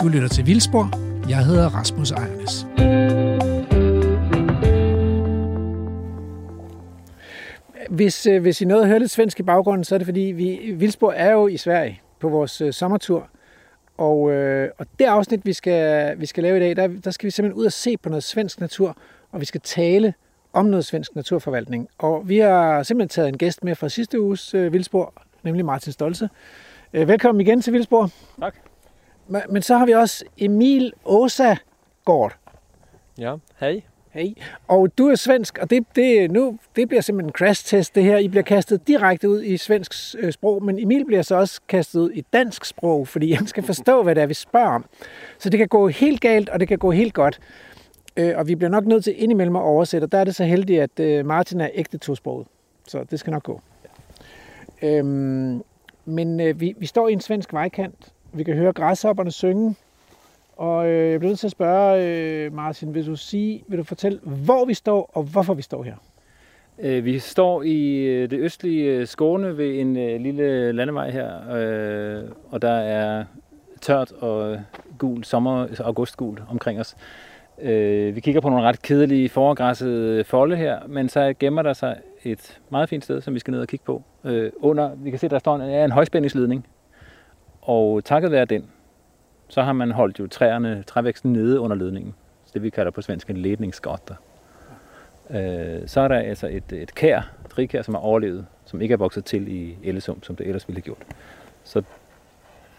Du lytter til Vildspor. Jeg hedder Rasmus Ejernes. Hvis, øh, hvis I nåede at høre lidt svensk i baggrunden, så er det fordi, vi, Vildspor er jo i Sverige på vores øh, sommertur. Og, øh, og det afsnit, vi skal, vi skal lave i dag, der, der skal vi simpelthen ud og se på noget svensk natur, og vi skal tale om noget svensk naturforvaltning. Og vi har simpelthen taget en gæst med fra sidste uges øh, Vildspor, nemlig Martin Stolze. Øh, velkommen igen til Vildspor. Tak. Men, men så har vi også Emil Åsagård. Ja, hej. Hej. Og du er svensk, og det, det, nu, det bliver simpelthen en crash-test, det her. I bliver kastet direkte ud i svensk øh, sprog, men Emil bliver så også kastet ud i dansk sprog, fordi han skal forstå, hvad det er, vi spørger om. Så det kan gå helt galt, og det kan gå helt godt. Øh, og vi bliver nok nødt til indimellem at oversætte, og der er det så heldigt, at øh, Martin er ægte tosproget. Så det skal nok gå. Øhm, men øh, vi, vi står i en svensk vejkant. Vi kan høre græshopperne synge. Og øh, jeg bliver nødt til at spørge, øh, Martin, vil du, sige, vil du fortælle, hvor vi står, og hvorfor vi står her? Øh, Vi står i øh, det østlige øh, Skåne ved en øh, lille landevej her, øh, og der er tørt og gul sommer, altså augustgul omkring os. Øh, Vi kigger på nogle ret kedelige foregræssede folde her, men så gemmer der sig et meget fint sted, som vi skal ned og kigge på. Øh, Under, vi kan se, der står en, ja, en højspændingsledning, og takket være den, så har man holdt jo træerne, trævæksten nede under ledningen. Så det vi kalder på svensk en ledningsgata. Øh, så er der altså et, et kær, et drikær, som er overlevet, som ikke er vokset til i Ellesum, som det ellers ville have gjort. Så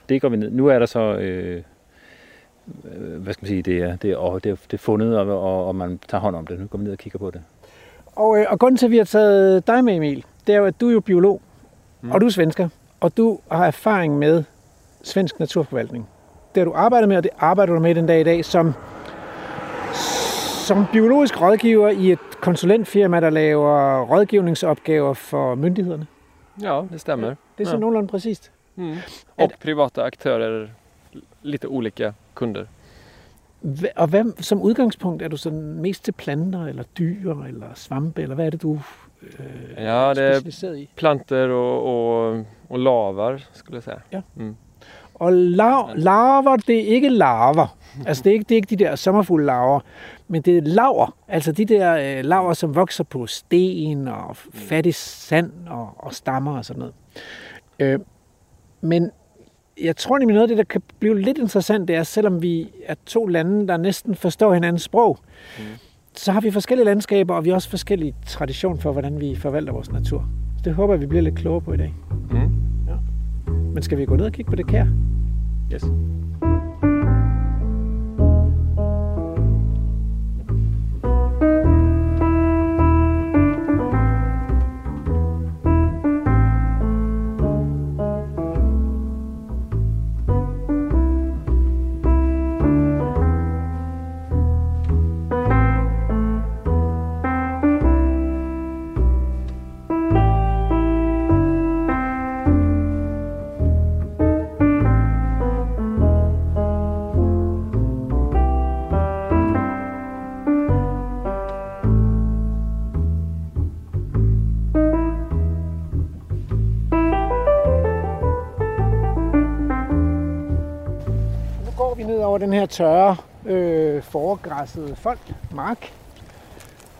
det går vi ned. Nu er der så, øh, øh, hvad skal man sige, det er, det er, og det er, det er fundet, og, og, og man tager hånd om det. Nu går vi ned og kigger på det. Og, øh, og grunden til, at vi har taget dig med, Emil, det er jo, at du er jo biolog, mm. og du er svensker, og du har erfaring med svensk naturforvaltning. Det har du arbejdet med, og det arbejder du med den dag i dag som, som biologisk rådgiver i et konsulentfirma, der laver rådgivningsopgaver for myndighederne. Ja, det stämmer. Det er så Ja. nogenlunde præcist. Mm. Är Och privata aktörer, lite olika kunder. Og hvad, som udgangspunkt er du sådan mest til planter, eller dyr, eller svampe, eller hvad er det, du øh, Ja, det är specialiseret i? planter och, og, och lavar skulle jeg säga. Ja. Mm. Og lav, larver, det er ikke larver. Altså, det er ikke, det er ikke de der sommerfulde larver, men det er laver. Altså de der øh, laver, som vokser på sten og fattig sand og, og stammer og sådan noget. Øh, men jeg tror nemlig noget af det, der kan blive lidt interessant, det er, selvom vi er to lande, der næsten forstår hinandens sprog, mm. så har vi forskellige landskaber, og vi har også forskellige traditioner for, hvordan vi forvalter vores natur. Så det håber jeg, vi bliver lidt klogere på i dag. Mm. Men skal vi gå ned og kigge på det kær? Yes. Her tørre, øh, foregræssede folk, mark,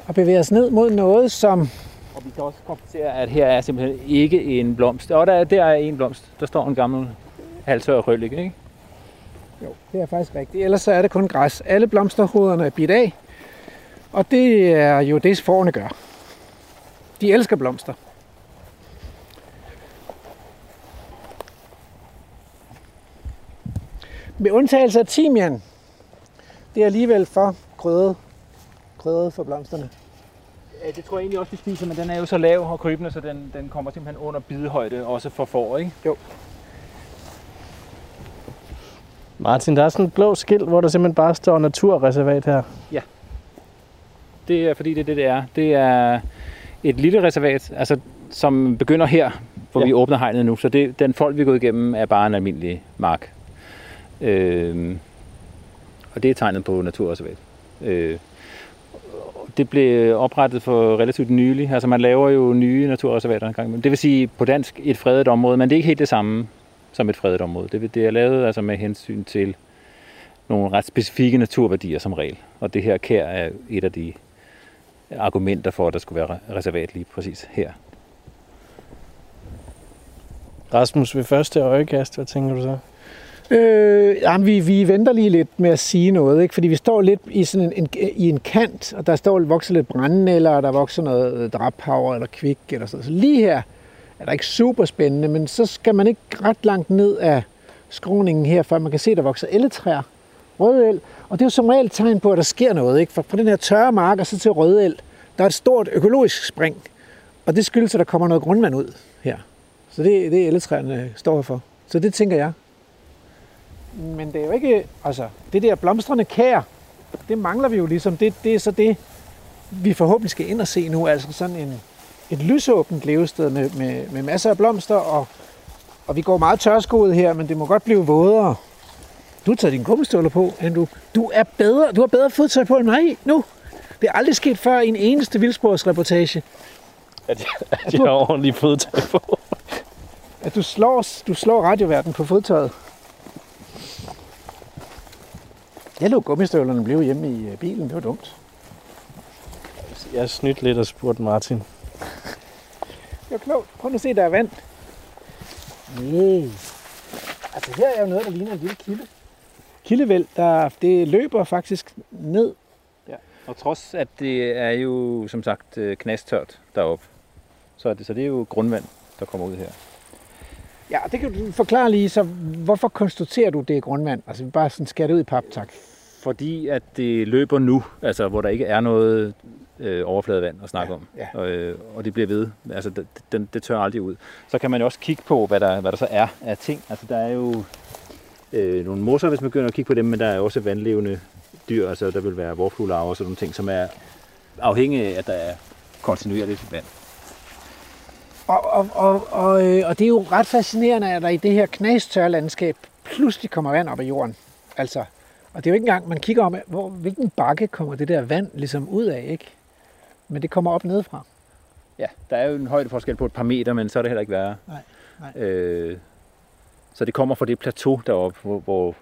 og bevæger os ned mod noget, som... Og vi kan også konstatere, at her er simpelthen ikke en blomst. Og der, er- der er en blomst. Der står en gammel halvtør røllik, ikke? Jo, det er faktisk rigtigt. Ellers så er det kun græs. Alle blomsterhoderne er bidt af, og det er jo det, forerne gør. De elsker blomster. Med undtagelse af timian, det er alligevel for krydret, krydret for blomsterne. Ja, det tror jeg egentlig også, vi spiser, men den er jo så lav og krybende, så den, den kommer simpelthen under bidehøjde, også for får, ikke? Martin, der er sådan et blå skilt, hvor der simpelthen bare står naturreservat her. Det er fordi, det er det, det er. Det er et lille reservat, altså, som begynder her, hvor ja. Ja. vi åbner hegnet nu. Så det, den folk, vi er gået igennem, er bare en almindelig mark. Øhm, og det er tegnet på naturreservat. Øh, det blev oprettet for relativt nylig. Altså man laver jo nye naturreservater en gang. Det vil sige på dansk et fredet område, men det er ikke helt det samme som et fredet område. Det, det er lavet altså med hensyn til nogle ret specifikke naturværdier som regel. Og det her kær er et af de argumenter for, at der skulle være reservat lige præcis her. Rasmus, ved første øjekast, hvad tænker du så? Øh, jamen, vi, vi venter lige lidt med at sige noget, ikke? fordi vi står lidt i, sådan en, en, i en kant, og der står vokser lidt brændnælder, eller der vokser noget øh, draphaver eller kvik eller sådan Så lige her er der ikke super spændende, men så skal man ikke ret langt ned af skråningen her, før man kan se, at der vokser elletræer, rødel, og det er jo som regel et tegn på, at der sker noget. Ikke? For fra den her tørre mark og så til rødel, der er et stort økologisk spring, og det skyldes, at der kommer noget grundvand ud her. Så det, det er elletræerne står for. Så det tænker jeg. Men det er jo ikke, altså, det der blomstrende kær, det mangler vi jo ligesom. Det, det er så det, vi forhåbentlig skal ind og se nu. Altså sådan en, et lysåbent levested med, med, med masser af blomster, og, og vi går meget tørskoet her, men det må godt blive vådere. Du har taget dine gummistøvler på, Andrew. Du er bedre, du har bedre fodtøj på end mig nu. Det er aldrig sket før i en eneste vildsporsreportage. At jeg, at jeg har ordentligt fodtøj på. At du slår, du slår radioverden på fodtøjet. Jeg lå gummistøvlerne blive hjemme i øh, bilen. Det var dumt. Jeg snydt lidt og spurgt Martin. Det var klogt. Prøv nu at se, der er vand. Nej. Altså her er jo noget, der ligner en lille kilde. Kildevæld, der, det løber faktisk ned. Og trods at det er jo som sagt øh, knastørt deroppe, så er det, så det er jo grundvand, der kommer ud her. Ja, det kan du forklare lige, så hvorfor konstaterer du, det er grundvand? Altså vi bare sådan skærer det ud i pap, tak. Fordi at det løber nu, altså hvor der ikke er noget øh, overfladevand at snakke Ja, om, ja. og, øh, og det bliver ved. Altså det, det, det tør aldrig ud. Så kan man jo også kigge på, hvad der, hvad der så er af ting. Altså der er jo øh, nogle mosser, hvis man begynder at kigge på dem, men der er også vandlevende dyr, altså der vil være vorfluelarver og sådan nogle ting, som er afhængige af, at der er kontinuerligt vand. Og, og, og, og, øh, og det er jo ret fascinerende, at der i det her knastørre landskab pludselig kommer vand op af jorden. Altså, og det er jo ikke engang, man kigger om, hvor, hvilken bakke kommer det der vand ligesom ud af, ikke? Men det kommer op nedefra. Ja, der er jo en højdeforskel på et par meter, men så er det heller ikke værre. Nej, nej. Øh, så det kommer fra det plateau deroppe, hvor, hvor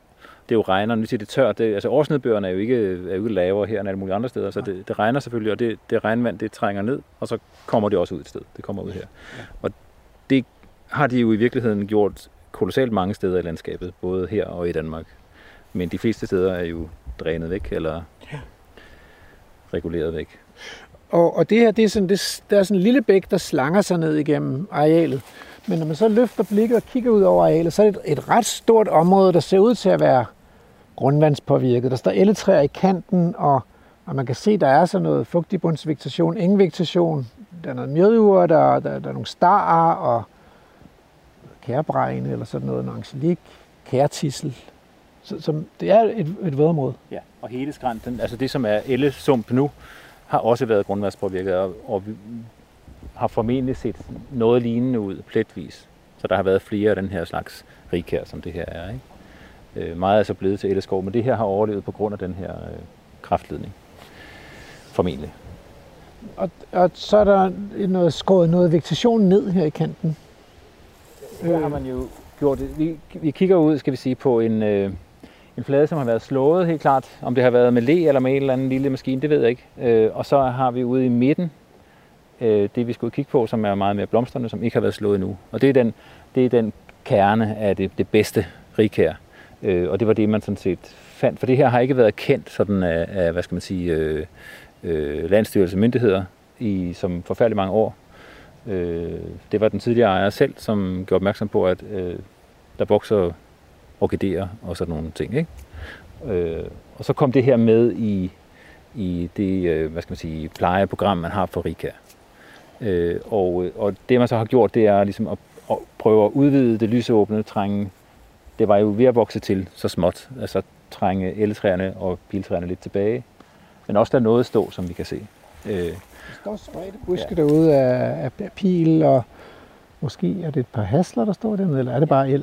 det jo regner. Nu siger det tørt. Det, altså årsnedbøgerne er jo ikke, er jo ikke lavere her end alle mulige andre steder, så det, det regner selvfølgelig, og det, det regnvand, det trænger ned, og så kommer det også ud et sted. Det kommer ud her. Og det har de jo i virkeligheden gjort kolossalt mange steder i landskabet, både her og i Danmark. Men de fleste steder er jo drænet væk, eller Ja. reguleret væk. Og, og det her, det er sådan, det, der er sådan en lille bæk, der slanger sig ned igennem arealet. Men når man så løfter blikket og kigger ud over arealet, så er det et, et ret stort område, der ser ud til at være grundvandspåvirket. Der står elletræer i kanten, og, og man kan se, der er så noget fugtigbundsvegetation, vegetation. Der er noget mjødure, der, der, der er nogle starer og kærbregne eller sådan noget, en angelik, kærtissel. Så, så det er et, et vådområde. Ja, og hele skrænten, altså det som er ellesump nu, har også været grundvandspåvirket, og, og vi har formentlig set noget lignende ud pletvis. Så der har været flere af den her slags rigkær, som det her er. Ikke? Øh, meget er så blevet til elleskov, men det her har overlevet på grund af den her øh, kraftledning. Formentlig. Og, og så er der noget skåret noget vegetation ned her i kanten. Her har man jo gjort det. Vi, vi kigger ud, skal vi sige, på en, øh, en flade, som har været slået helt klart. Om det har været med le eller med en eller anden lille maskine, det ved jeg ikke. Øh, og så har vi ude i midten øh, det, vi og kigge på, som er meget mere blomstrende, som ikke har været slået endnu. Og det er den, det er den kerne af det, det bedste rigkær. Øh, og det var det, man sådan set fandt. For det her har ikke været kendt sådan af, af hvad skal man sige, øh, øh, landstyrelse myndigheder i som forfærdelig mange år. Øh, det var den tidligere ejer selv, som gjorde opmærksom på, at øh, der vokser orkideer og sådan nogle ting. Ikke? Øh, og så kom det her med i, i det øh, hvad skal man sige, plejeprogram, man har for Rika. Øh, og, og det man så har gjort, det er ligesom at, at prøve at udvide det lysåbne trænge. Det var jo ved at vokse til så småt, altså trænge elletræerne og piltræerne lidt tilbage. Men også der noget stå, som vi kan se. Øh, Der står spredte buske ja. derude af, af pil, og måske er det et par hasler, der står dernede, eller er det bare el?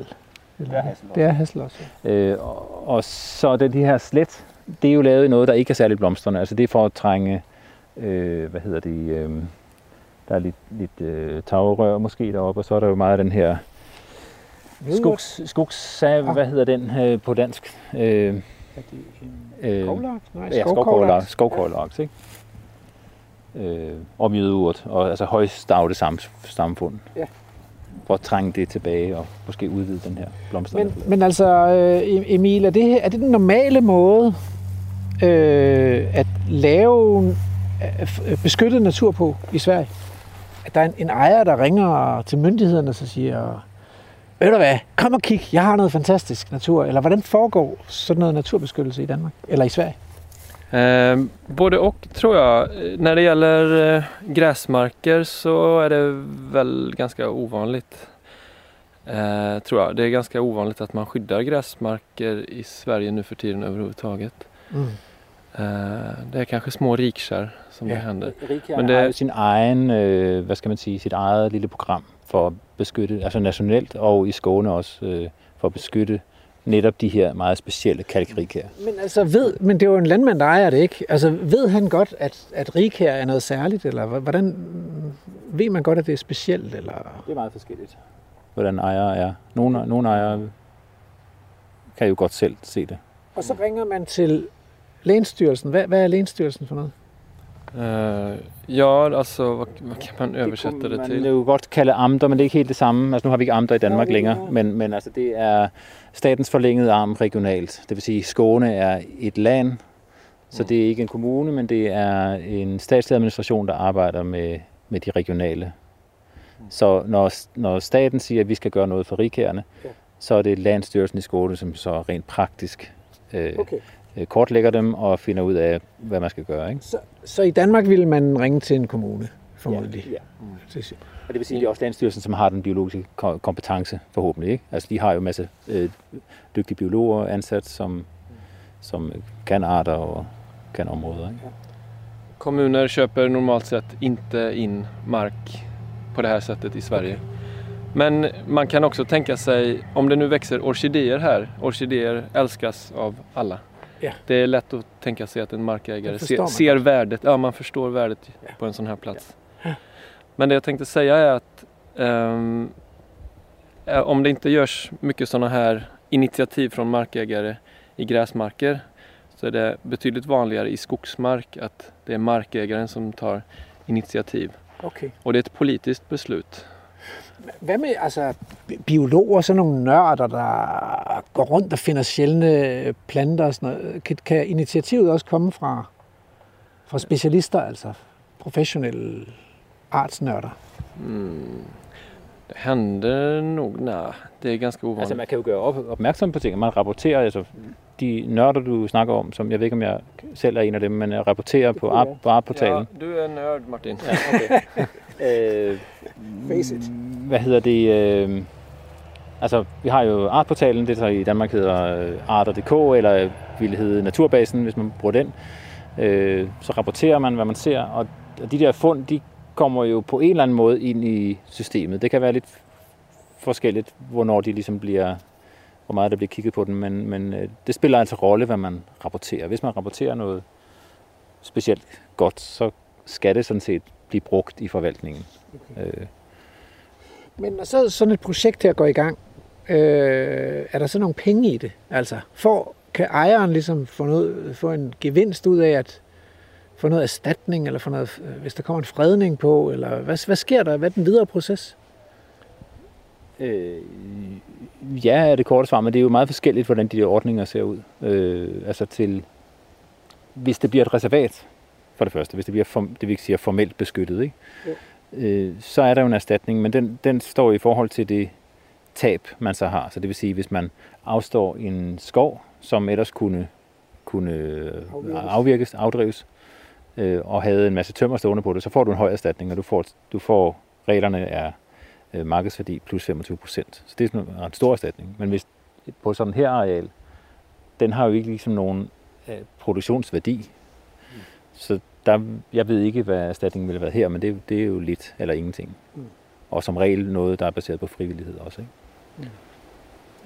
Eller, Det er hasler Det er hasler også. Øh, og, og så den de her slet, det er jo lavet i noget, der ikke er særligt blomstrende. Altså det er for at trænge, øh, hvad hedder det, øh, der er lidt, lidt øh, tagrør måske deroppe, og så er der jo meget af den her skogs, skogssav, Ah. hvad hedder den øh, på dansk? Øh, Øh, Skovlaks? Nej, ja, skovkoglaks. skovkoglaks, ikke? Øh, og mjødeurt, og altså højstavte sam, samfund. Ja. For at trænge det tilbage og måske udvide den her blomster. Men, men altså, øh, Emil, er det, er det den normale måde øh, at lave øh, beskyttet natur på i Sverige? At der er en, en ejer, der ringer til myndighederne og så siger, ved du hvad, kom og kig, jeg har noget fantastisk natur. Eller hvordan foregår sådan noget naturbeskyttelse i Danmark? Eller i Sverige? Eh, både och tror jag. När det gäller eh, gräsmarker så är det väl ganska ovanligt. Eh, tror jag. Det är ganska ovanligt att man skyddar gräsmarker i Sverige nu för tiden överhuvudtaget. Mm. Eh, det är kanske små rikkär som Ja. det händer. Men Men det har jo sin egen, øh, hvad skal man sige, sit eget lille program for at beskytte, altså nationalt og i Skåne også, øh, for at beskytte netop de her meget specielle kalkrikær. Men altså ved, men det er jo en landmand, der ejer det, ikke? Altså ved han godt, at, at rigkær er noget særligt, eller hvordan ved man godt, at det er specielt, eller? Det er meget forskelligt, hvordan ejere er. Nogle, nogle ejere kan jo godt selv se det. Og så ringer man til Lænsstyrelsen. Hvad, hvad er Lænsstyrelsen for noget? Eh, ja, alltså vad, vad kan man översätta det Man till? kan jo godt kalde amter, men det er ikke helt det samme. Altså nu har vi ikke amter i Danmark Nå, længere, men, men altså det er statens forlængede arm regionalt. Det vil sige, at Skåne er et land, så det er ikke en kommune, men det er en statslig administration, der arbejder med, med de regionale. Så når, når staten siger, at vi skal gøre noget for rigkærne, Ja. så er det Landstyrelsen i Skåne, som så rent praktisk øh, Okay. Øh, kortlægger dem og finder ud af, hvad man skal gøre. Ikke? Så, så i Danmark ville man ringe til en kommune, formodentlig. Ja. Det er- Og det vil sige, at det er også Landstyrelsen, som har den biologiske ko- kompetence, forhåbentlig. Ikke? Altså, de har jo en masse øh, dygtige biologer ansat, som, som kan arter og kan områder. Ikke? Kommuner köper normalt sett inte in mark på det här sättet i Sverige. Men man kan också tänka sig, om det nu växer orkidéer här, orkidéer älskas av alla. Ja. Det är lätt att tänka sig att en markägare ser, ser värdet, ja man förstår värdet på en sån här plats. Men det jag tänkte säga är att eh, om det inte görs mycket sådana här initiativ från markägare i gräsmarker så är det betydligt vanligare i skogsmark att det är markägaren som tar initiativ. Okay. Och det är ett politiskt beslut. Hvad med altså, bi- biologer, sådan nogle nørder, der går rundt og finder sjældne planter og sådan noget? Kan, kan initiativet også komme fra, fra specialister, altså professionelle artsnørder? Mm. Det händer nog, nej, det är ganska ovanligt. Altså, man kan jo gøre op, opmærksom på ting, og man rapporterer, altså de nørder, du snakker om, som jeg ved ikke, om jeg selv er en af dem, men jeg rapporterer på, artportalen. ja, du är nörd Martin. Ja, okay. øh, Face it. Hvad hedder det? Øh, altså, vi har jo artportalen, det der i Danmark hedder øh, arter.dk, eller ville hedde Naturbasen, hvis man bruger den. Øh, så rapporterer man, hvad man ser, og og de der fund, de kommer jo på en eller anden måde ind i systemet. Det kan være lidt forskelligt, hvornår de ligesom bliver, hvor meget der bliver kigget på den, men, men øh, det spiller altså rolle, hvad man rapporterer. Hvis man rapporterer noget specielt godt, så skal det sådan set blive brugt i forvaltningen. Okay. Øh, Men når så sådan et projekt her går i gang, øh, er der så nogle penge i det? Altså, for, kan ejeren ligesom få, noget, få en gevinst ud af at få noget erstatning, eller få noget, øh, hvis der kommer en fredning på, eller hvad, hvad sker der? Hvad er den videre proces? Øh, ja, er det korte svar, men det er jo meget forskelligt, hvordan de der ordninger ser ud. Øh, altså til, hvis det bliver et reservat, for det første, hvis det bliver form, det vi siger formelt beskyttet, ikke? Øh, så er der jo en erstatning, men den, den står i forhold til det tab, man så har. Så det vil sige, hvis man afstår en skov, som ellers kunne, kunne Afvirkes. afvirkes, afdrives, øh, og havde en masse tømmer stående på det, så får du en høj erstatning, og du får, du får reglerne er øh, markedsværdi plus 25 procent. Så det er sådan en ret stor erstatning. Men hvis på sådan her areal, den har jo ikke ligesom nogen øh, produktionsværdi. Så der, jeg ved ikke, hvad erstatningen ville have været her, men det, det er jo lidt eller ingenting. Mm. Og som regel noget, der er baseret på frivillighed også. Ikke?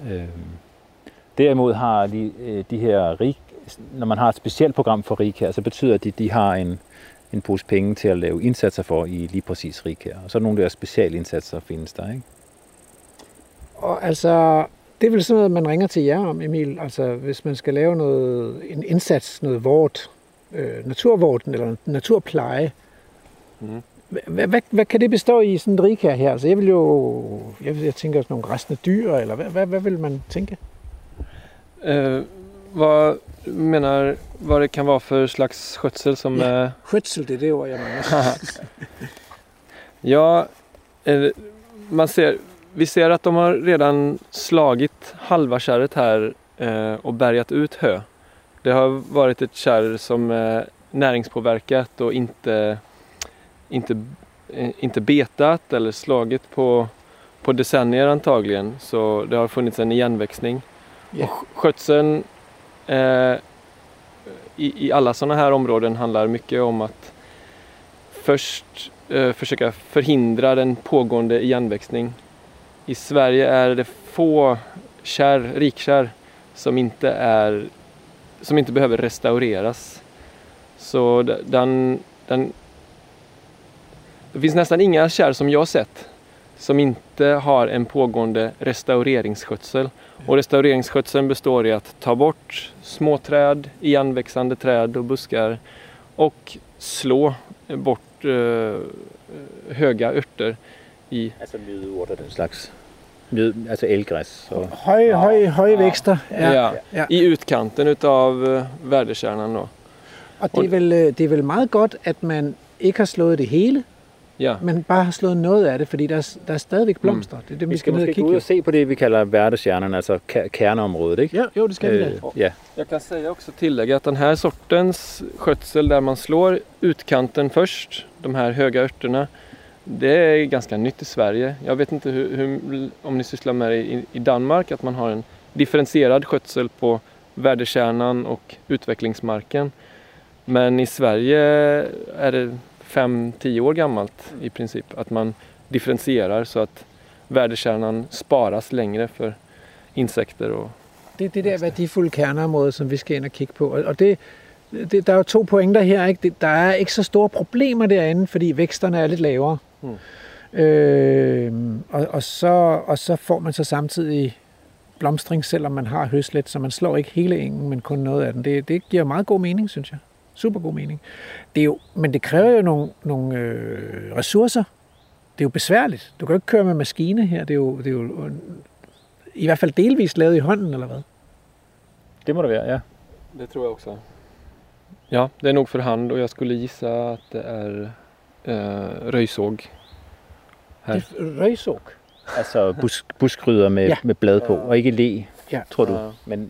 Mm. Øhm, derimod har de, øh, de her rig, når man har et specielt program for rigkær, så betyder det, at de har en, en pose penge til at lave indsatser for i lige præcis rigkær. Og så er nogle af de her specialindsatser findes der, ikke? Og altså, det er vel sådan noget, man ringer til jer om, Emil. Altså, hvis man skal lave noget, en indsats, noget vort, øh, naturvorten eller naturpleje. Mhm. Hvad, hvad, hvad kan det bestå i sådan en rigkær her? Altså, jeg vil jo, jeg, jeg tænker sådan nogle restende dyr, eller hvad, hvad, hvad vil man tænke? Eh, vad menar vad det kan vara för slags skötsel som Ja. är... Skytsel, det er det ord, jeg mener. Ja, eh, man ser, vi ser att de har redan slagit halva kärret här eh, och bärgat ut hö. Det har varit ett kärr som är näringspåverkat och inte, inte, eh, inte betat eller slagit på, på decennier antagligen. Så det har funnits en igenväxning. Ja. Och sk- skötseln Eh, i, i alla sådana här områden handlar mycket om att först eh, försöka förhindra den pågående igenväxning. I Sverige är det få kärr, rikkärr som inte, är, som inte behöver restaureras. Så den, den, det finns nästan inga kärr som jag sett som inte har en pågående restaureringsskötsel. Och restaureringsskötseln består i att ta bort små träd, igenväxande träd och buskar och slå bort eh, höga örter i Altså mjødeurt og den slags. Mjød, altså elgræs. Og, Høje, høje, høje vækster. Ja. ja, ja. i utkanten utav eh, värdekärnan då. Og det er, vel, øh, det er vel meget godt, at man ikke har slået det hele, Ja, men bare har slået noget af det, fordi der er, der er stadigvæk blomster. Det er det, vi, vi skal ned og kigge ud og se på det, vi kalder værdestjernerne, altså kerneområdet, ikke? Ja, jo, det skal vi. Øh, ja. jag kan säga också tillägga att den här sortens skötsel där man slår utkanten först, de här höga örterna, det är ganska nytt i Sverige. Jag vet inte hur, hur, om ni sysslar med det i, i Danmark, att man har en differentierad skötsel på värdekärnan och utvecklingsmarken. Men i Sverige är det 5-10 år gammalt i princip, att man differentierar så att värdekärnan sparas längre för insekter och Det er det der værdifulde kerneområde, som vi skal ind og kigge på. Og og det, det, der er jo to pointer her. Ikke? Det, der er ikke så store problemer derinde, fordi væksterne er lidt lavere. Mm. Øh, og, og, så, og så får man så samtidig blomstring, selvom man har høslet, så man slår ikke hele engen, men kun noget af den. Det, det giver meget god mening, synes jeg. Super god mening. Det er jo, men det kræver jo nogle, nogle øh, ressourcer. Det er jo besværligt. Du kan jo ikke køre med maskine her. Det er jo, det er jo øh, i hvert fald delvist lavet i hånden, eller hvad? Det må det være, ja. Det tror jag också. Ja, det är nog för hand och jag skulle gissa att det är eh, röjsåg. Her. Det er røgsåg. Altså busk, buskrydder med, ja. med blad på, og ikke le, Ja. tror du. Ja. Men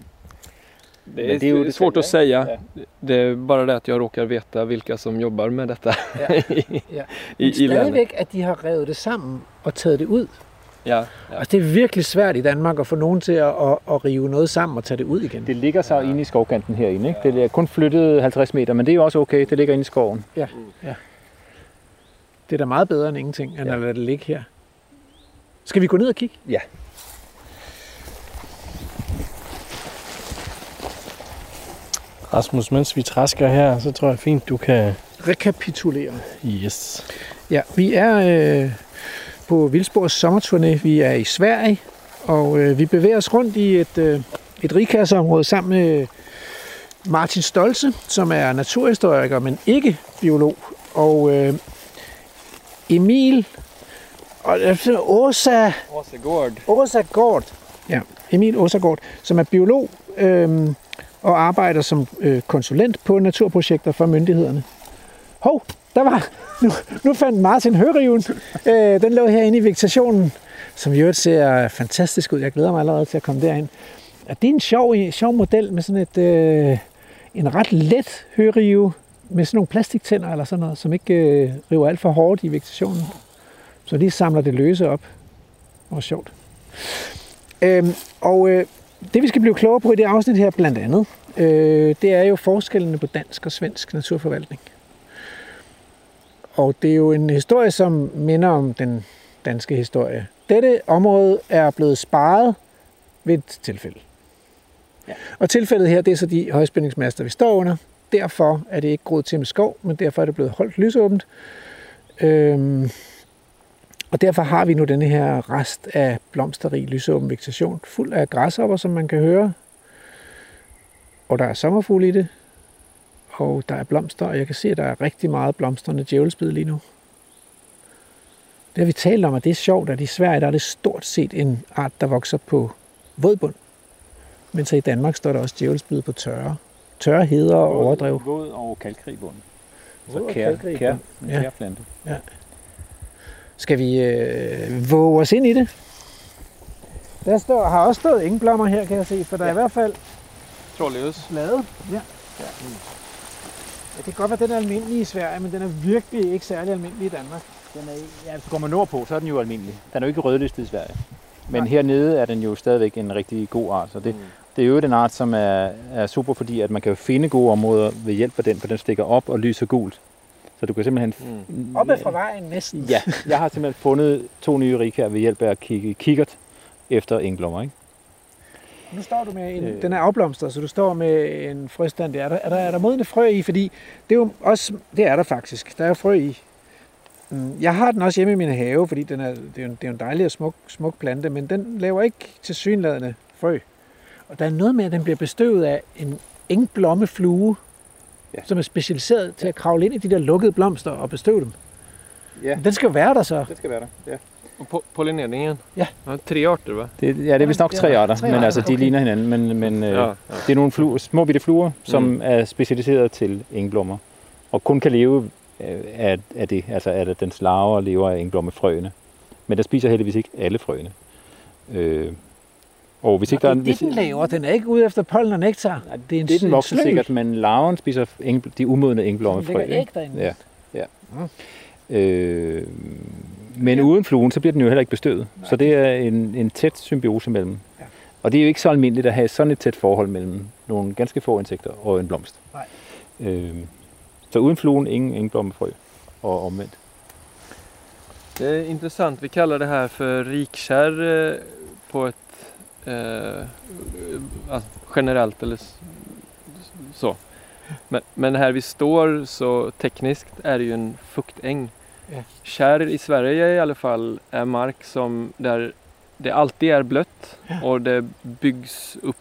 Det är, Men det är ju det svårt att säga. Ja. Det är bara det att jag råkar veta vilka som jobbar med detta Ja. i, Ja. i, Men i länet. stadigvæk, at de har revet det sammen og taget det ud. Ja, ja. Altså, det er virkelig svært i Danmark at få nogen til at, at, at rive noget sammen og tage det ud igen. det ligger så inde i skovkanten herinde. Ikke? Det er kun flyttet 50 meter, men det er jo også okay. Det ligger inde i skoven. Det er da meget bedre end ingenting, end Ja. at lade det ligge her. Skal vi gå ned og kigge? Ja. Rasmus, mens vi træsker her, så tror jeg fint, du kan... Rekapitulere. Yes. Ja, vi er øh, på Vildsborgs sommerturné. Vi er i Sverige, og øh, vi bevæger os rundt i et, øh, et rigkasseområde sammen med Martin Stolze, som er naturhistoriker, men ikke biolog. Og øh, Emil og øh, Åsa Åsegård. Åsa Gård, ja, Emil Åsa Gård, som er biolog øhm, og arbejder som øh, konsulent på naturprojekter for myndighederne. Hov, der var, nu, nu fandt Martin høriven. Øh, den lå herinde i vegetationen, som i øvrigt ser fantastisk ud. Jeg glæder mig allerede til at komme derind. Og det er en sjov, øh, sjov model med sådan et, øh, en ret let hørive med sådan nogle plastiktænder eller sådan noget, som ikke øh, river alt for hårdt i vegetationen. Så lige samler det løse op. Det var sjovt. Øhm, og øh, det vi skal blive klogere på i det afsnit her blandt andet, øh, det er jo forskellene på dansk og svensk naturforvaltning. Og det er jo en historie, som minder om den danske historie. Dette område er blevet sparet ved et tilfælde. Ja. Og tilfældet her, det er så de højspændingsmaster, vi står under. Derfor er det ikke groet til med skov, men derfor er det blevet holdt lysåbent. Øhm, Og derfor har vi nu denne her rest af blomsterrig lysåben vegetation, fuld af græshopper, som man kan høre. Og der er sommerfugle i det, og der er blomster, og jeg kan se, at der er rigtig meget blomstrende djævelsbid lige nu. Det har vi talt om, at det er sjovt, at i Sverige der er det stort set en art, der vokser på vådbund. Men så i Danmark står der også djævelsbid på tørre. Tørre heder og overdrev. Våd og kalkrig bund. Så og kær, kalkrig kær, bund. en Ja. Skal vi øh, våge os ind i det? Der står, har også stået ingen blommer her, kan jeg se, for der ja. er i hvert fald Trollhus. lavet. Ja. ja. Det kan godt være, den er almindelig i Sverige, men den er virkelig ikke særlig almindelig i Danmark. Den er, ja, går man nordpå, så er den jo almindelig. Den er jo ikke rødlistet i Sverige. Men Nej. hernede er den jo stadigvæk en rigtig god art. Så det, mm. det er jo en art, som er, er super, fordi at man kan jo finde gode områder ved hjælp af den, for den stikker op og lyser gult. Så du kan simpelthen... Mm. Oppe fra vejen næsten. Ja, jeg har simpelthen fundet to nye rig her ved hjælp af at kigge kikkert efter engblommer. Ikke? Nu står du med en, Øh. den er afblomstret, så du står med en frøstand. Er der, er der, er der modne frø i? Fordi det er jo også, det er der faktisk. Der er frø i. Mm, Jeg har den også hjemme i min have, fordi den er, det, er jo, en- det er jo en dejlig og smuk, smuk plante, men den laver ikke til synladende frø. Og der er noget med, at den bliver bestøvet af en engblommeflue, Ja. ja. som er specialiseret til at kravle ind i de der lukkede blomster og bestøve dem. Ja, Men Den skal jo være der så. det skal være der. Ja. Po- pollineringen? Ja. Tre arter va? Det, ja, det er vist nok Ja, tre arter, tre men altså, de okay. ligner hinanden. Men, men øh, Ja, ja. det er nogle fluer, små bitte fluer, som Mm. er specialiseret til engblommer. Og kun kan leve øh, af, af det, altså at dens larver lever af engblommerfrøene. Men der spiser heldigvis ikke alle frøene. Øh, og hvis ikke der er... det er det, den laver. Den er ikke ude efter pollen og nektar. Nej, det er en, det er den en vokser sikkert, men larven spiser eng, de umodne Den engblommerfrø. lægger ikke? æg derinde. Ja, ja. Øh, men uden fluen, så bliver den jo heller ikke bestøvet. Så det er en, en tæt symbiose mellem. Ja. Og det er jo ikke så almindeligt at have sådan et tæt forhold mellem nogle ganske få insekter og en blomst. Nej. Øh, så uden fluen, ingen engblommerfrø. Og omvendt. Det är intressant. Vi kallar det här för rikkärr eh, på ett eh, alltså, generellt eller så. Men, men här vi står så tekniskt är det ju en fuktäng. Ja. Kärr i Sverige i alla fall är mark som där det alltid är blött och det byggs upp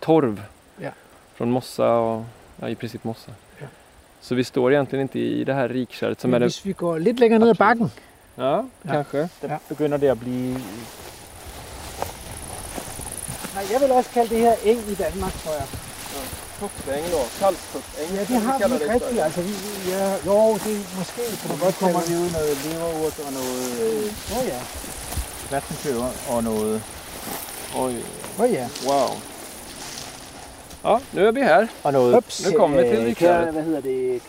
torv Ja. från mossa och ja, i princip mossa. Så vi står egentligen inte i det här rikkärret som är Men det... hvis vi går lidt længere ned ad bakken, Ja, Ja. kanske. Ja. begynder det at blive... Nej, jeg vil også kalde det her eng i Danmark, tror jeg. Fuktäng då, kalkfuktäng. Ja, det har vi ikke rigtigt. Altså, vi, ja, jo, det er måske kan man godt kommer vi ud noget leverurt og noget øh, oh, ja, vaskentøver og noget... Oj, åh oh, ja. wow. Ja, nu är vi här. Og noget Ups. Nu kommer vi til øh, rikskæret. kær- Hvad hedder det?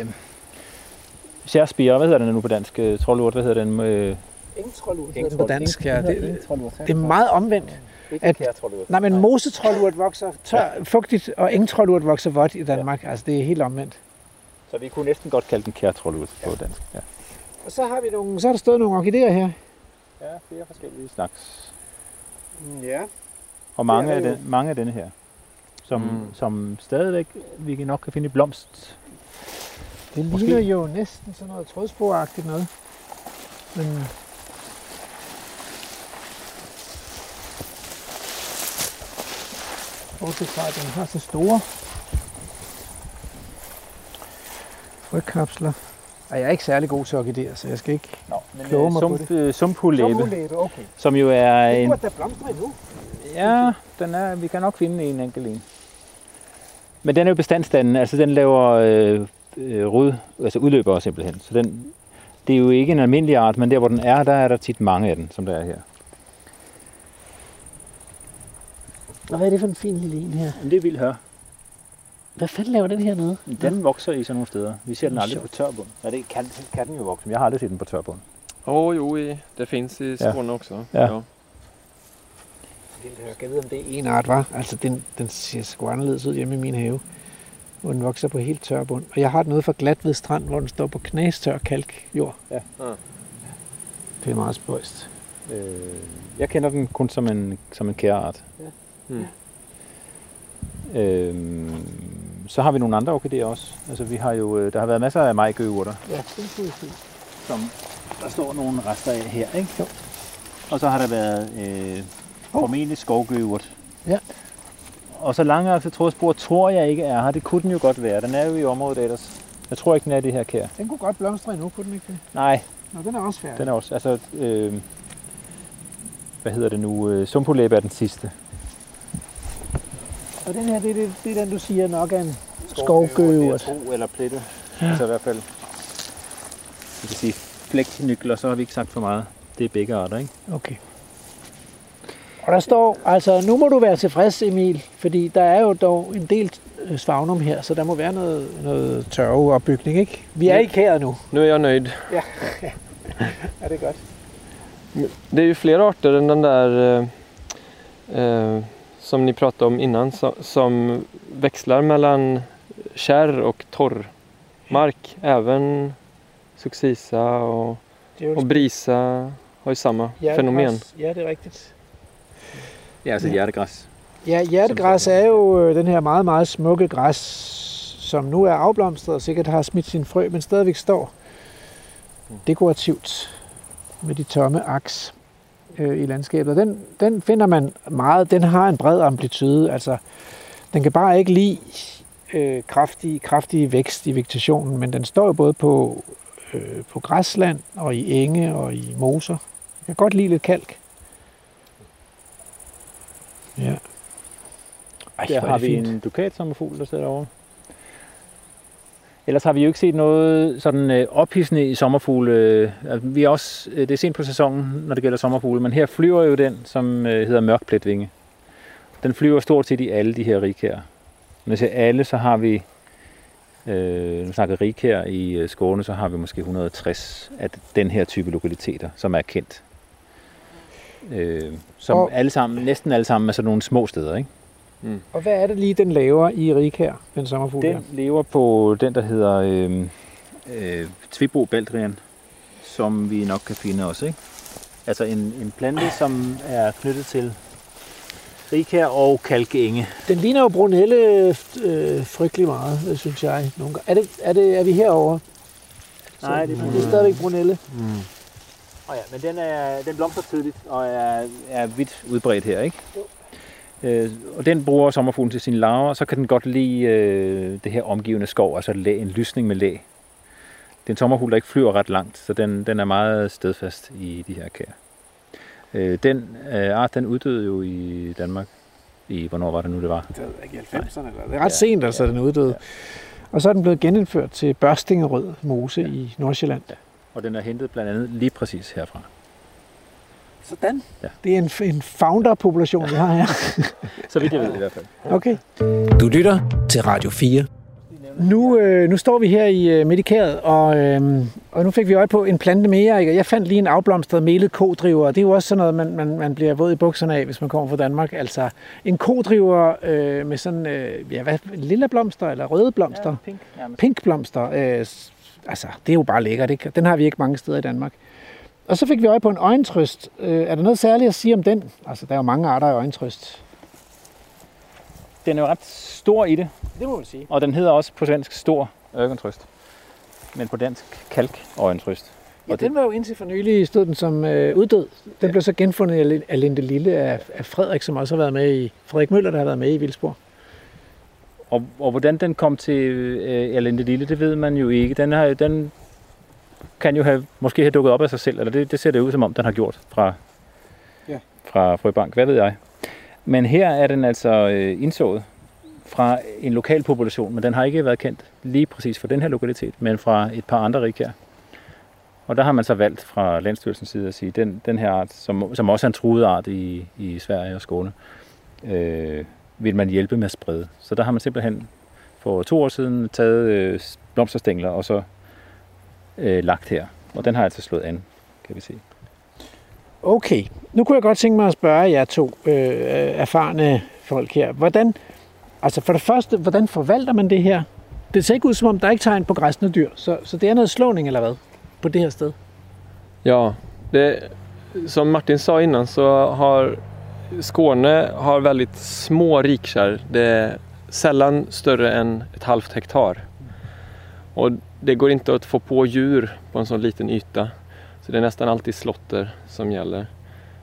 Øh, Skærspire, hvad hedder den nu på dansk? Øh, Trollurt, hvad hedder den? Øh, Engtrollurt den på dansk. Ja, det, Engtrollurt. det er meget omvendt. Ikke at-. Nej, men mosetrollurt vokser tør, fugtigt, og engtrollurt vokser vådt i Danmark. Altså, det er helt omvendt. Så vi kunne næsten godt kalde den kærtrollurt på dansk. Ja. Og så har vi nogle, så har der stået nogle orkideer her. ja, flere forskellige slags. Ja. Og mange, er af, den, mange af denne her, som, Mm. mm. som stadigvæk vi kan nok kan finde i blomst. Det Måske. ligner jo næsten sådan noget trådsporagtigt noget. Men Bortset fra, at den har så store frøkapsler. Og jeg er ikke særlig god til orkideer, så jeg skal ikke... Nå, men Kloge mig på sump, øh, sumphulæbe, okay. som jo er Det en... da blomstre endnu. Ja, den er, vi kan nok finde en enkelt en. Men den er jo bestandsdannende, altså den laver øh, øh, rød, altså udløber simpelthen. Så den, det er jo ikke en almindelig art, men der hvor den er, der er der tit mange af den, som der er her. Og hvad er det for en fin lille en her? Men det er vildt hør. Hvad fanden laver den her nede? Den vokser i sådan nogle steder. Vi ser den aldrig på tørbund. Ja, det kan, kan den jo vokse, men jeg har aldrig set den på tørbund. Åh, jo, i, det finns i Ja. Skåne också. Ja. Jeg kan vide, om det er en art, var. Altså, den, den ser sgu anderledes ud hjemme i min have, hvor den vokser på helt tør bund. Og jeg har den ude for Glatved Strand, hvor den står på knastør kalkjord. Ja. Ja. Det er meget spøjst. Øh, jeg kender den kun som en, som en kæreart. Mm. Øhm, så har vi nogle andre orkideer også. Altså vi har jo, øh, der har været masser af majgøurter. Ja, det er fint. som der står nogle rester af her, ikke? Jo. Og så har der været øh, formentlig skovgøvert. Ja. Og så lange trådspor tror jeg ikke er her. Det kunne den jo godt være. Den er jo i området ellers. Jeg tror ikke, den er det her kær. Den kunne godt blomstre endnu, kunne den ikke det? Nej, Nå, den er også færdig. den er også, altså, øh, hvad hedder det nu? Øh, Sumpolæbe er den sidste. Og den her, det er, det, det er den, du siger nok er en skovgøvert. Skovgøvert. eller plette. Ja. Altså i hvert fald, vi kan sige flægtnykler, så har vi ikke sagt for meget. Det er begge arter, ikke? Okay. Og der står, altså nu må du være tilfreds, Emil, fordi der er jo dog en del øh, svagnum her, så der må være noget, noget tørveopbygning, ikke? Vi er Ja. ikke her nu. Nu är jag nöjd. Er det godt? Det är ju fler arter än den där eh, eh, som ni pratade om innan som, som växlar mellan kärr och torr mark. Även succisa och, och brisa har ju samma fenomen. Ja, det er rigtigt. Ja, altså hjertegræs. Ja, hjertegræs er jo øh, den her meget, meget smukke græs, som nu er afblomstret og sikkert har smidt sin frø, men stadigvæk står dekorativt med de tomme aks øh, i landskabet. Den, den finder man meget, den har en bred amplitude, altså den kan bare ikke lide øh, kraftig, kraftig vækst i vegetationen, men den står jo både på, øh, på græsland og i enge og i moser. Jeg kan godt lide lidt kalk. Ja. Ej, Der er har vi fint. en dukatsommerfugl, der sidder derovre. Ellers har vi jo ikke set noget sådan øh, ophidsende i sommerfugle. Altså, vi er også, øh, det er sent på sæsonen, når det gælder sommerfugle, men her flyver jo den, som øh, hedder mørkpletvinge. Den flyver stort set i alle de her rigkær. Når jeg siger alle, så har vi, øh, nu snakker rigkær i øh, Skåne, så har vi måske 160 af den her type lokaliteter, som er kendt. Øh, som Og- alle sammen, næsten alle sammen er sådan nogle små steder, ikke? Og hvad er det lige, den laver i Rik her, den sommerfugl Den her? lever på den, der hedder øh, øh, Tvibro baldrian, som vi nok kan finde også. Ikke? Altså en, en plante, som er knyttet til rigkær og kalkenge. Den ligner jo brunelle øh, frygtelig meget, synes jeg. Nogle gange. Er, det, er, det, er vi herovre? Nej, det er det er brunelle. stadigvæk brunelle. Oh ja, men den, er, den blomstrer tidligt og er, er vidt udbredt her. Ikke? Øh, og den bruger sommerfuglen til sine larver, og så kan den godt lide øh, det her omgivende skov, altså læ, en lysning med læ. Det er en sommerfugl, der ikke flyver ret langt, så den, den er meget stedfast i de her kær. Øh, den øh, art, den uddøde jo i Danmark i, hvornår var det nu, det var? Det er ikke i 90'erne. Eller? Det er ret sent, altså, den uddøde. Og så er den blevet genindført til Børstingerød Mose i Nordsjælland. Og den er hentet blandt andet lige præcis herfra. Sådan. Ja. Det er en, en founder-population, vi har her. Så vidt jeg ved i hvert fald. Okay. Du lytter til Radio 4. Nu, øh, nu står vi her i øh, Medikæret, og, øh, og nu fik vi øje på en plante mere. Ikke? Og Jeg fandt lige en afblomstret melet kodriver, og det er jo også sådan noget, man, man, man bliver våd i bukserne af, hvis man kommer fra Danmark. Altså en kodriver øh, med sådan, øh, ja, hvad, lille blomster eller røde blomster. pink, nærmest. Pink blomster. Øh, altså, det er jo bare lækkert, ikke? Den har vi ikke mange steder i Danmark. Og så fik vi øje på en øjentrøst. Øh, er der noget særligt at sige om den? Altså, der er jo mange arter af øjentrøst. Den er jo ret stor i det, Det må man sige. og den hedder også på svensk stor øjentrøst. Men på dansk kalk øjentrøst. Ja, Og den var jo indtil for nylig stod den som øh, uddød. Den ja. blev så genfundet af Lin- af Linde Lille af, af Frederik, som også har været med i... Frederik Møller, der har været med i Vildsborg. Og, og hvordan den kom til øh, Erlinde Lille, det ved man jo ikke. Den, har, den kan jo have, måske have dukket op af sig selv, eller det, det ser det ud som om, den har gjort fra, Ja. fra Frøbank. Hvad ved jeg? Men her er den altså øh, indsået fra en lokal population, men den har ikke været kendt lige præcis for den her lokalitet, men fra et par andre rig her. Og der har man så valgt fra Landstyrelsens side at sige, den, den her art, som, som også er en truet art i, i Sverige og Skåne, øh, vil man hjælpe med at sprede. Så der har man simpelthen for to år siden taget øh, blomsterstængler og så øh, lagt her. Og den har altså slået an, kan vi se. Okay, nu kunne jeg godt tænke mig at spørge jer to øh, erfarne folk her. Hvordan, altså for det første, hvordan forvalter man det her? Det ser ikke ud som om, der er ikke tegn på græsne dyr, så, så det er noget slåning eller hvad på det her sted? Ja, det, som Martin sa innan så har Skåne har väldigt små rikkärr. Det är sällan större än ett halvt hektar. Och det går inte att få på djur på en sån liten yta. Så det är nästan alltid slotter som gäller.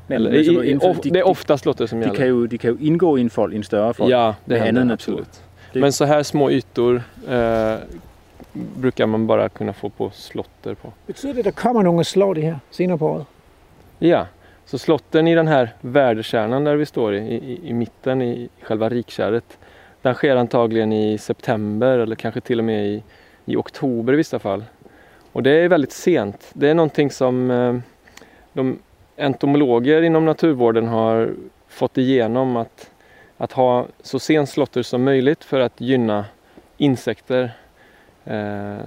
Men, Eller, men i, of, det är ofta slotter som de, gäller. kan jo, de kan jo indgå i en fold, i en større fold. Ja, det händer absolut. Det- Men så här små ytor eh, brukar man bara kunna få på slotter på. Betyder det, at der kommer nogen og slår det her senere på året? Ja, så slotten i den här värdekärnan där vi står i, i, i mitten i själva rikkärret. Den sker antagligen i september eller kanske till och med i, i oktober i vissa fall. Och det är väldigt sent. Det är någonting som eh, de entomologer inom naturvården har fått igenom att, att ha så sen slotter som möjligt för att gynna insekter eh,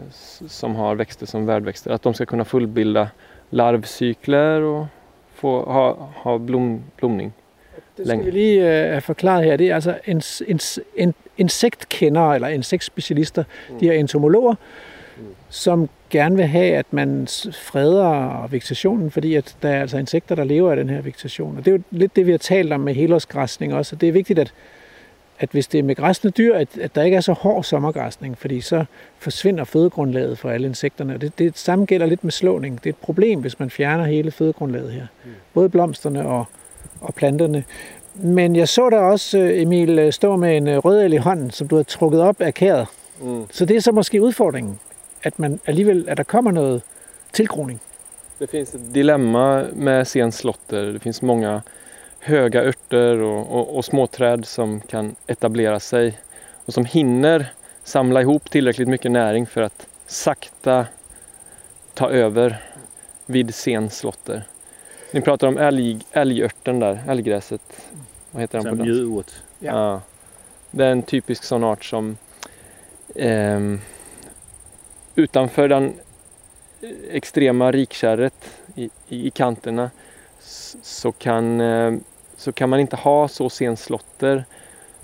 som har växter som värdväxter. Att de ska kunna fullbilda larvcykler och få ha, ha blom, blomning. Det skal Længe. vi lige øh, her. Det er altså en, en, en, insektkendere eller insektspecialister, de her entomologer, som gerne vil have, at man freder vegetationen, fordi at der er altså insekter, der lever af den her vegetation. Og det er jo lidt det, vi har talt om med helårsgræsning også. Og det er vigtigt, at, at hvis det er med græsne dyr, at, at der ikke er så hård sommergræsning, fordi så forsvinder fødegrundlaget for alle insekterne. Og det, det samme gælder lidt med slåning. Det er et problem, hvis man fjerner hele fødegrundlaget her. Både blomsterne og, og planterne. Men jeg så der også, øh, Emil, øh, stå med en øh, rødel i hånden, som du har trukket op af kæret. Så det er så måske udfordringen, at man alligevel, at der kommer noget tilgroning. Det finns ett dilemma med sen slotter. Det finns många höga örter och, och, och småträd som kan etablera sig och som hinner samla ihop tillräckligt mycket näring för att sakta ta över vid sen slotter. Ni pratar om älg, älgörten där, älggräset. Vad heter den på mjødeurt. Ja. Ja. Det är en typisk sån art som ehm, utanför den extrema rikkärret i, i, i kanterna så kan, eh, så kan man inte ha så sen slotter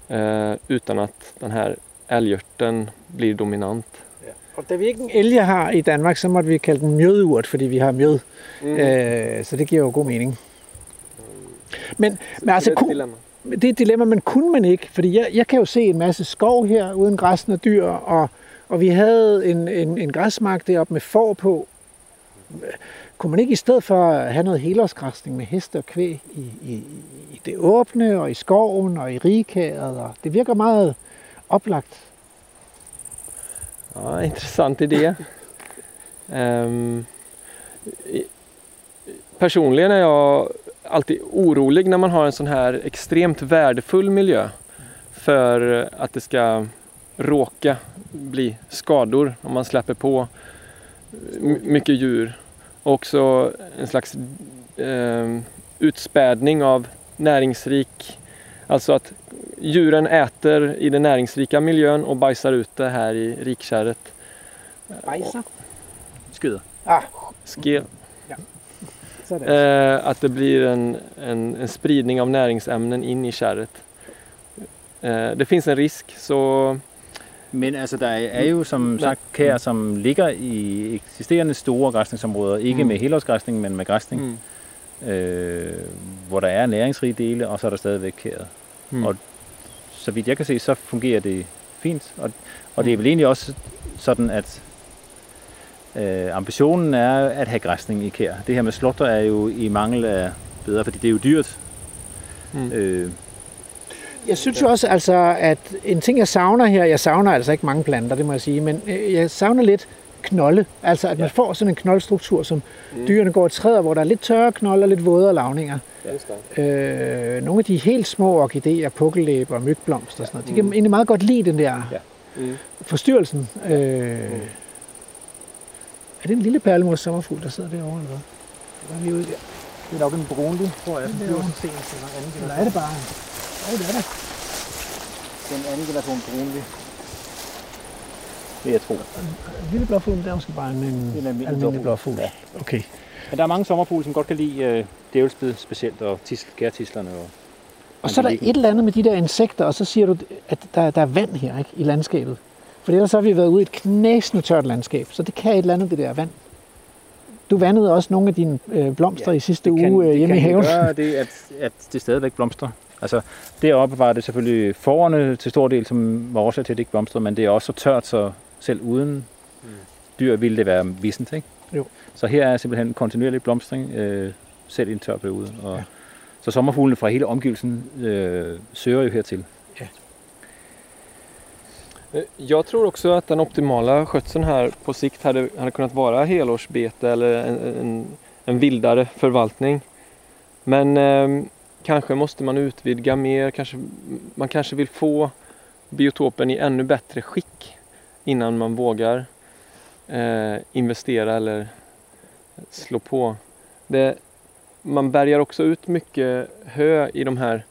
eh, utan att den här älgörten blir dominant. Og da vi ikke en elge har i Danmark, så måtte vi kalde den mjødeurt, fordi vi har mjød. Mm. Øh, så det giver jo god mening. Men, men altså, det det er et dilemma, men kunne man ikke? Fordi jeg, jeg kan jo se en masse skov her, uden græsne dyr, og, og vi havde en, en, en græsmark deroppe med får på. Kunne man ikke i stedet for have noget helårsgræsning med heste og kvæg i, i, i det åbne, og i skoven, og i rigkæret? Og det virker meget oplagt. Ja, intressant idé. Ehm, i- personligen är jag alltid orolig när man har en sån här extremt värdefull miljö för att det ska råka bli skador om man släpper på mycket djur. Och också en slags ehm, utspädning av näringsrik, alltså att djuren äter i den näringsrika miljön och bajsar ut det här i rikkärret. Bejser. Skider. Ah, Ske, sådan. Eh, att det blir en, en, en spridning av näringsämnen in i kärret. Eh, det finns en risk så Men altså, der er er jo som sagt kær, som ligger i eksisterende store græsningsområder, ikke Mm. med helårsgræsning, men med græsning, mm, øh, hvor der er næringsrige dele, og så er der stadigvæk kæret. mm. Og- Så vidt jeg kan se, så fungerer det fint. Og, og det er vel egentlig også sådan, at øh, ambitionen er at have græsning i kær. Det her med slotter er jo i mangel af bedre, fordi det er jo dyrt. Mm. Øh, Jeg synes jo også, altså, at en ting, jeg savner her, jeg savner altså ikke mange planter, det må jeg sige, men øh, jeg savner lidt knolde. Altså, at man får sådan en knoldstruktur, som Mm. dyrene går og træder, hvor der er lidt tørre knolde og lidt vådere lavninger. Det. Øh, nogle af de helt små orkideer, pukkellæber, mygblomster og sådan noget, de kan egentlig meget godt lide den der Ja. Mm. forstyrrelsen. Øh, er det en lille perlemors sommerfugl, der sidder derovre, eller hvad? Hvad er vi ude der? det er nok en brunlig, tror jeg. Den flyver så sent til en anden Eller er det bare... Ja, det er det. Den anden generation brunlig. Det jeg tror. En lille blåfugl, det er måske bare en, en almindelig almindelig blåfugl. Ja. Okay. Men der er mange sommerfugle, som godt kan lide øh, djævelsbid specielt, og tis, gærtislerne. Og, Og så er der et eller andet med de der insekter, og så siger du, at der, der er vand her ikke, i landskabet. For ellers har vi været ude i et knæsende tørt landskab, så det kan et eller andet, det der vand. Du vandede også nogle af dine øh, blomster ja, i sidste det kan, uge øh, det hjemme i kan jo haven. gøre det, at, at det stadigvæk blomstrer. Altså, deroppe var det selvfølgelig forårene til stor del, som var årsag til, at det ikke blomstrede, men det er også så tørt, så selv uden dyr ville det være vissent, ikke? Jo. Så her er simpelthen en kontinuerlig blomstring, øh, selv i en tør periode. Og, ja. Så sommerfuglene fra hele omgivelsen øh, søger jo hertil. Eh, jag tror också att den optimala skötseln här på sikt hade, hade kunnat vara helårsbete eller en, en, en vildare förvaltning. Men eh, kanske måste man utvidga mer, kanske, man kanske vill få biotopen i ännu bättre skick innan man vågar eh, investera eller slå på. Det, man bärgar också ut mycket hö i de här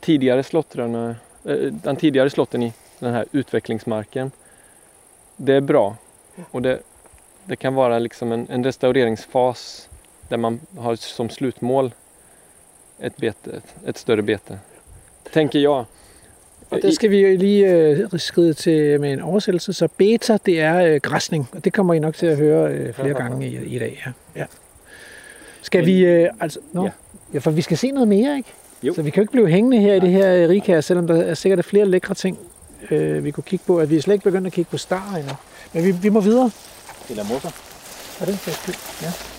tidigare slottrarna, eh, den tidigare slotten i den här utvecklingsmarken. Det är bra och det, det kan vara liksom en, en restaureringsfas där man har som slutmål ett, bete, ett, ett större bete. Tänker jeg. Og der skal vi jo lige øh, skride til med en oversættelse. Så beta, det er øh, græsning, og det kommer I nok til at høre øh, flere gange i, i dag. Ja. ja. Skal vi, øh, altså, no. ja. For vi skal se noget mere, ikke? Jo. Så vi kan jo ikke blive hængende her i det her øh, rigkær, selvom der er sikkert flere lækre ting, øh, vi kunne kigge på. At vi er slet ikke begyndt at kigge på star endnu. Men vi, vi må videre. Eller mosser. Er det? Ja.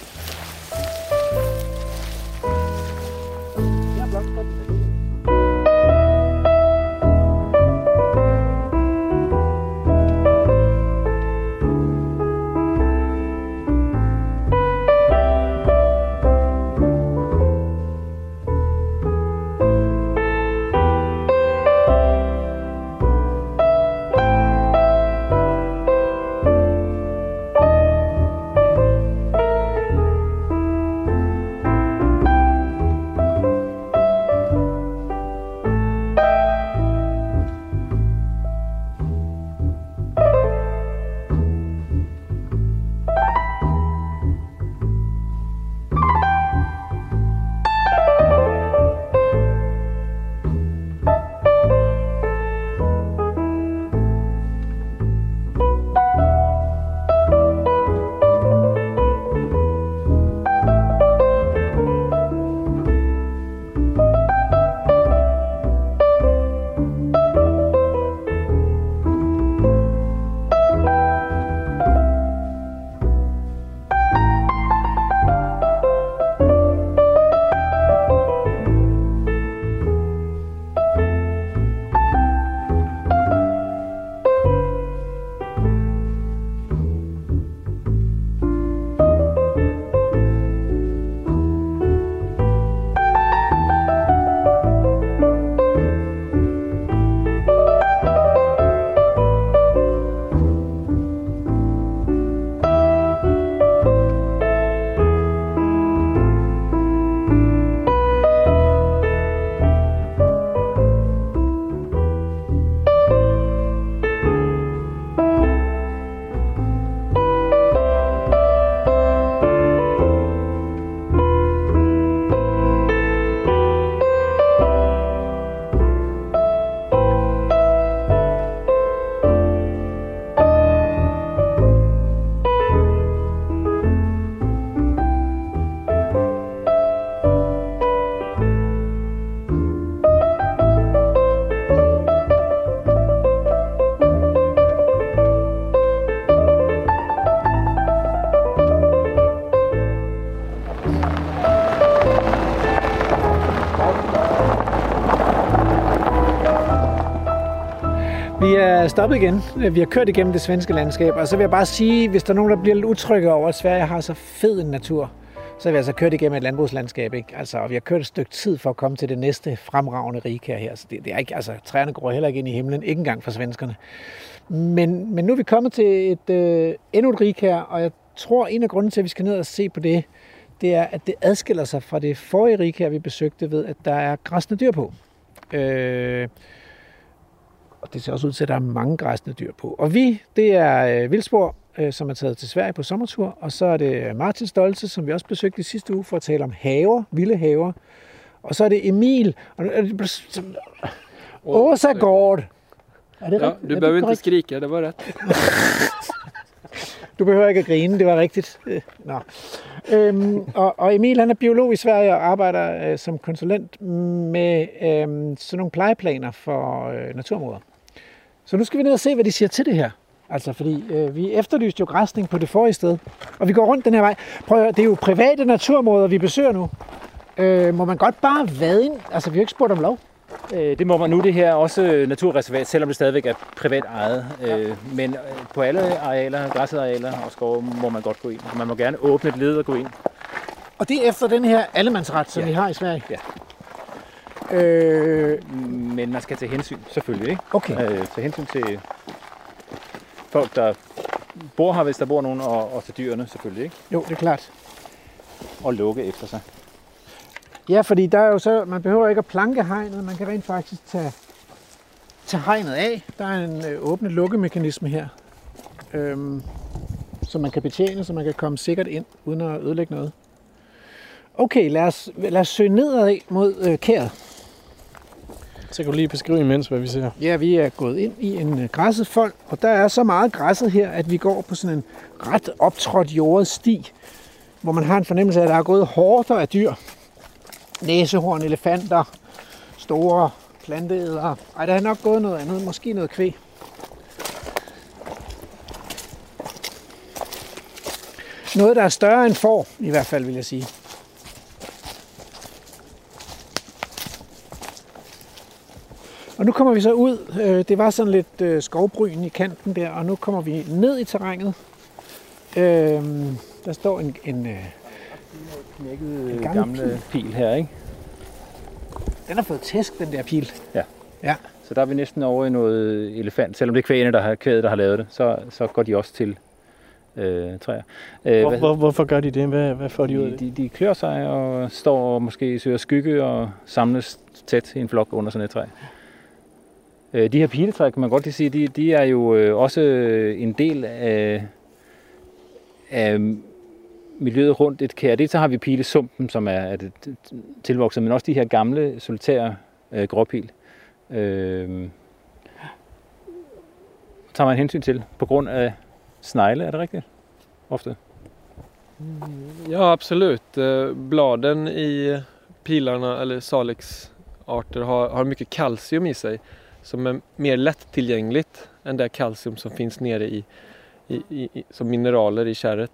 Stoppet igen. Øh, vi har kørt igennem det svenske landskab, og så vil jeg bare sige, hvis der er nogen, der bliver lidt utrygge over, at Sverige har så fed en natur, så har vi altså kørt igennem et landbrugslandskab. Ikke? Altså, og vi har kørt et stykke tid for at komme til det næste fremragende rike her. Så det, det er ikke, altså, træerne går heller ikke ind i himlen, ikke engang for svenskerne. Men, men nu er vi kommet til et, øh, endnu et rike her, og jeg tror, en af grunden til, at vi skal ned og se på det, det er, at det adskiller sig fra det forrige rike her, vi besøgte ved, at der er græsne dyr på. Øh, og det ser også ud til, at der er mange græsne dyr på. Og vi, det er øh, Vildsborg, øh, som er taget til Sverige på sommertur, og så er det Martin Stolte, som vi også besøgte i sidste uge for at tale om haver, vilde haver. Og så er det Emil, og nu er det Åsagård. Er det Ja, rigtigt? du Er inte korrekt? skrika, det var rätt. Du behøver ikke at grine, det var rigtigt. Nå. Øhm, og, og Emil han er biolog i Sverige og arbejder øh, som konsulent med øh, sådan nogle plejeplaner for øh, naturområder. Så nu skal vi ned og se, hvad de siger til det her. Altså, fordi øh, vi efterlyste jo græsning på det forrige sted. Og vi går rundt den her vej. Prøv at det er jo private naturområder, vi besøger nu. Øh, må man godt bare vade ind? Altså, vi har jo ikke spurgt om lov. Øh, det må man nu. Det her er også naturreservat, selvom det stadigvæk er privat ejet. Øh, men øh, på alle arealer, græsarealer og skove, må man godt gå ind. Man må gerne åbne et led og gå ind. Og det er efter den her allemandsret, som Ja. vi har i Sverige. Ja. Øh, Men man skal tage hensyn, selvfølgelig. Ikke? okay. Øh, tage hensyn til folk, der bor her, hvis der bor nogen, og, og til dyrene selvfølgelig. Ikke? Jo, det er klart. Og lukke efter sig. Ja, fordi der er jo så, man behøver ikke at planke hegnet, man kan rent faktisk tage, tage hegnet af. Der er en øh, åbne lukkemekanisme her, øhm, som man kan betjene, så man kan komme sikkert ind, uden at ødelægge noget. Okay, lad os, lad os søge nedad mod øh, kæret. Så kan du lige beskrive imens, hvad vi ser. Ja, vi er gået ind i en øh, græsset fold, og der er så meget græsset her, at vi går på sådan en ret optrådt jordet sti, hvor man har en fornemmelse af, at der er gået hårder af dyr. Næsehorn, elefanter, store planteædere. Ej, der er nok gået noget andet, måske noget kvæg. Noget, der er større end får, i hvert fald vil jeg sige. Og nu kommer vi så ud. Øh, Det var sådan lidt øh, skovbryn i kanten der, og nu kommer vi ned i terrænet. Øh, Der står en, en Knækket En gammel gamle pil her, ikke? den har fået tæsk, den der pil. Så der er vi næsten over i noget elefant. Selvom det er kvægene, der har, kvædet, der har lavet det, så, så går de også til øh, træer. Øh, Hvor, hvad- hvor, hvorfor gør de det? Hvad, hvad får de ud af de, det? de, de klør sig og står og måske søger skygge og samles tæt i en flok under sådan et træ. Øh, de her piletræer, kan man godt lige sige, de, de er jo øh, også øh, en del af, af miljøet rundt et kær. Det så har vi pilesumpen, som er, er det tilvokset, men også de her gamle, solitære øh, gråpil. Øh, tager man hensyn til på grund af snegle, er det rigtigt? Ofte. Ja, absolut. Eh, bladen i eh, pilarna eller salixarter har, har mycket kalcium i sig som är mer lättillgängligt än det kalcium som finns nere i, i, i, som mineraler i kärret.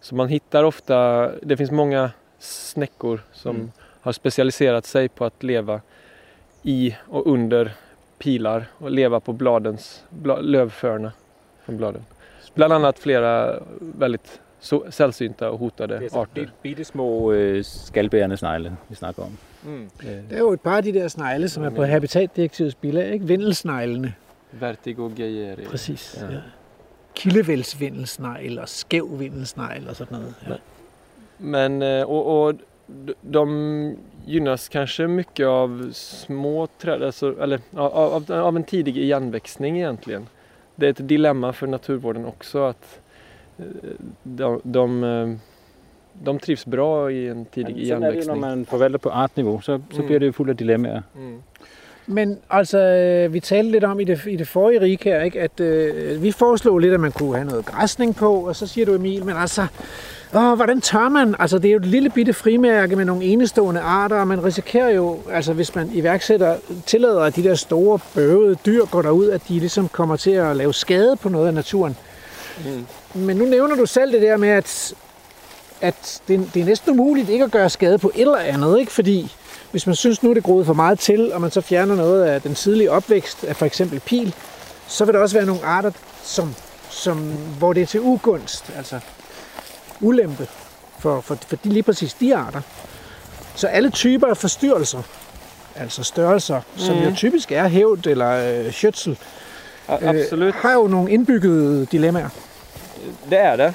Så man hittar ofta, det finns många snäckor som Mm. har specialiserat sig på att leva i och under pilar och leva på bladens, bla, lövförna från bladen. Bland annat flera väldigt så, sällsynta och hotade Det er arter. bitte, bitte små øh, skalbærende snegle, vi snakker om. Mm. Øh, Der er jo et par af de der snegle, som er på habitatdirektivets bilag, ikke? Vindelsneglene. Vertigo gayeri. Præcis. Ja. Ja. Kildevælsvindelsnegl og skæv vindelsnegl og sådan noget. Ja. Men eh, och, och d- de gynnas kanske mycket av små träd, alltså, eller av, av, av en tidig igenväxning egentligen. Det är ett dilemma för naturvården också att eh, de, de, eh, de trivs bra i en tidig sådan er det, jo, når man forvalter på artniveau, så, så Mm. bliver det jo fuldt af dilemmaer. Mm. Men altså, øh, vi talte lidt om i det, i det forrige rig her, ikke? at øh, vi foreslog lidt, at man kunne have noget græsning på, og så siger du Emil, men altså, åh, hvordan tør man? Altså, det er jo et lille bitte frimærke med nogle enestående arter, og man risikerer jo, altså hvis man iværksætter, tillader, at de der store bøvede dyr går derud, at de ligesom kommer til at lave skade på noget af naturen. Mm. Men nu nævner du selv det der med, at, at det, det er næsten umuligt ikke at gøre skade på et eller andet, ikke? Fordi hvis man synes, nu er det groet for meget til, og man så fjerner noget af den tidlige opvækst af for eksempel pil, så vil der også være nogle arter, som, som, hvor det er til ugunst, altså ulempe for, for, for de, lige præcis de arter. Så alle typer af forstyrrelser, altså størrelser, mm. som jo typisk er hævd eller øh, skjøtsel, Ja, absolut. har jo nogle indbyggede dilemmaer. Det är det.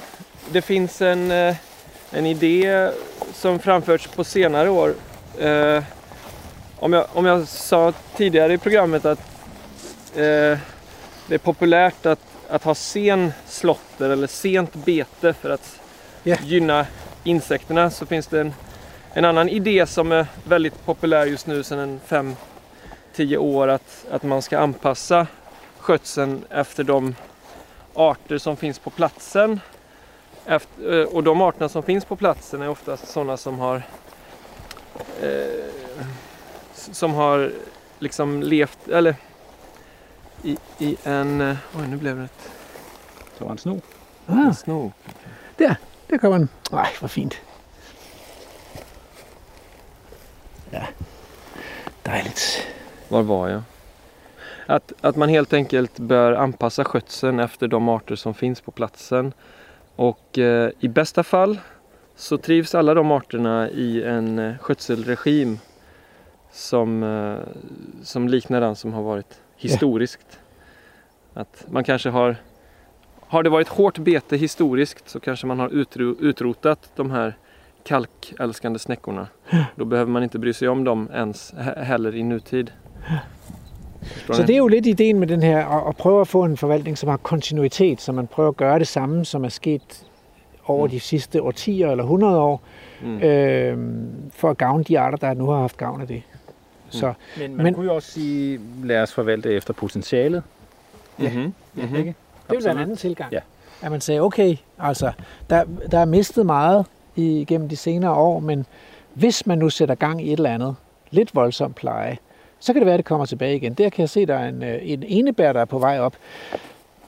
Det finns en, eh, en idé som framförts på senare år. Eh, om, jag, om jag sa tidigare i programmet att eh, det är populärt att, att ha sen slotter eller sent bete för att Ja. gynna insekterna så finns det en, en annan idé som är väldigt populär just nu sedan en 5-10 år att, att man ska anpassa skötseln efter de arter som finns på platsen. Efter, eh, och de arterna som finns på platsen är oftast sådana som har eh, som har liksom levt eller i, i en... eh, Oj, nu blev det ett Så var en sno. Ah, Sno. der kommer den. Nej, hvor fint. Ja, dejligt. Var var jag? Att, att man helt enkelt bör anpassa skötseln efter de arter som finns på platsen. Och eh, i bästa fall så trivs alla de arterna i en eh, skötselregim som, eh, som liknar den som har varit historiskt. Att man kanske har har det varit hårt bete historiskt så kanske man har utro, utrotat de här kalkälskande snäckorna. Då behöver man inte bry sig om dem ens he- heller i nutid. Så det er jo lidt ideen med den her, at, at prøve at få en forvaltning, som har kontinuitet, så man prøver at gøre det samme, som er sket over de sidste årtier eller 100 år, Mm. øh, for at gavne de arter, der nu har haft gavn af det. Så Men man Men- kunne jo også sige, lad os forvalte efter potentialet. Mhm. Mhm. Ikke? det vil være en anden tilgang. Ja. At man sagde, okay, altså, der, der er mistet meget igennem de senere år, men hvis man nu sætter gang i et eller andet, lidt voldsom pleje, så kan det være, at det kommer tilbage igen. Der kan jeg se, at der er en, øh, en enebær, der er på vej op.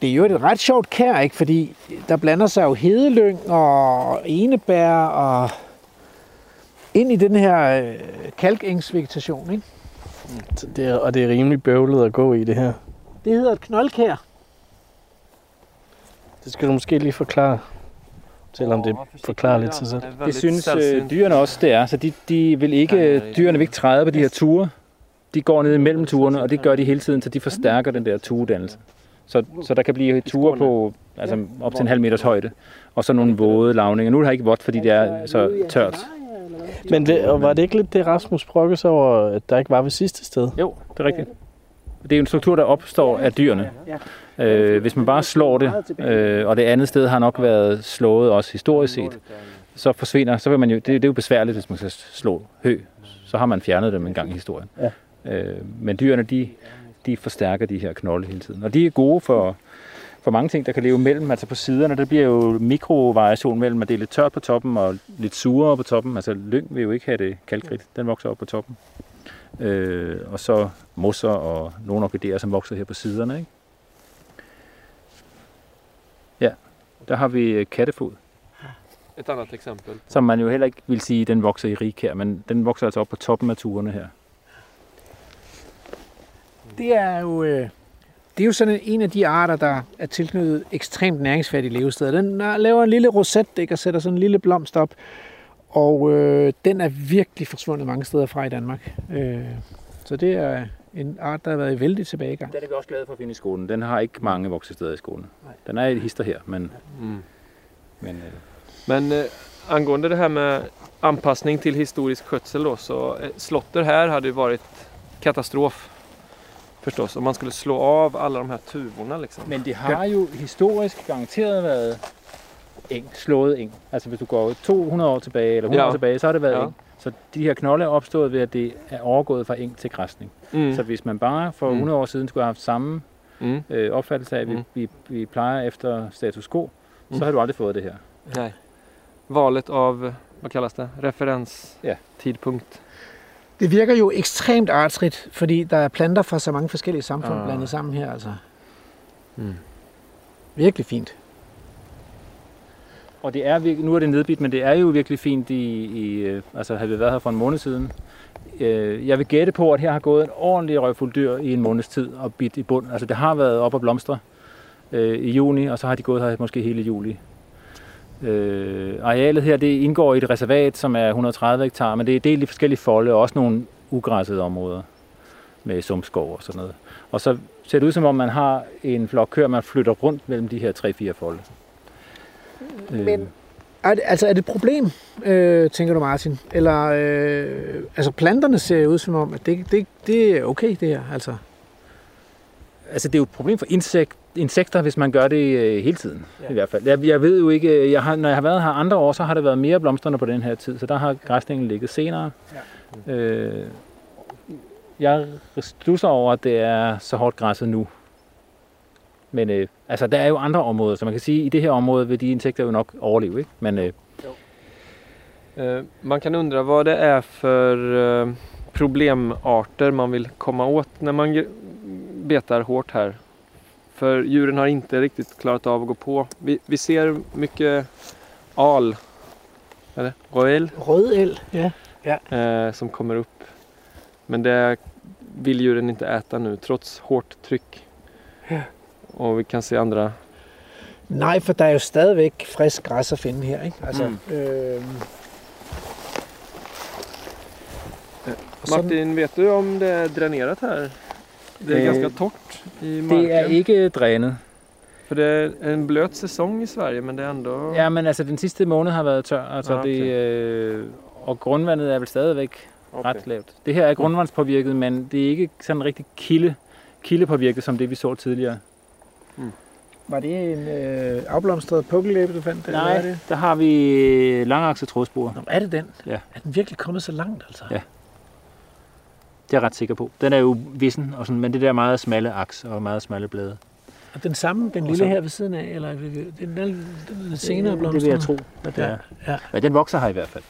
Det er jo et ret sjovt kær, ikke? fordi der blander sig jo hedelyng og enebær og ind i den her øh, kalkengsvegetation. Ikke? Det er, og det er rimelig bøvlet at gå i det her. Det hedder et knoldkær. Det skal du måske lige forklare, selvom det forklarer lidt sig selv. Det synes øh, dyrene også, det er. Så de, de vil ikke, dyrene vil ikke træde på de her ture. De går ned imellem turene, og det gør de hele tiden, så de forstærker den der tuedannelse. Så, så der kan blive ture på altså op til en halv meters højde, og så nogle våde lavninger. Nu er det her ikke vådt, fordi det er så tørt. Men det, og var det ikke lidt det, Rasmus brokkede sig over, at der ikke var ved sidste sted? Jo, det er rigtigt. Det er en struktur, der opstår af dyrene. Øh, hvis man bare slår det, øh, og det andet sted har nok været slået også historisk set, så forsvinder, så vil man jo, det, det er jo besværligt, hvis man skal slå hø. Så har man fjernet dem en gang i historien. Øh, men dyrene, de, de forstærker de her knolde hele tiden. Og de er gode for, for mange ting, der kan leve mellem. Altså på siderne, der bliver jo mikrovariation mellem, at det er lidt tørt på toppen og lidt surere på toppen. Altså lyng vil jo ikke have det kalkrigt. Den vokser op på toppen. Øh, og så mosser og nogle orkideer, som vokser her på siderne. Ikke? Ja, der har vi øh, kattefod, Ett annat exempel. som man jo heller ikke vil sige, den vokser i rigkær, men den vokser altså op på toppen af turene her. Det er jo, øh, det er jo sådan en af de arter, der er tilknyttet ekstremt næringsfattige levesteder. Den øh, laver en lille rosetdæk og sætter sådan en lille blomst op. Og øh, den er virkelig forsvundet mange steder fra i Danmark. Øh, så det er en art, der har været i vældig tilbagegang. Den er vi også glade for at finde i skolen. Den har ikke mange voksesteder i skolen. Den er et hister her, men, Mm. men øh, Men eh, angående det här med anpassning till historisk skötsel då, så eh, slotter här hade ju varit katastrof. Förstås, om man skulle slå av alla de här tuvorna liksom. Men det har jo historisk garanteret været eng, slået eng. Altså hvis du går 200 år tilbage, eller 100 Ja. år tilbage, så har det været Ja. eng. Så de her knolde er opstået ved, at det er overgået fra eng til græsning. Mm. Så hvis man bare for Mm. 100 år siden skulle have haft samme Mm. øh, opfattelse af, at vi, Mm. vi, vi plejer efter status quo, Mm. så har du aldrig fået det her. Nej. Valet av, vad kallas det, referens Ja. tidpunkt. Det virker jo ekstremt artsrigt, fordi der er planter fra så mange forskellige samfund Ah. blandet sammen her. Altså. Mm. Virkelig fint. Og det er nu er det nedbidt, men det er jo virkelig fint i, i øh, altså havde vi været her for en måned siden. Øh, jeg vil gætte på, at her har gået en ordentlig røgfuld dyr i en måneds tid og bidt i bund. Altså det har været op og blomstre øh, i juni, og så har de gået her måske hele juli. Øh, arealet her, det indgår i et reservat, som er 130 hektar, men det er delt i forskellige folde, og også nogle ugræssede områder med sumskov og sådan noget. Og så ser det ud som om, man har en flok køer, man flytter rundt mellem de her 3-4 folde. Øh, Men er det, altså er det et problem, øh, tænker du Martin? Eller øh, altså planterne ser ud som om, at det, det, det er okay det her. Altså. Altså, det er jo et problem for insekt, insekter, hvis man gør det øh, hele tiden, ja. i hvert fald. Jeg, jeg ved jo ikke, øh, jeg har, når jeg har været her andre år, så har det været mere blomstrende på den her tid, så der har græsningen ligget senere. Ja. Øh, jeg stusser over, at det er så hårdt græsset nu. Men øh, altså, der er jo andre områder, så man kan sige, at i det her område vil de insekter jo nok overleve, ikke? Men øh, Eh, man kan undra vad det är för eh, problemarter man vill komma åt när man betar hårt här. För djuren har inte riktigt klarat av att gå på. Vi, vi ser mycket al, eller roel, Rød el, ja. eh, som kommer upp. Men det vill djuren inte äta nu trots hårt tryck. Ja. Och vi kan se andra Nej, for der er jo stadigvæk frisk græs at finde her, ikke? Altså, Mm. øh, og Martin, vet du om det är dränerat här? Det är Eh, ganska torrt i marken. Det er ikke drænet. För det är en blöt säsong i Sverige men det er är ändå... Ja, men altså den sidste måned har været tør, altså Ah, okay. det, øh, og grundvandet er vel stadigvæk Okej. ret lavt. Det her er grundvandspåvirket, men det er ikke sådan rigtig kilde, kildepåvirket, som det vi så tidligere. Var det en øh, afblomstret pukkelæbe, du fandt? eller hvad er det? der har vi langakset trådspor. Nå, er det den? Ja. Er den virkelig kommet så langt, altså? Ja. Det er jeg ret sikker på. Den er jo vissen, og sådan, men det der meget smalle aks og meget smalle blade. Og den samme, den lille så- her ved siden af, eller den, den, den, den er senere det blomstret? vil jeg tro, at det Ja, er. ja. Ja, den vokser her i hvert fald.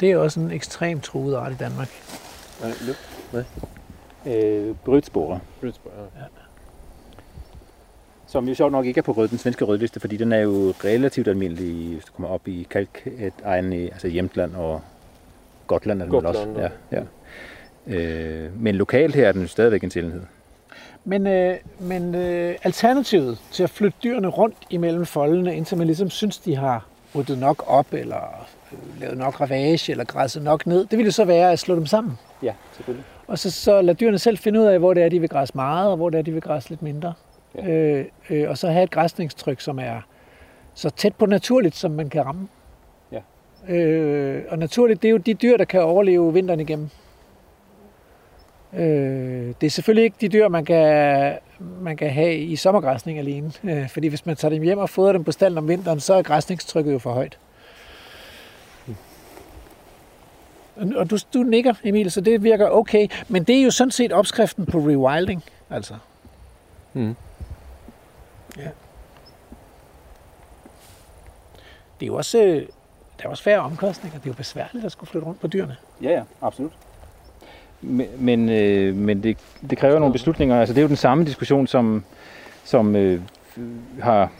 Det er også en ekstremt truet art i Danmark. Nej, luft. Øh, brytsporer, Brudspår, ja. som jo sjovt nok ikke er på rød, den svenske rødliste, fordi den er jo relativt almindelig, hvis du kommer op i i altså Jämtland og Gotland er den Gotland, også. Ja, ja. Øh, men lokalt her er den stadigvæk en sjældenhed. Men, øh, men øh, alternativet til at flytte dyrene rundt imellem foldene, indtil man ligesom synes, de har ryddet nok op, eller øh, lavet nok ravage, eller græsset nok ned, det ville jo så være at slå dem sammen. Ja, selvfølgelig. Og så, så lade dyrene selv finde ud af, hvor det er, de vil græsse meget, og hvor det er, de vil græsse lidt mindre. Ja. Øh, øh, og så have et græsningstryk, som er så tæt på naturligt, som man kan ramme. Ja. Øh, og naturligt, det er jo de dyr, der kan overleve vinteren igennem. Øh, det er selvfølgelig ikke de dyr, man kan, man kan have i sommergræsning alene. Øh, fordi hvis man tager dem hjem og fodrer dem på stallen om vinteren, så er græsningstrykket jo for højt. Og- Og du, du nikker, Emil, så det virker okay. Men det er jo sådan set opskriften på rewilding, altså. Mm. Det er jo også, øh, der er også færre omkostninger. Det er jo besværligt at skulle flytte rundt på dyrene. Ja, ja, absolut. Men, men, øh, men det, det kræver nogle beslutninger. Altså, det er jo den samme diskussion, som, som øh, har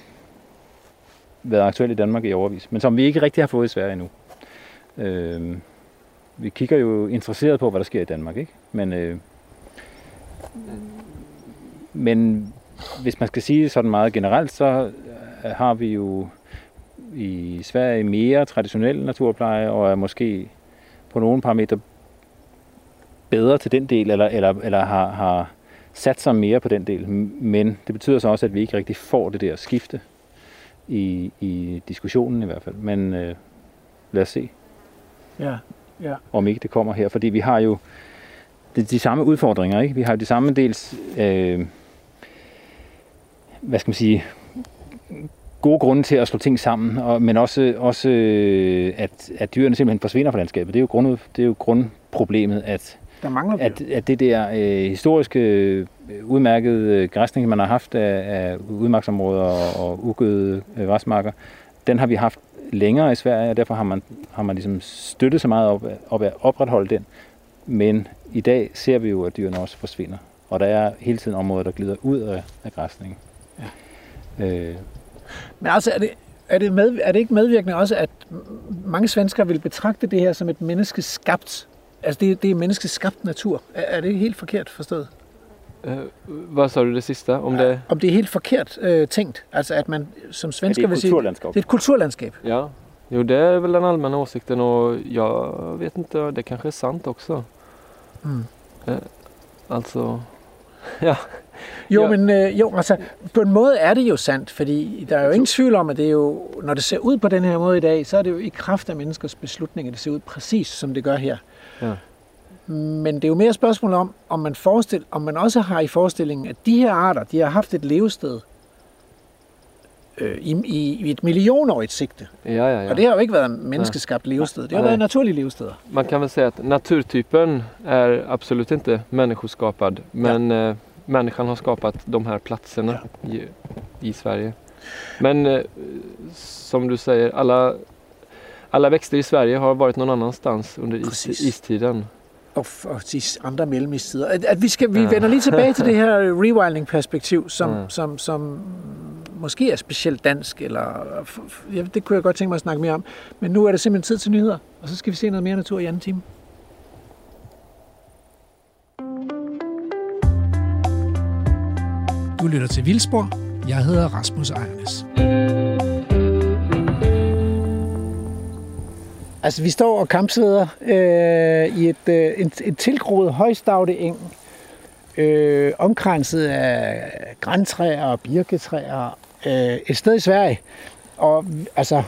været aktuel i Danmark i overvis, men som vi ikke rigtig har fået i Sverige endnu. Øh, vi kigger jo interesseret på, hvad der sker i Danmark, ikke? Men, øh, men hvis man skal sige sådan meget generelt, så har vi jo i Sverige mere traditionel naturpleje, og er måske på nogle parametre bedre til den del, eller, eller, eller har, har sat sig mere på den del. Men det betyder så også, at vi ikke rigtig får det der skifte i, i diskussionen i hvert fald. Men øh, lad os se, Ja, ja. om ikke det kommer her. Fordi vi har jo de, de samme udfordringer. Ikke? Vi har jo de samme dels, øh, hvad skal man sige, gode grunde til at slå ting sammen, og, men også, også øh, at, at dyrene simpelthen forsvinder fra landskabet. Det er jo, grund, det er jo grundproblemet, at Der mangler dyr. at, at det der øh, historiske øh, udmærkede øh, græsning, man har haft af, af udmarksområder og, og ugøde øh, græsmarker, den har vi haft længere i Sverige, og derfor har man, har man ligesom støttet så meget op, op at opretholde den. Men i dag ser vi jo, at dyrene også forsvinder. Og der er hele tiden områder, der glider ud af, af græsning. Ja. Øh, Men altså, er det, er, det med, er det ikke medvirkende også, at mange svenskere vil betragte det her som et menneskeskabt, altså det, det er menneskeskabt natur. Er, er det helt forkert forstået? Eh, vad sa du det sista? Om det... Om det er helt forkert øh, tænkt, altså at man som er svensker vil sige, kulturlandskab? det er et kulturlandskab. Ja. Jo, det är väl den allmänna åsikten och jag vet inte, det kanske är sant också. Mm. Alltså, Jo, Ja. men øh, jo, altså, på en måde er det jo sandt, fordi der er jo ingen tvivl om, at det er jo, når det ser ud på den her måde i dag, så er det jo i kraft af menneskers beslutninger, det ser ud præcis, som det gør her. Ja. Men det er jo mere spørgsmål om, om man, forestil, om man også har i forestillingen, at de her arter, de har haft et levested øh, i, i, i et millionårigt sigte. ja, ja, Ja. ja. Og det har jo ikke været menneskeskabt levested. Det har Nej. været naturlige levesteder. Man kan väl säga att naturtypen är absolut inte människoskapad. Men eh, människan har skapat de här platserna i, i Sverige. Men eh, som du säger, alla, alla växter i Sverige har varit någon annanstans under is, istiden. og, og andre mellemisttider. At, at vi, skal, vi vender lige tilbage til det her rewilding-perspektiv, som, mm. som, som måske er specielt dansk, eller ja, det kunne jeg godt tænke mig at snakke mere om. Men nu er det simpelthen tid til nyheder, og så skal vi se noget mere natur i anden time. Du lytter til Vildspor. Jeg hedder Rasmus Ejernes. Altså, vi står og kampsæder øh, i et, øh, et, et tilgroet højstavte eng, øh, omkranset af græntræer og birketræer, øh, et sted i Sverige. Og altså...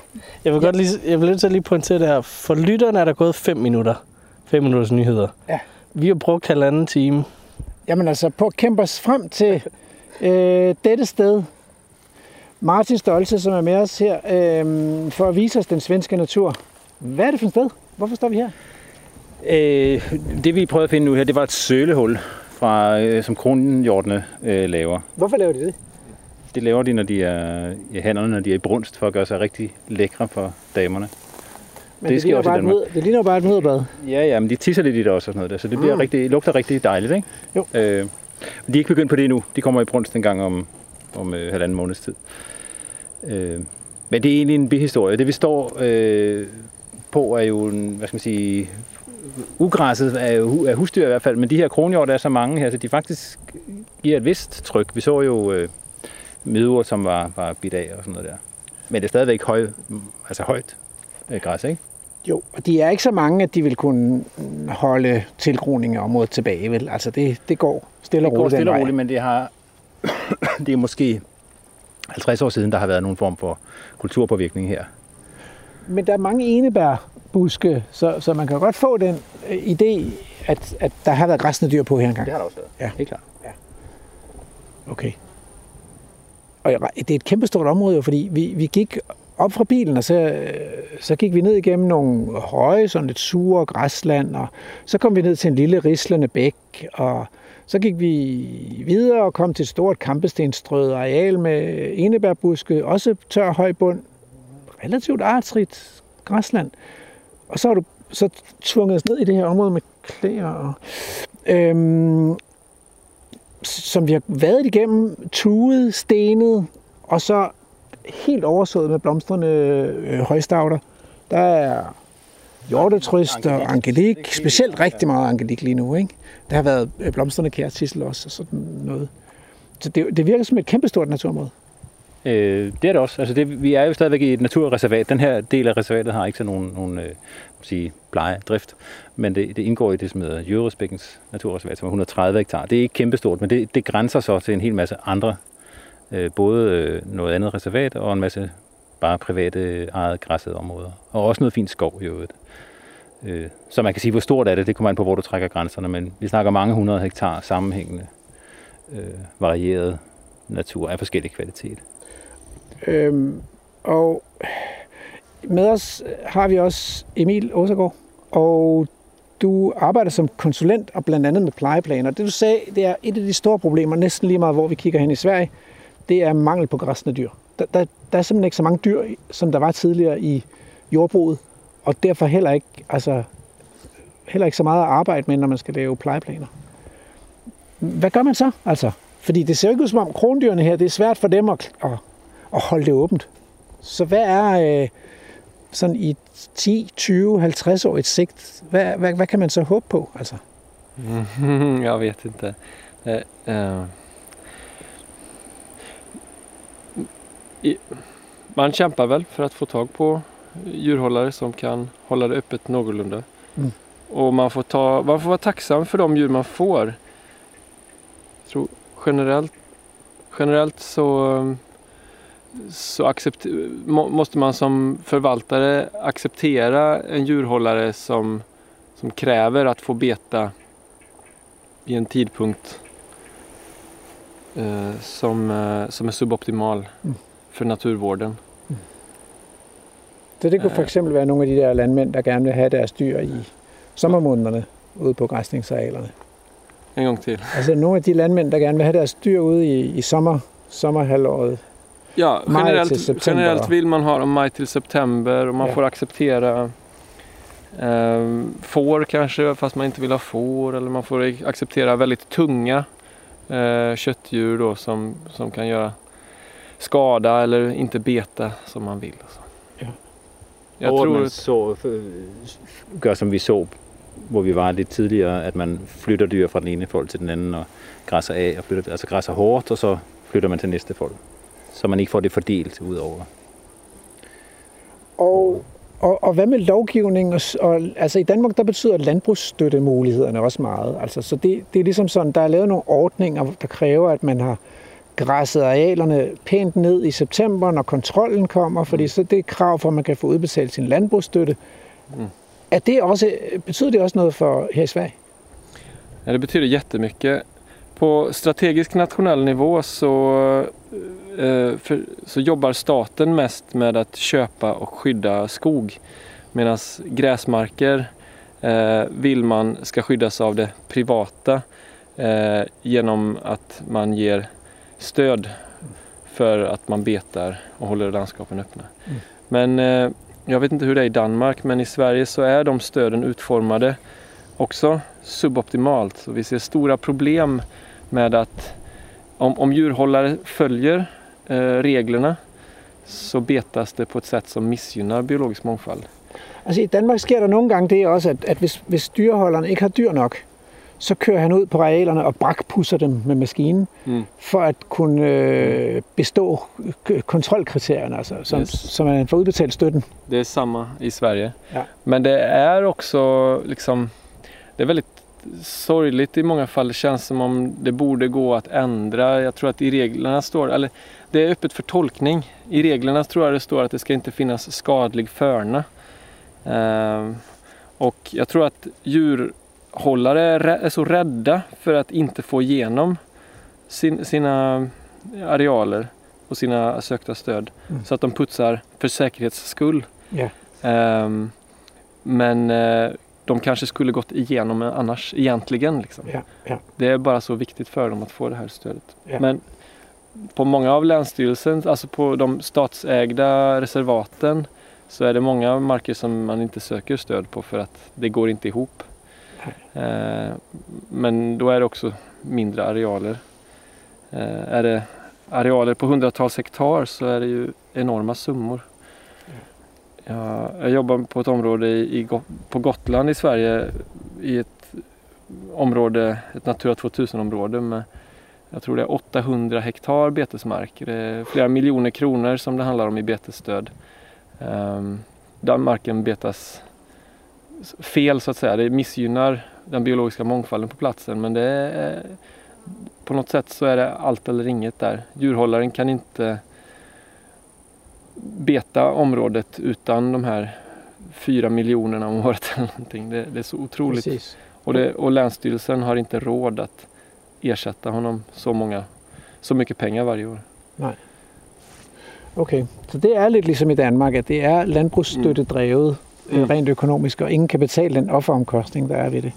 Jeg vil godt lige, jeg vil lige, lige pointere det her. For lytterne er der gået 5 minutter. 5 minutters nyheder. Ja. Vi har brugt halvanden time. Jamen altså, på at kæmpe os frem til øh, dette sted. Martin Stolse, som er med os her, øh, for at vise os den svenske natur. Hvad er det for et sted? Hvorfor står vi her? Øh, det vi prøvede at finde nu her, det var et sølehul, fra, øh, som kronhjortene øh, laver. Hvorfor laver de det? Det laver de, når de er i hænderne, når de er i brunst, for at gøre sig rigtig lækre for damerne. Men det, det, ligner, bare et mød, det ligner bare et møderbad. Ja, ja, men de tisser lidt i det også og sådan noget der, så det bliver Mm. rigtig, lugter rigtig dejligt, ikke? Jo. Øh, men de er ikke begyndt på det endnu. De kommer i brunst en gang om, om øh, halvanden måneds tid. Øh, men det er egentlig en bihistorie. Det vi står øh, på er jo, en, hvad skal man sige, ugræsset er jo er husdyr i hvert fald, men de her kronhjort er så mange her, så de faktisk giver et vist tryk. Vi så jo øh, medur, som var, var bidt af og sådan noget der. Men det er stadigvæk høj, altså højt øh, græs, ikke? Jo, og de er ikke så mange, at de vil kunne holde tilgroning af området tilbage, vel? Altså, det, det går stille og Det går roligt stille og roligt, men det har det er måske 50 år siden, der har været nogen form for kulturpåvirkning her. Men der er mange enebærbuske, så, så man kan godt få den øh, idé, at, at der har været græsne dyr på her engang. har der også været. Ja. Helt klart. Okay. Og det er et kæmpestort område, fordi vi, vi gik op fra bilen, og så, så gik vi ned igennem nogle høje, sådan lidt sure græsland, og så kom vi ned til en lille rislende bæk, og så gik vi videre og kom til et stort kampestenstrøget areal med enebærbuske, også tør høj bund, relativt artsrigt græsland. Og så har du så tvunget os ned i det her område med klæder og øhm, som vi har været igennem, tuet, stenet, og så helt oversået med blomstrende øh, højstavter. Der er hjortetryst og angelik, specielt rigtig meget angelik lige nu. Ikke? Der har været øh, blomstrende kærtissel også og sådan noget. Så det, det virker som et kæmpestort naturområde. Øh, det er det også. Altså det, vi er jo stadigvæk i et naturreservat. Den her del af reservatet har ikke så nogen, nogen øh, sige, pleje, drift, men det, det indgår i det, som hedder Jørresbækkens naturreservat, som er 130 hektar. Det er ikke kæmpestort, men det, det grænser så til en hel masse andre, øh, både øh, noget andet reservat og en masse bare private eget græssede områder. Og også noget fint skov i øvrigt. Øh, så man kan sige, hvor stort er det, det kommer an på, hvor du trækker grænserne, men vi snakker mange hundrede hektar sammenhængende, øh, varieret natur af forskellig kvalitet. Øhm, og med os har vi også Emil Åsergaard, og du arbejder som konsulent og blandt andet med plejeplaner. Det du sagde, det er et af de store problemer, næsten lige meget hvor vi kigger hen i Sverige, det er mangel på græsne dyr. Der, der, der er simpelthen ikke så mange dyr, som der var tidligere i jordbruget, og derfor heller ikke, altså, heller ikke så meget at arbejde med, når man skal lave plejeplaner. Hvad gør man så? Altså, fordi det ser jo ikke ud som om krondyrene her, det er svært for dem at, at, at holde det åbent. Så hvad er øh, sådan i 10, 20, 50 år et sigt? Hvad, hvad, hvad kan man så håbe på? Altså, Jeg ved vet ikke. Uh, eh, man kämpar väl för att få tag på djurhållare som kan hålla det öppet någorlunda. Mm. Och man får, ta, man får vara tacksam för de djur man får. Jag tror generellt, generellt så, så accept, må, måste man som förvaltare acceptera en djurhållare som, som kräver att få beta vid en tidpunkt eh, som, eh, som är suboptimal Mm. För naturvården. så det kunne for eksempel være nogle af de der landmænd, der gerne vil have deres dyr i sommermånederne ude på græsningsarealerne. En gång till. Altså nogle af de landmænd, der gerne vil have deres dyr ude i, i sommer, sommerhalvåret. Ja, Maj till generellt, september, generellt va? vill man ha dem maj till september och man Ja. får acceptera Eh, får kanske, fast man inte vill ha får. Eller man får acceptera väldigt tunga eh, köttdjur då som, som kan göra skada eller inte beta som man vill. Alltså. Ja. Jag og tror man att, så, gør som vi så, hvor vi var lidt tidligere, at man flytter dyr fra den ene fold til den anden og græsser af, og flytter, altså græsser hårdt, og så flytter man til næste fold. Så man ikke får det fordelt ud over. Og, og, og hvad med lovgivning? Og, og, altså i Danmark, der betyder landbrugsstøttemulighederne også meget. Altså, så det, det er ligesom sådan, der er lavet nogle ordninger, der kræver, at man har græsset arealerne pænt ned i september, når kontrollen kommer, fordi så det er krav for, at man kan få udbetalt sin landbrugsstøtte. Mm. Er det også, betyder det også noget for her i Sverige? ja, det betyder jättemycket. På strategisk nationell nivå så, eh, för, så jobbar staten mest med att köpa och skydda skog. Medan gräsmarker eh, vill man ska skyddas av det privata eh, genom att man ger stöd för att man betar och håller landskapen öppna. Mm. Men eh, jag vet inte hur det är i Danmark men i Sverige så är de stöden utformade också suboptimalt. Så vi ser stora problem med att om, om djurhållare följer eh, reglerna så betas det på et sätt som missgynnar biologisk mångfald. Altså i Danmark sker der nogle gange det også, at, at hvis, hvis dyreholderen ikke har dyr nok, så kører han ud på arealerne og brakpusser dem med maskinen, Mm. for at kunne øh, bestå k- kontrollkriterierne, altså, som, Yes. så man får udbetalt støtten. Det är samma i Sverige. Ja. Men det är också liksom, det är väldigt sorgligt i många fall. Det känns som om det borde gå att ändra. Jag tror att i reglerna står, eller det är öppet för tolkning. I reglerna tror jag det står att det ska inte finnas skadlig förna. Ehm, och jag tror att djurhållare rä- är så rädda för att inte få igenom sin, sina arealer och sina sökta stöd. Mm. Så att de putsar för säkerhets skull. Ja. Ehm, men eh, de kanske skulle gått igenom annars egentligen. Liksom. Ja, ja. Det är bara så viktigt för dem att få det här stödet. Men på många av länsstyrelsen, alltså på de statsägda reservaten så är det många marker som man inte söker stöd på för att det går inte ihop. Eh, men då är det också mindre arealer. Eh, är det arealer på hundratals hektar så är det ju enorma summor. Ja, jag jobbar på ett område i, på Gotland i Sverige i ett område, ett Natura 2000-område med jag tror det är 800 hektar betesmark. Det är flera miljoner kronor som det handlar om i betesstöd. Um, den marken betas fel så att säga. Det missgynnar den biologiska mångfalden på platsen men det är, på något sätt så är det allt eller inget där. Djurhållaren kan inte beta området utan de här fyra miljonerna om året eller någonting. Det, det är så otroligt. Præcis. Och, det, och Länsstyrelsen har inte råd att ersätta honom så, många, så mycket pengar varje år. Okay, så det er lidt ligesom i Danmark, at det er landbrugsstøttedrevet mm. Mm. rent økonomisk, og ingen kan betale den offeromkostning, der er ved det.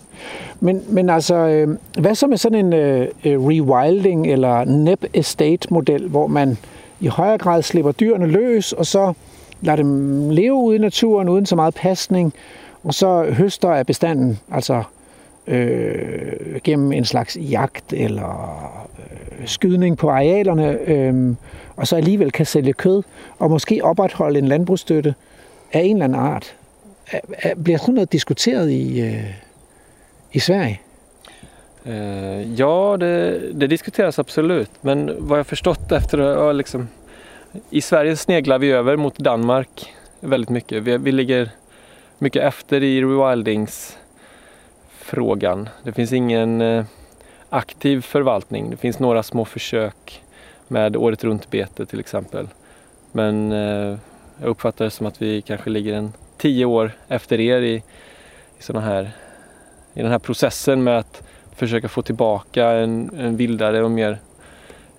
Men, men altså, øh, hvad så med sådan en øh, øh, rewilding eller nep estate model, hvor man i højere grad slipper dyrene løs, og så lader dem leve ude i naturen uden så meget pasning, og så høster af bestanden, altså øh, gennem en slags jagt eller øh, skydning på arealerne, øh, og så alligevel kan sælge kød, og måske opretholde en landbrugsstøtte af en eller anden art. Øh, øh, bliver sådan noget diskuteret i, øh, i Sverige? Eh, ja, det, det diskuteras absolut. Men vad jag förstått efter ja, liksom, I Sverige sneglar vi över mot Danmark väldigt mycket. Vi, vi ligger mycket efter i rewildings-frågan. Det finns ingen uh, aktiv förvaltning. Det finns några små försök med året runt-bete till exempel. Men eh, jag uppfattar det som att vi kanske ligger en tio år efter er i, i, såna här, i den här processen med att försöka få tillbaka en, en vildare och mer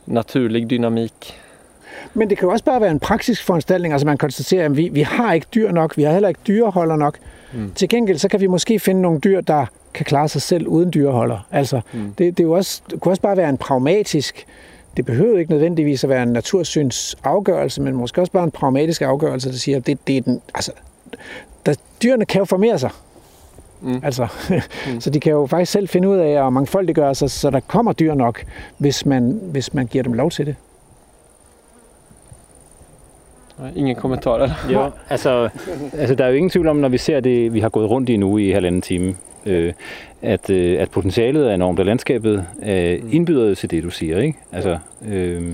naturlig dynamik. Men det kan jo også bare være en praktisk foranstaltning. Altså man konstaterer, at vi, vi har ikke dyr nok, vi har heller ikke dyreholder nok. Mm. Til gengæld så kan vi måske finde nogle dyr, der kan klare sig selv uden dyreholder. Altså Mm. det, det, er jo også, det kunne også bare være en pragmatisk, det behøver ikke nødvendigvis at være en natursyns afgørelse, men måske også bare en pragmatisk afgørelse, der siger, at det, det er den, altså, der, dyrene kan jo formere sig. Mm. Altså, Mm. så de kan jo faktisk selv finde ud af at mangfoldiggøre sig, så der kommer dyr nok, hvis man, hvis man giver dem lov til det. Nej, Ingen kommentar eller? Jo, altså, altså der er jo ingen tvivl om, når vi ser det, vi har gået rundt i nu i halvanden time, øh, at, øh, at potentialet er enormt, og landskabet øh, indbyder til det, du siger. Ikke? Altså, øh,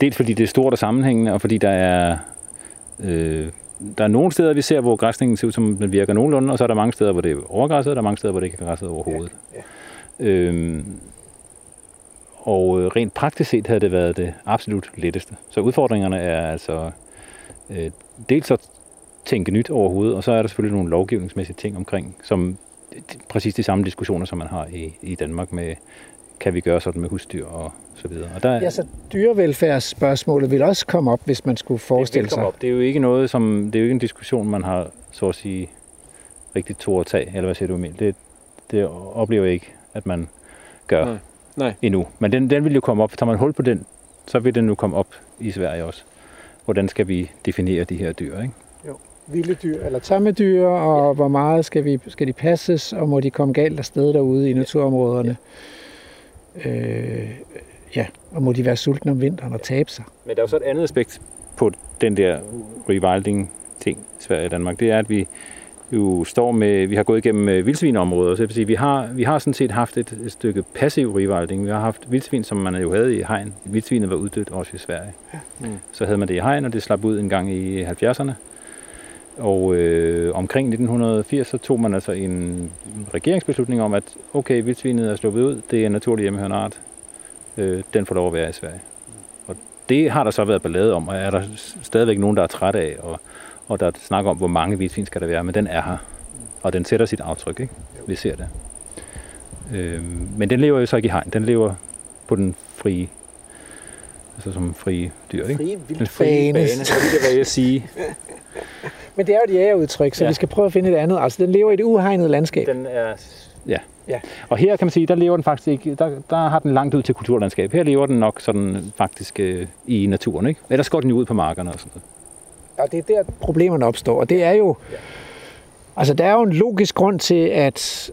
dels fordi det er stort og sammenhængende, og fordi der er, øh, der er nogle steder, vi ser, hvor græsningen ser ud som, den virker nogenlunde, og så er der mange steder, hvor det er overgræsset, og der er mange steder, hvor det ikke er græsset overhovedet. Ja, ja. Øh, og øh, rent praktisk set havde det været det absolut letteste. Så udfordringerne er altså øh, dels at tænke nyt overhovedet, og så er der selvfølgelig nogle lovgivningsmæssige ting omkring, som præcis de samme diskussioner, som man har i, i Danmark med, kan vi gøre sådan med husdyr og så videre. Og der, Ja, så dyrevelfærdsspørgsmålet vil også komme op, hvis man skulle forestille det, sig. op. det er jo ikke noget, som, det er jo ikke en diskussion, man har, så at sige, rigtig to at tage, eller hvad siger du Emil? Det, det oplever jeg ikke, at man gør Nej. Nej. endnu. Men den, den vil jo komme op. Tager man hul på den, så vil den nu komme op i Sverige også. Hvordan skal vi definere de her dyr, ikke? Vilde dyr eller tamme dyr, og ja. hvor meget skal, vi, skal de passes, og må de komme galt afsted derude i naturområderne? Øh, ja, og må de være sultne om vinteren og tabe sig? Men der er jo så et andet aspekt på den der rewilding-ting i Sverige og Danmark. Det er, at vi jo står med, vi har gået igennem øh, vildsvinområder, så det vil sige, vi har, vi har sådan set haft et, et stykke passiv rewilding. Vi har haft vildsvin, som man jo havde i hegn. Vildsvinet var uddødt også i Sverige. Mm. Så havde man det i hegn, og det slap ud en gang i 70'erne. Og øh, omkring 1980, så tog man altså en regeringsbeslutning om, at okay, vildsvinet er sluppet ud, det er en naturlig hjemmehørende art. Øh, den får lov at være i Sverige. Og det har der så været ballade om, og er der stadigvæk nogen, der er træt af, og, og der snakker om, hvor mange vildsvin skal der være, men den er her. Og den sætter sit aftryk, ikke? Vi ser det. Øh, men den lever jo så ikke i hegn, den lever på den frie, altså som frie dyr, ikke? Frie Den frie bane, vildbane. så det vil jeg sige. Men det er jo et jægerudtryk, så ja. Ja. vi skal prøve at finde et andet. Altså, den lever i et uhegnet landskab. Den er... Ja. Ja. Og her kan man sige, der lever den faktisk ikke, der, der har den langt ud til kulturlandskab. Her lever den nok sådan faktisk øh, i naturen, ikke? Ellers går den jo ud på markerne og sådan noget. Og det er der, problemerne opstår. Og det er jo... Altså, der er jo en logisk grund til, at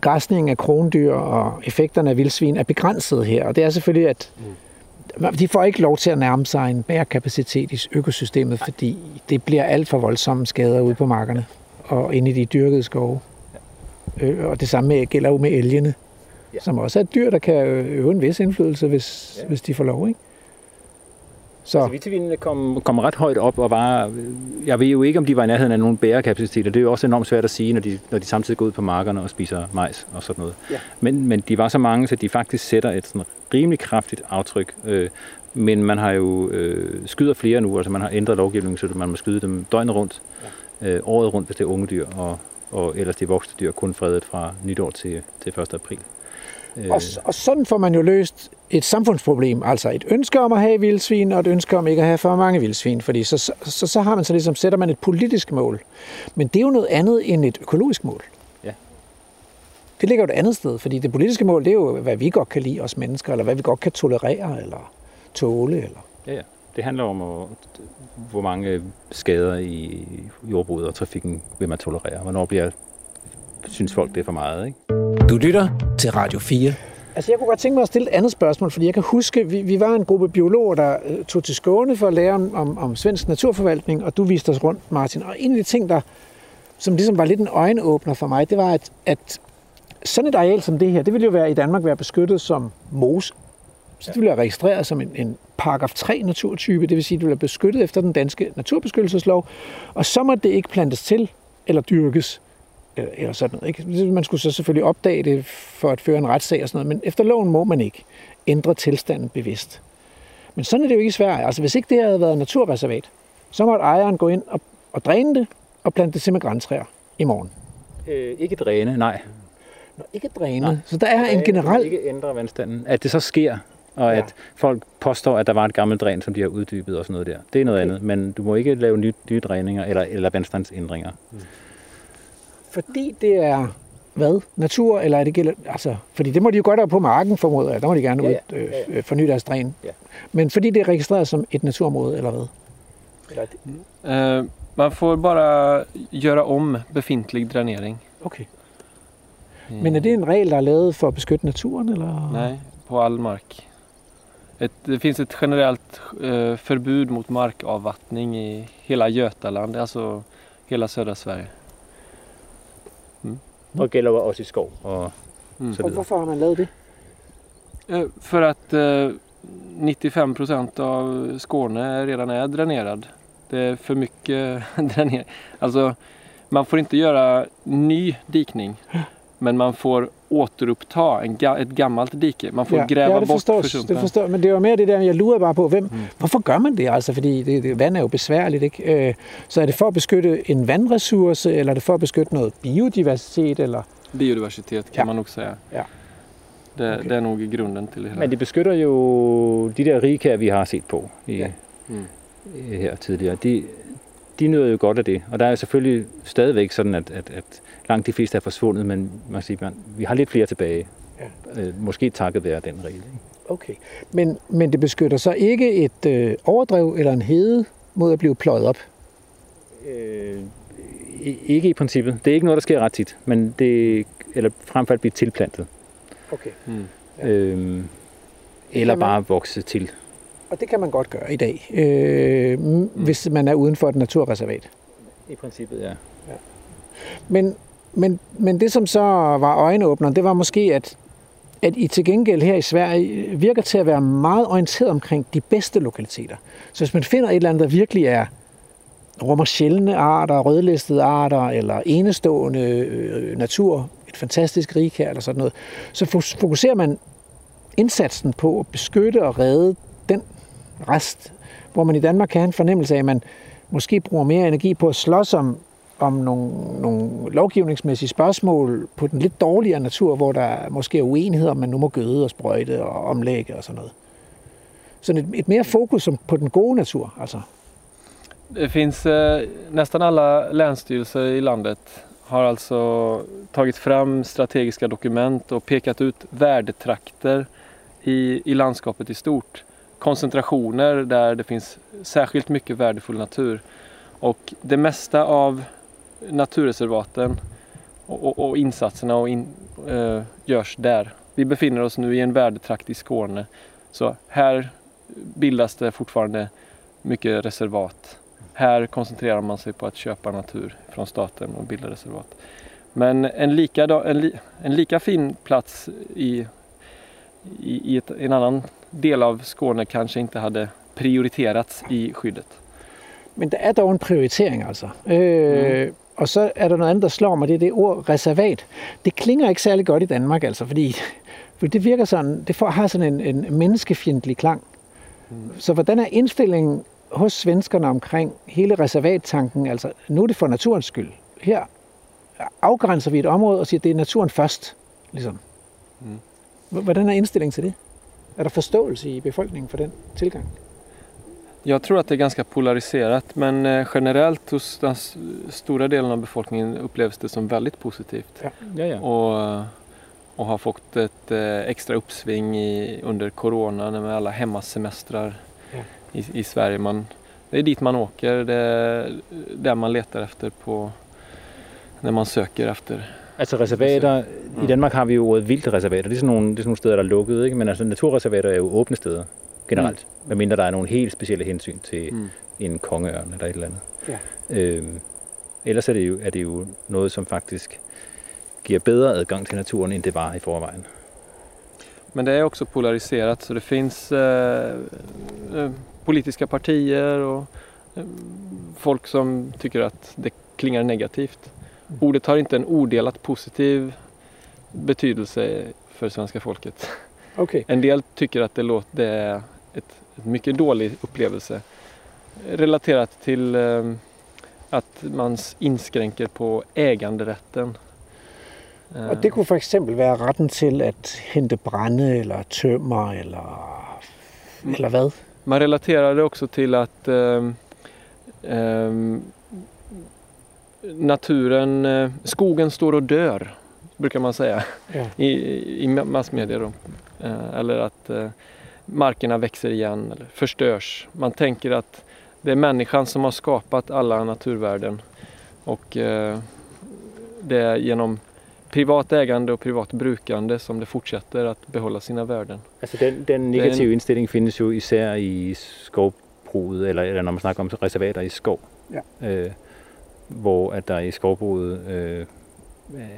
græsning af krondyr og effekterne af vildsvin er begrænset her. Og det er selvfølgelig, at de får ikke lov til at nærme sig en bærekapacitet i økosystemet, fordi det bliver alt for voldsomme skader ude på markerne og inde i de dyrkede skove. Øh, Og det samme gælder jo med elgene, som også er et dyr, der kan øve en vis indflydelse, hvis, hvis de får lov. Ikke? Så Altså, vildsvinene kom, kom ret højt op og var... Jeg ved jo ikke, om de var i nærheden af nogen bærekapacitet, og det er jo også enormt svært at sige, når de, når de samtidig går ud på markerne og spiser majs og sådan noget. Ja. Men, men de var så mange, så de faktisk sætter et sådan rimelig kraftigt aftryk. Øh, men man har jo øh, skyder flere nu, altså man har ændret lovgivningen, så man må skyde dem døgnet rundt, øh, året rundt, hvis det er unge dyr, og, og ellers de voksne dyr kun fredet fra nytår til, til 1. april. Øh, Og, og sådan får man jo løst et samfundsproblem, altså et ønske om at have vildsvin, og et ønske om ikke at have for mange vildsvin, fordi så, så, så, så har man så ligesom, sætter man et politisk mål. Men det er jo noget andet end et økologisk mål. Ja. Det ligger jo et andet sted, fordi det politiske mål, det er jo, hvad vi godt kan lide os mennesker, eller hvad vi godt kan tolerere, eller tåle, eller... Ja, ja. Det handler om, hvor mange skader i jordbruget og trafikken vil man tolerere. Hvornår bliver, synes folk, det er for meget, ikke? Du lytter til Radio 4. Altså, jeg kunne godt tænke mig at stille et andet spørgsmål, fordi jeg kan huske, vi, vi var en gruppe biologer, der øh, tog til Skåne for at lære om, om, om svensk naturforvaltning, og du viste os rundt, Martin. Og en af de ting, der, som ligesom var lidt en øjenåbner for mig, det var, at, at sådan et areal som det her, det ville jo være i Danmark være beskyttet som mose. Så det ville være registreret som en, en paragraf 3 naturtype, det vil sige, at det ville være beskyttet efter den danske naturbeskyttelseslov, og så må det ikke plantes til eller dyrkes eller, eller sådan noget. Ikke? Man skulle så selvfølgelig opdage det for at føre en retssag og sådan noget, men efter loven må man ikke ændre tilstanden bevidst. Men sådan er det jo ikke i Sverige. Altså hvis ikke det havde været naturreservat, så måtte ejeren gå ind og, og dræne det og plante det til med græntræer i morgen. Øh, ikke dræne, nej. Nå, ikke dræne. Nej. Så der er en Dræne vil generel... Ikke ændre vandstanden. At det så sker, og Ja. at folk påstår, at der var et gammelt dræn, som de har uddybet og sådan noget der. Det er noget Okay. andet, men du må ikke lave nye, nye dræninger eller, eller vandstandsændringer. Fordi det er hvad? Natur, eller er det gælder, altså, fordi det må de jo godt have på marken, formoder jeg. Der må de gerne Ja, ud, ja. øh, Ja, ja. øh, forny deres dræn. Ja. Men fordi det er registreret som et naturområde, eller hvad? Eller er det, Eh, man får bara göra om befintlig dränering. Okay. Men er det en regel, der er lavet for at beskytte naturen? Eller? Nej, på all mark. Ett, det finns ett generellt eh, förbud mot markavvattning i hela Götaland, alltså hela södra Sverige. Og gælder også i skov. Og Mm. så Og hvorfor har man lavet det? Eh, För att eh, 95 procent av Skåne redan är dränerad. Det är för mycket dränering. Alltså, man får inte göra ny dikning. Men man får återuppta en ga- ett gammalt dike. Man får gräva ja, det bort forstår, försumpen. det forstår, men det var mere det der, jeg lurede bare på, hvem, mm. hvorfor gør man det altså? Fordi det, det, vand er jo besværligt, ikke? Øh, Så er det for at beskytte en vandressource, eller er det for at beskytte noget biodiversitet, eller? Biodiversitet kan Ja. man nog säga. Ja. Det, Okej. det är nog grunden till det hela. Men det beskytter jo de der rigkær, vi har set på i, Ja. Mm. her tidligere. De, de nyder jo godt af det. Og der er selvfølgelig stadigvæk sådan, at, at, at langt de fleste er forsvundet, men man kan sige, man, vi har lidt flere tilbage. Ja. Øh, måske takket være den regel. Ikke? Okay. Men, men det beskytter så ikke et øh, overdrev eller en hede mod at blive pløjet op? Øh, ikke i princippet. Det er ikke noget, der sker ret tit, men det, eller frem for blive tilplantet. Okay. Mm. Ja. Øh, eller Jamen. bare vokse til. Og det kan man godt gøre i dag, øh, mm. hvis man er uden for et naturreservat. I princippet, ja. Men, men, men det, som så var øjenåbneren, det var måske, at, at I til gengæld her i Sverige virker til at være meget orienteret omkring de bedste lokaliteter. Så hvis man finder et eller andet, der virkelig er rummer sjældne arter, rødlistede arter, eller enestående øh, natur, et fantastisk rig her, eller sådan noget, så fokuserer man indsatsen på at beskytte og redde den rest, hvor man i Danmark kan have en fornemmelse af, at man måske bruger mere energi på at slås om, om nogle, nogle lovgivningsmæssige spørgsmål på den lidt dårligere natur, hvor der måske er uenighed om, man nu må gøde og sprøjte og omlægge og sådan noget. Sådan et, et mere fokus som- på den gode natur, altså. Det finns eh, nästan alla länsstyrelser i landet har alltså tagit fram strategiska dokument och pekat ut värdetrakter i, i landskapet i stort. Koncentrationer där det finns särskilt mycket värdefull natur. Och det mesta av naturreservaten och, och, och insatserna och in, eh, görs där. Vi befinner oss nu i en värdetrakt i Skåne. Så här bildas det fortfarande mycket reservat. Här koncentrerar man sig på att köpa natur från staten och bilda reservat. Men en lika, en, li, en lika fin plats i, i, i ett, en annan del av Skåne kanske inte hade prioriterats i skyddet. Men der er dog en prioritering, altså. Øh, mm. Og så er der noget andet, der slår mig, det er det ord reservat. Det klinger ikke særlig godt i Danmark, altså, fordi, fordi det virker sådan, det får, har sådan en, en menneskefjendtlig klang. Mm. Så hvordan er indstillingen hos svenskerne omkring hele reservattanken? Altså, nu er det for naturens skyld. Her afgrænser vi et område og siger, at det er naturen først. Ligesom. Mm. Hvordan er indstillingen til det? Er der forståelse i befolkningen for den tilgang? Jag tror att det är ganska polariserat men eh, generellt hos den stora delen av befolkningen upplevs det som väldigt positivt. Ja, ja. och, och har fått ett eh, extra uppsving i, under corona med alla hemmasemestrar Ja. i, i Sverige. Man, det är dit man åker, det är där man letar efter på, när man søger efter. Altså reservater, i Danmark har vi jo ordet vildt reservater. Det er sådan nogle, det er sådan nogle steder, der er lukket, ikke? men altså naturreservater er jo åbne steder generelt. Mm. Medmindre der er nogle helt specielle hensyn til Mm. en kongeørn eller et eller andet. Ja. Øhm, ellers er det, jo, er det jo noget, som faktisk giver bedre adgang til naturen, end det var i forvejen. Men det är också polariserat så det finns eh, eh, politiska partier och eh, folk som tycker att det klingar negativt. Ordet har inte en odelat positiv betydelse för svenska folket. Okay. En del tycker att det, låter, det är mycket dålig upplevelse relaterat till eh, att man inskränker på äganderätten. Eh, Og det kunne for eksempel være retten til at hente brænde, eller tømmer, eller, eller hvad? Man relaterar det också till att ehm, ehm, naturen, eh, skogen står och dör, brukar man säga Ja. i, i ma- massmedia. Då. Eh, eller att eh, markerna växer igen eller förstörs. Man tänker att det är människan som har skapat alla naturvärden och eh, det är genom privat ägande och privat brukande som det fortsätter att behålla sina värden. Altså den, den negative indstilling findes jo især i skovbruget, eller, eller når man snakker om reservater i skov. Ja. Øh, hvor at der i skovbruget øh,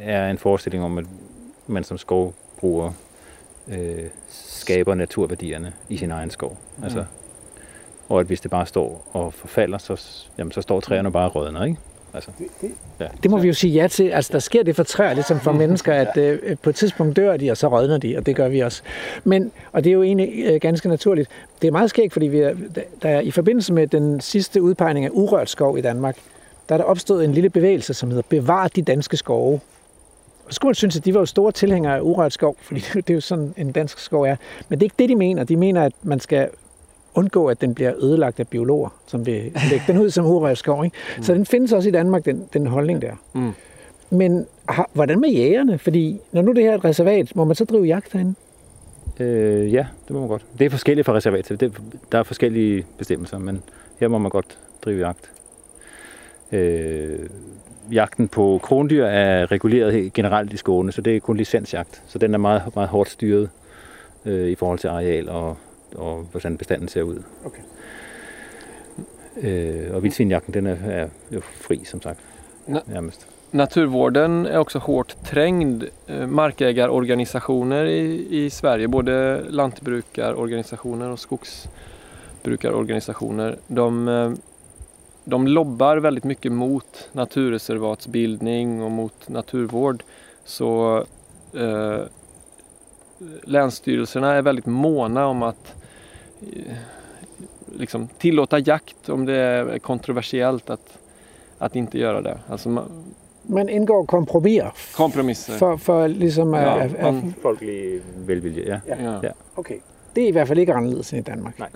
er en forestilling om, at man som skovbruger øh, skaber naturværdierne i sin egen skov. Mm. Altså, og at hvis det bare står og forfalder, så, jamen, så står træerne bare og rådner, ikke? Altså, ja. Det må vi jo sige ja til. Altså, der sker det for træer, ligesom for mennesker, at øh, på et tidspunkt dør de, og så rådner de, og det gør vi også. Men, og det er jo egentlig øh, ganske naturligt. Det er meget skægt, fordi vi er, der er, i forbindelse med den sidste udpegning af urørt skov i Danmark, der er der opstået en lille bevægelse, som hedder Bevar de danske skove. Skulle man synes, at de var jo store tilhængere af urørt skov, fordi det er jo sådan, en dansk skov er. Men det er ikke det, de mener. De mener, at man skal undgå, at den bliver ødelagt af biologer, som vil lægge den ud som urørt skov. Ikke? Mm. Så den findes også i Danmark, den, den holdning der. Mm. Men har, hvordan med jægerne? Fordi når nu det her er et reservat, må man så drive jagt derinde? Øh, ja, det må man godt. Det er forskelligt fra reservat. til- Det, der er forskellige bestemmelser, men her må man godt drive jagt. Øh, jagten på krondyr er reguleret generelt i Skåne, så det er kun licensjagt. Så den er meget, meget hårdt styret øh, i forhold til areal og, og hvordan bestanden ser ud. Okay. Øh, og vildsvinjagten, den er, er jo fri, som sagt. Nå. Nærmest. Naturvården är också hårt trängd. Eh, Markägarorganisationer i, i Sverige, både lantbrukarorganisationer och skogsbrukarorganisationer, de, eh, de lobbar väldigt mycket mot naturreservatsbildning och mot naturvård. Så eh, länsstyrelserna är väldigt måna om att eh, liksom, tillåta jakt om det är kontroversiellt att, att inte göra det. Alltså, ma- Man indgår kompromisser. for, for ligesom at... Ja, at, at man, Folkelig velvilje, ja. ja. Ja. okay. Det er i hvert fald ikke anderledes end i Danmark. Nej.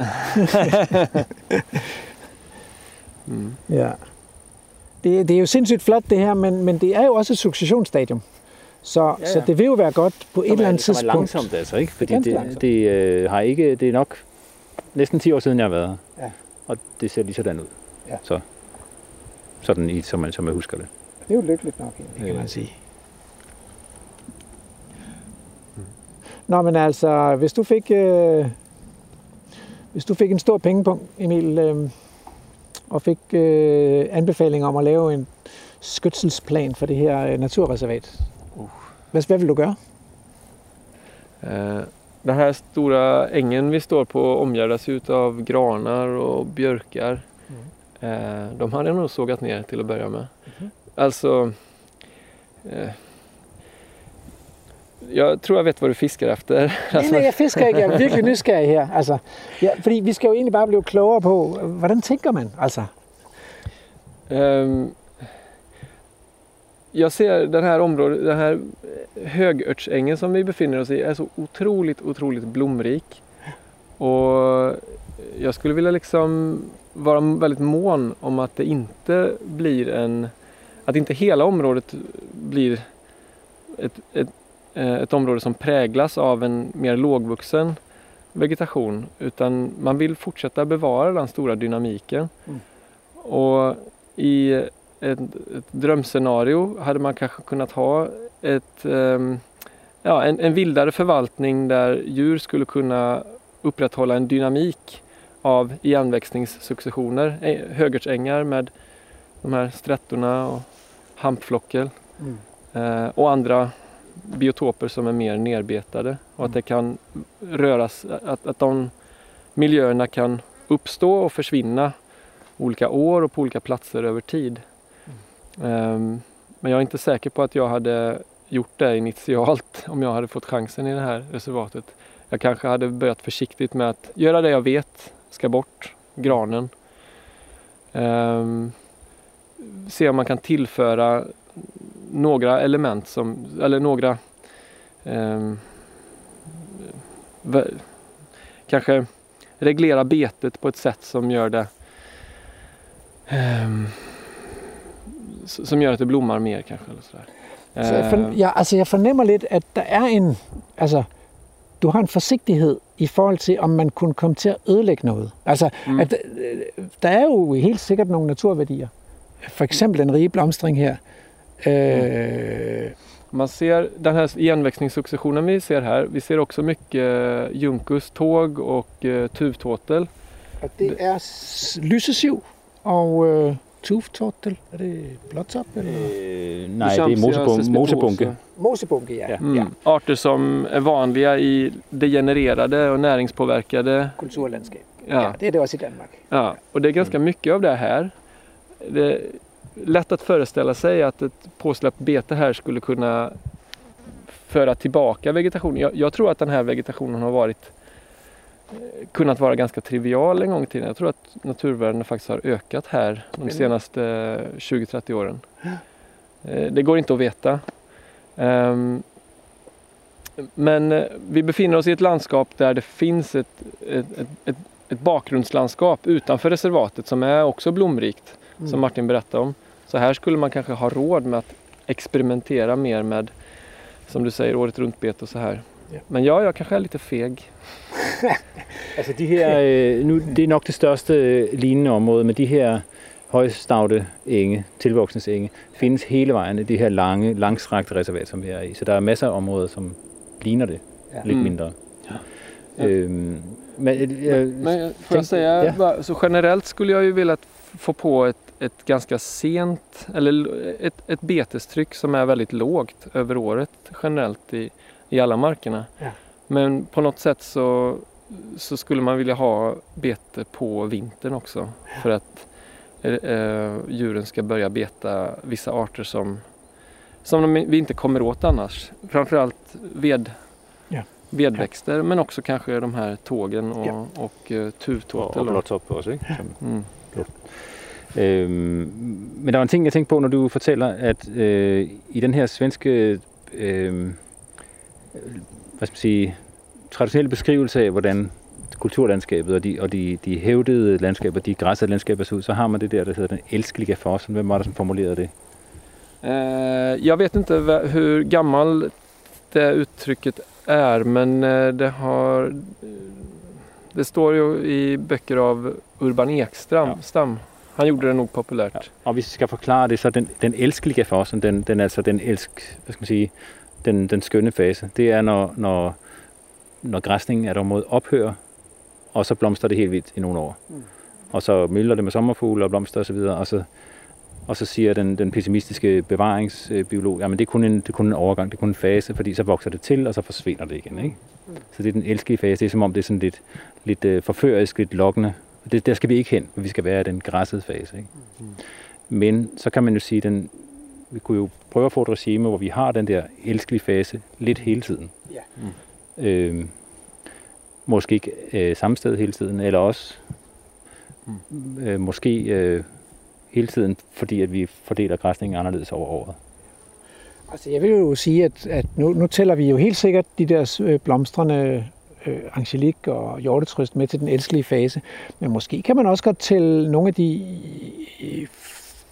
Mm. Ja. Det, det er jo sindssygt flot det her, men, men det er jo også et successionsstadium. Så, ja, Ja, så det vil jo være godt på et Som eller er- andet som er tidspunkt. langsomt altså, ikke? Fordi det, langsomt. det, øh, har ikke, det er nok næsten 10 år siden, jeg har været her. Ja. Og det ser lige sådan ud. Ja. Så, sådan i, som, man, som jeg husker det. Det er jo lykkeligt nok, egentlig, kan man Øh. sige. Nå, men altså, hvis du fik, øh, hvis du fik en stor pengepunkt, Emil, øh, og fik øh, anbefaling om at lave en skytselsplan for det her øh, naturreservat, Uh. hvad, hvad vil du gøre? Eh, Den här stora ängen vi står på omgärdas ut av granar och björkar. Eh, De hade jag nog sågat ner till att börja med. Mhm. Alltså... Eh, jeg tror, jeg vet, hvad du fisker efter. Nej, nej, jeg fisker ikke. Jeg er virkelig nysgerrig her. Altså, ja, fordi vi skal jo egentlig bare blive klogere på, hvordan tænker man? Altså, Ehm, jag ser den här området, den här högörtsängen som vi befinner oss i är så otroligt, otroligt blomrik. Och jag skulle vilja liksom vara väldigt mån om att det inte blir en, att inte hela området blir ett, ett, ett område som präglas av en mer lågvuxen vegetation utan man vill fortsätta bevara den stora dynamiken. Mm. Och i ett, ett drömscenario hade man kanske kunnat ha ett, ehm, ja, en, en vildare förvaltning där djur skulle kunna upprätthålla en dynamik av igenväxningssuccessioner. Eh, Högertsängar med de här strättorna och hampflockel Mm. eh, och andra biotoper som är mer nerbetade och att det kan röras, att, att de miljöerna kan uppstå och försvinna olika år och på olika platser över tid. Ehm, men jag är inte säker på att jag hade gjort det initialt om jag hade fått chansen i det här reservatet. Jag kanske hade börjat försiktigt med att göra det jag vet ska bort, granen. Ehm, se om man kan tillföra några element som, eller några vä- kanske reglera betet på ett sätt som gör det s- som gör att det blommar mer kanske. Eller sådär. Så jeg, for, jeg, altså, jeg fornemmer lidt, at der er en... Altså, du har en forsigtighed i forhold til, om man kunne komme til at ødelægge noget. Altså, Mm. at, øh, der er jo helt sikkert nogle naturværdier. For eksempel den rige blomstring her. Øh, Man ser den här igenväxningssuccessionen vi ser här. Vi ser också mycket Juncus tåg och eh, tuvtåtel. og det er s- lysesiv og øh, tuftortel. Er det blåtop eller? Øh, nej, det er Chamsia mosebunke. mosebunke. Mosebunke, ja. Ja. Mm. ja. Arter som är vanliga i degenererade och näringspåverkade. Kulturlandskab. Ja. Ja, det er det også i Danmark. ja. Och det är ganska mycket av det här. Det är lätt att föreställa sig att ett påsläppt bete här skulle kunna föra tillbaka vegetationen. Jag, jag tror att den här vegetationen har varit eh, kunnat vara ganska trivial en gång i tiden. Jag tror att naturvärdena faktiskt har ökat här de senaste 20-30 åren. Eh, Det går inte att veta. Ehm, Men eh, vi befinner oss i ett landskap där det finns ett, ett, ett, ett, ett bakgrundslandskap utanför reservatet som är också blomrikt, Mm. som Martin berättade om. Så här skulle man kanske ha råd med att experimentera mer med, som du säger, året runt-bete och så här. Ja. Men ja, jag kanske är lite feg. Altså de her, øh, nu, det er nok det største øh, lignende område, men de her højstavte enge, tilvoksnes enge, findes hele vejen i de her lange, langstrakte reservat, som vi er i. Så der er masser af områder, som ligner det, Ja. lidt Mm. mindre. Ja. Øhm, men, øh, Men får jag säga, ja. så generellt skulle jag ju velat få på ett, ett ganska sent, eller ett, ett betestryck som är väldigt lågt över året generellt i, i alla markerna. Ja. Men på något sätt så, så skulle man vilja ha bete på vintern också. För att eh, eh, djuren ska börja beta vissa arter som, som de, vi inte kommer åt annars. Framförallt ved, Ja. vedväxter men också kanske de här tågen och, Ja. och eh, blåtop også, ikke? Som, Mm. Øhm, men der var en ting, jeg tænkte på, når du fortæller, at øh, i den her svenske øh, hvad skal man sige, traditionelle beskrivelse af, hvordan kulturlandskabet og de, og de, de hævdede landskaber, de græssede landskaber ser ud, så har man det der, der hedder den elsklige fossen. Hvem var det, som formulerede det? Jag vet inte vä- hur gammalt det uttrycket är men eh, det har eh, det står ju i böcker av Urban Ekström. Ja. Stam. Han gjorde det nog populärt. Ja. Og hvis vi skal forklare det, så den, den elskelige fossen, den, den er altså den elsk, hvad skal man sige, den, den skønne fase. Det er, når, når, når græsningen af et område ophører, og så blomstrer det helt vildt i nogle år. Mm. Og så mylder det med sommerfugle og blomster osv., og så, og så siger den, den pessimistiske bevaringsbiolog, jamen det er, kun en, det er kun en overgang, det er kun en fase, fordi så vokser det til, og så forsvinder det igen. Ikke? Så det er den elskelige fase. Det er som om, det er sådan lidt, lidt øh, forførisk, lidt lokkende. Det, der skal vi ikke hen, vi skal være i den græssede fase. Ikke? Men så kan man jo sige, den, vi kunne jo prøve at få et regime, hvor vi har den der elskelige fase lidt hele tiden. Ja. Mm. Øh, måske ikke øh, samme sted hele tiden, eller også øh, måske øh, hele tiden, fordi at vi fordeler græsningen anderledes over året. Altså, jeg vil jo sige, at, at nu, nu tæller vi jo helt sikkert de der øh, blomstrende øh, angelik og hjortetryst med til den elskelige fase. Men måske kan man også godt tælle nogle af de øh,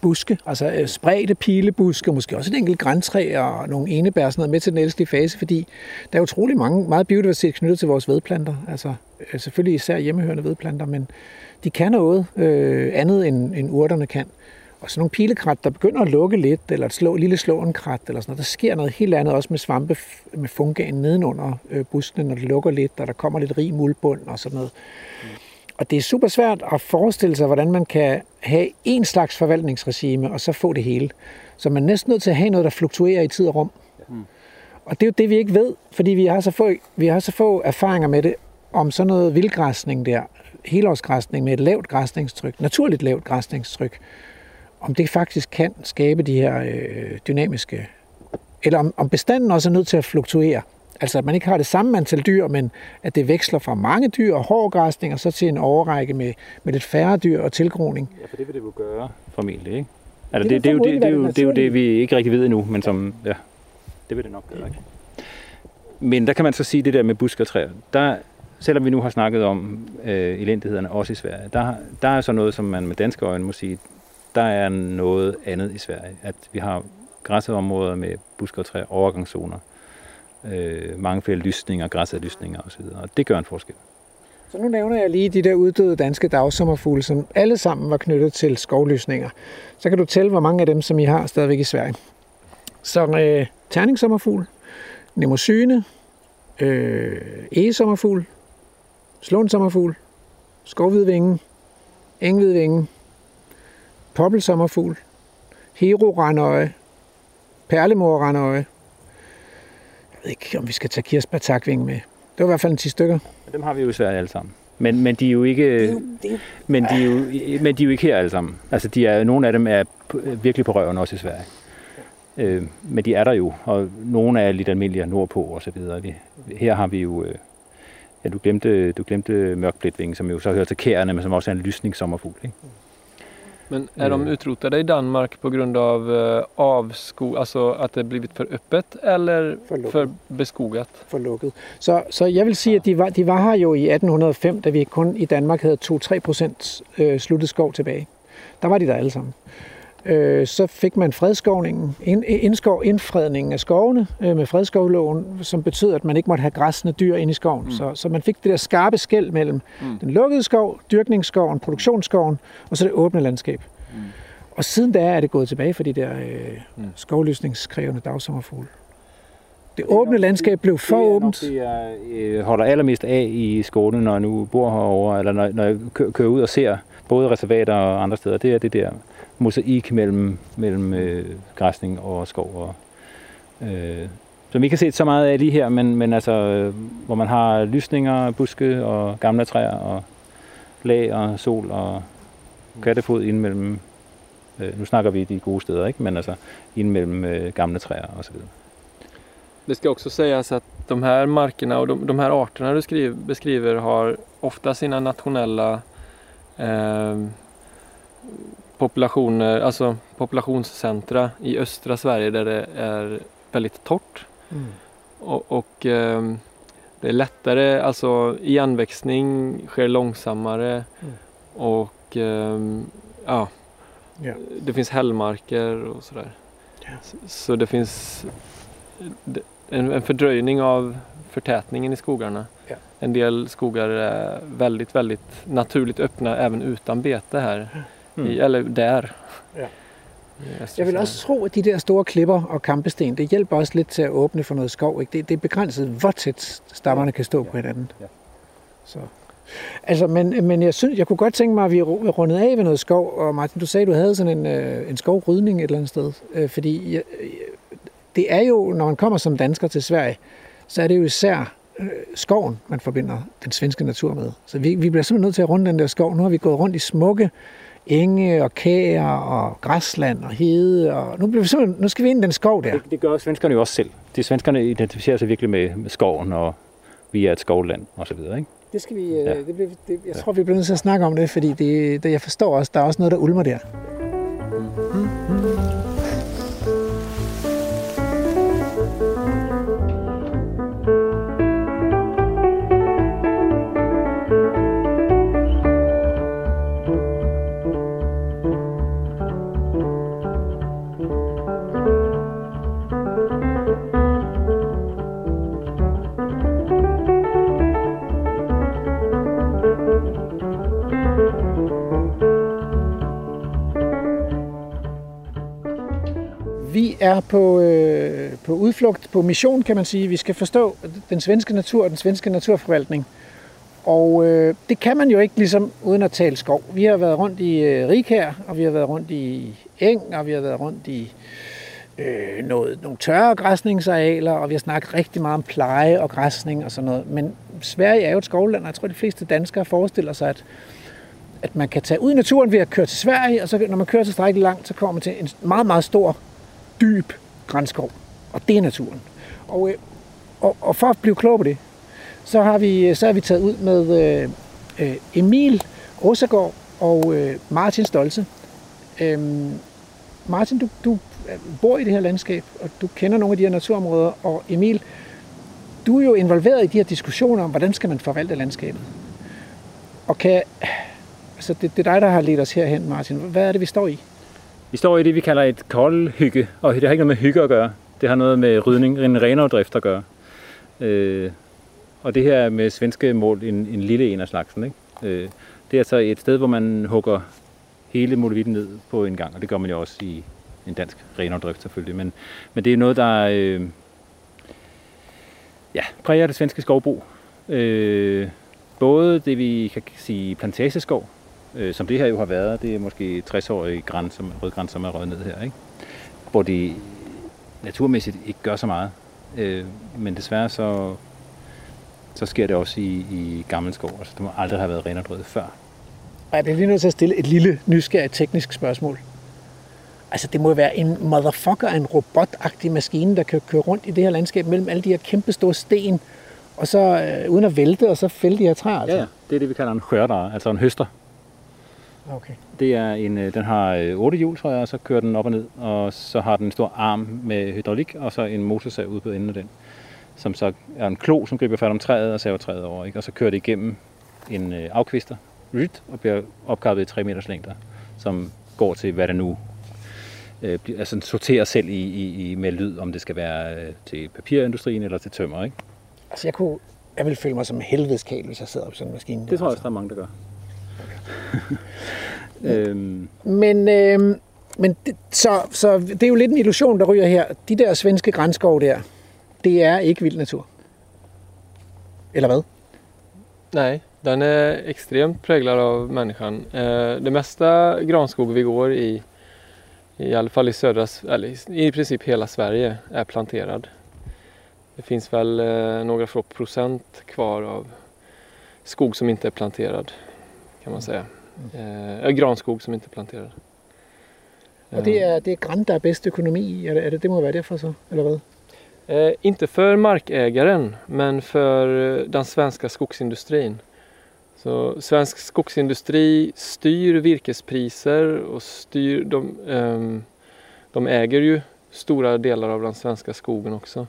buske, altså øh, spredte pilebuske, måske også et enkelt græntræ og nogle enebær sådan noget med til den elskelige fase, fordi der er utrolig mange, meget biodiversitet knyttet til vores vedplanter. Altså øh, selvfølgelig især hjemmehørende vedplanter, men de kan noget øh, andet end, end urterne kan. Og sådan nogle pilekrat, der begynder at lukke lidt, eller et slå, lille slåenkrat, eller sådan noget. Der sker noget helt andet også med svampe, med fungaen nedenunder øh, buskene, når det lukker lidt, og der kommer lidt rig muldbund og sådan noget. Og det er super svært at forestille sig, hvordan man kan have en slags forvaltningsregime, og så få det hele. Så man er næsten nødt til at have noget, der fluktuerer i tid og rum. Og det er jo det, vi ikke ved, fordi vi har så få, vi har så få erfaringer med det, om sådan noget vildgræsning der, helårsgræsning med et lavt græsningstryk, naturligt lavt græsningstryk, om det faktisk kan skabe de her øh, dynamiske, eller om, om bestanden også er nødt til at fluktuere. Altså at man ikke har det samme antal dyr, men at det veksler fra mange dyr og hård græsning, og så til en overrække med, med lidt færre dyr og tilgroning. Ja, for det vil det jo gøre, formentlig, ikke? Altså, Det det, det, er jo, det, det, er jo, det er jo vi ikke rigtig ved endnu, men som, ja, det vil det nok gøre, ikke? Men der kan man så sige det der med busk og træer. Der, selvom vi nu har snakket om øh, elendighederne også i Sverige, der, der er så noget, som man med danske øjne må sige, der er noget andet i Sverige. At vi har græssede områder med busk og træer, overgangszoner, øh, mange flere lysninger, græssede lysninger osv. Og det gør en forskel. Så nu nævner jeg lige de der uddøde danske dagsommerfugle, som alle sammen var knyttet til skovlysninger. Så kan du tælle, hvor mange af dem, som I har stadigvæk i Sverige. Så øh, terningsommerfugl, nemosyne, øh, egesommerfugl, slåensommerfugl, skovhvidvinge, enghvidvinge, poppelsommerfugl, hero-randøje, perlemor-randøje. Jeg ved ikke, om vi skal tage kirsebærtakving med. Det var i hvert fald en 10 stykker. Dem har vi jo i Sverige alle sammen. Men, men de er jo ikke... Men de, er jo, men de er jo ikke her alle sammen. Altså, de er, nogle af dem er virkelig på røven også i Sverige. Øh, men de er der jo, og nogle er lidt almindelige nordpå og så videre. Vi, her har vi jo... Øh, ja, du glemte, du glemte mørkblætvinge, som jo så hører til kærene, men som også er en lysningssommerfugl. Ikke? Men är de Mm. utrotade i Danmark på grund av eh, avskog, alltså att det blivit för öppet eller For lukket. för beskogat? for lukket. Så, så jeg vil sige, at de var, de var her jo i 1805, da vi kun i Danmark havde 2-3 procent øh, sluttet skov tilbage. Der var de der alle sammen. Øh, så fik man fredskovningen, ind, indskov, indfredningen af skovene øh, med fredskovloven, som betød, at man ikke måtte have græsne dyr ind i skoven. Mm. Så, så man fik det der skarpe skæld mellem mm. den lukkede skov, dyrkningsskoven, produktionsskoven, og så det åbne landskab. Mm. Og siden da er det gået tilbage for de der øh, mm. skovlysningskrævende dagsommerfugle. Det åbne landskab blev for Det er nok åbent. det, jeg øh, holder allermest af i Skåne, når jeg nu bor herovre, eller når, når jeg kø- kører ud og ser både reservater og andre steder. Det er det der mosaik mellem, mellem øh, græsning og skov. Og, øh, som vi ikke har set så meget af lige her, men, men altså, øh, hvor man har lysninger, buske og gamle træer og lag og sol og kattefod ind mellem, øh, nu snakker vi de gode steder, ikke? men altså ind mellem øh, gamle træer og så videre. Det ska också sägas att de här markerna och de, de här arterna du skriver, beskriver har ofta sina nationella eh, populationer, alltså populationscentra i östra Sverige där det är väldigt torrt. Mm. Och, och ehm, det är lättare, alltså igenväxning sker långsammare Mm. och ehm, ja, Ja. det finns hällmarker och sådär. Ja. Så, så det finns en, en fördröjning av förtätningen i skogarna. Ja. En del skogar är väldigt, väldigt naturligt öppna även utan bete här. I, eller där. Ja. Jeg vil også tro, at de der store klipper og kampesten, det hjælper også lidt til at åbne for noget skov. Ikke? Det, det er begrænset, hvor tæt stammerne kan stå på hinanden. Ja. Så. Altså, men, men jeg synes, jeg kunne godt tænke mig, at vi ru- rundede af ved noget skov. Og Martin, du sagde, at du havde sådan en, øh, en skovrydning et eller andet sted. Øh, fordi jeg, øh, det er jo, når man kommer som dansker til Sverige, så er det jo især øh, skoven, man forbinder den svenske natur med. Så vi, vi bliver simpelthen nødt til at runde den der skov. Nu har vi gået rundt i smukke enge og kæer og græsland og hede. Og nu, bliver vi simpelthen, nu skal vi ind i den skov der. Det, det gør svenskerne jo også selv. De svenskerne identificerer sig virkelig med, med skoven, og vi er et skovland og så videre. Ikke? Det skal vi, øh, Ja. det bliver, det, jeg tror, vi bliver nødt til at snakke om det, fordi det, det, jeg forstår også, der er også noget, der ulmer der. Vi er på, øh, på udflugt, på mission, kan man sige. Vi skal forstå den svenske natur og den svenske naturforvaltning. Og øh, det kan man jo ikke ligesom uden at tale skov. Vi har været rundt i øh, Rikær, og vi har været rundt i Eng, og vi har været rundt i øh, noget, nogle tørre græsningsarealer, og vi har snakket rigtig meget om pleje og græsning og sådan noget. Men Sverige er jo et skovland, og jeg tror, de fleste danskere forestiller sig, at at man kan tage ud i naturen ved at køre til Sverige, og så når man kører så strækkeligt langt, så kommer man til en meget, meget stor, dyb grænskov. Og det er naturen. Og, øh, og, og for at blive klog på det, så har vi, øh, så har vi taget ud med øh, øh Emil Rosagård og øh, Martin Stolze. Øhm, Martin, du, du bor i det her landskab, og du kender nogle af de her naturområder, og Emil, du er jo involveret i de her diskussioner om, hvordan skal man forvalte landskabet. Og kan, altså det, det er dig, der har ledt os herhen, Martin. Hvad er det, vi står i? Vi står i det, vi kalder et koldhygge, og det har ikke noget med hygge at gøre. Det har noget med rydning, en drift at gøre. Øh, og det her er med svenske mål en, en lille en af slagsen. Ikke? Øh, det er altså et sted, hvor man hugger hele molevitten ned på en gang, og det gør man jo også i, en dansk renavdrift selvfølgelig. Men, men det er noget, der øh, ja, præger det svenske skovbrug. Øh, både det, vi kan sige plantageskov, øh, som det her jo har været, det er måske 60-årige græn, som, rød græn, som er røget ned her, ikke? hvor de naturmæssigt ikke gør så meget. Øh, men desværre så, så sker det også i, i gammel skov. Altså, det må aldrig have været renerdrødet før. Og jeg bliver lige nødt til at stille et lille nysgerrigt teknisk spørgsmål. Altså, det må være en motherfucker, en robotagtig maskine, der kan køre rundt i det her landskab mellem alle de her kæmpe store sten, og så øh, uden at vælte, og så fælde de her træer. Altså. Ja, ja. Det er det, vi kalder en skørter, altså en høster. Okay. Det er en, øh, den har øh, otte hjul, tror jeg, og så kører den op og ned, og så har den en stor arm med hydraulik, og så en motorsav ude på enden af den, som så er en klo, som griber fat om træet og saver træet over, ikke? og så kører det igennem en øh, afkvister, ryt, og bliver opkappet i 3 meters længder, som går til, hvad det nu øh, altså sorterer selv i, i, i, med lyd, om det skal være øh, til papirindustrien eller til tømmer. Ikke? Altså, jeg kunne... Jeg ville føle mig som en helvedeskal, hvis jeg sidder på sådan en maskine. Det tror jeg også, der er mange, der gør. øhm, Men, øh, men det, så, så det er jo lidt en illusion, der ryger her. De der svenske grænskov der, det er ikke vild natur. Eller hvad? Nej, den är extremt präglad av människan. Eh, Det mesta granskog vi går i, i alla fall i södra, eller i- i princip hela Sverige, är planterad. Det finns väl eh, några få procent kvar av skog som inte är planterad, kan man säga. Eh, granskog som inte är planterad. Og det er, det er græn, der er bedst økonomi i. Er det, det, det må være derfor så, eller hvad? Eh, inte för markägaren, men för eh, den svenska skogsindustrin. Så svensk skogsindustri styr virkespriser och styr, de, ehm, de äger ju stora delar av den svenska skogen också.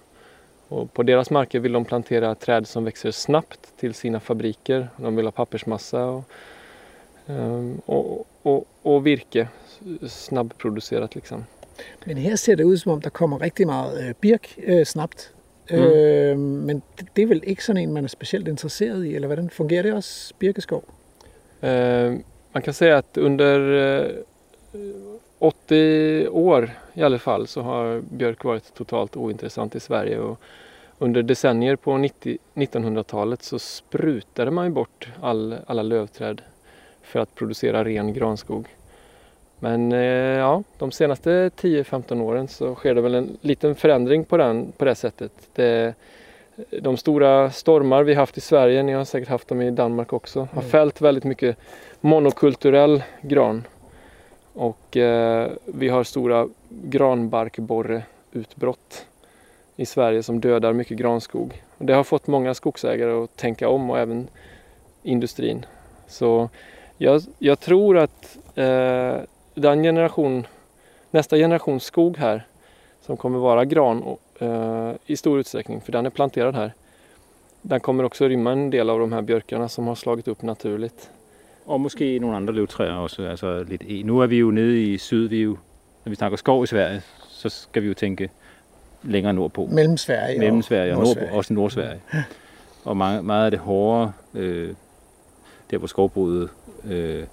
Och på deras marker vill de plantera träd som växer snabbt till sina fabriker. De vill ha pappersmassa och, och, och, och virke snabbproducerat liksom. Men her ser det ud, som om der kommer rigtig meget øh, birk øh, snabt. Mm. Øh, men det, det er vel ikke sådan en, man er specielt interesseret i, eller hvordan fungerer det også, birkeskov? Eh, man kan säga att under eh, 80 år i alla fall så har björk varit totalt ointressant i Sverige. Och under decennier på 90 1900-talet så sprutade man ju bort all, alla lövträd för att producera ren granskog. Men eh, ja, de senaste 10-15 åren så sker det väl en liten förändring på, den, på det sättet. Det, de stora stormar vi haft i Sverige, ni har säkert haft dem i Danmark också, har Mm. fällt väldigt mycket monokulturell gran. Och eh, vi har stora granbarkborreutbrott i Sverige som dödar mycket granskog. Och det har fått många skogsägare att tänka om och även industrin. Så jag, jag tror att eh, den generation, nästa generation skog här som kommer vara gran och, eh, i stor utsträckning, för den är planterad här. Den kommer också rymma en del av de här björkarna som har slagit upp naturligt. Og måske nogle andre løvtræer også, altså lidt e. Nu er vi jo nede i syd, vi jo, når vi snakker skov i Sverige, så skal vi jo tænke længere nordpå. Mellem Sverige Mellem Sverige og Nordsverige. Nordpå, også Nordsverige. Og meget, meget af det hårde, øh, der hvor skovbruget, øh,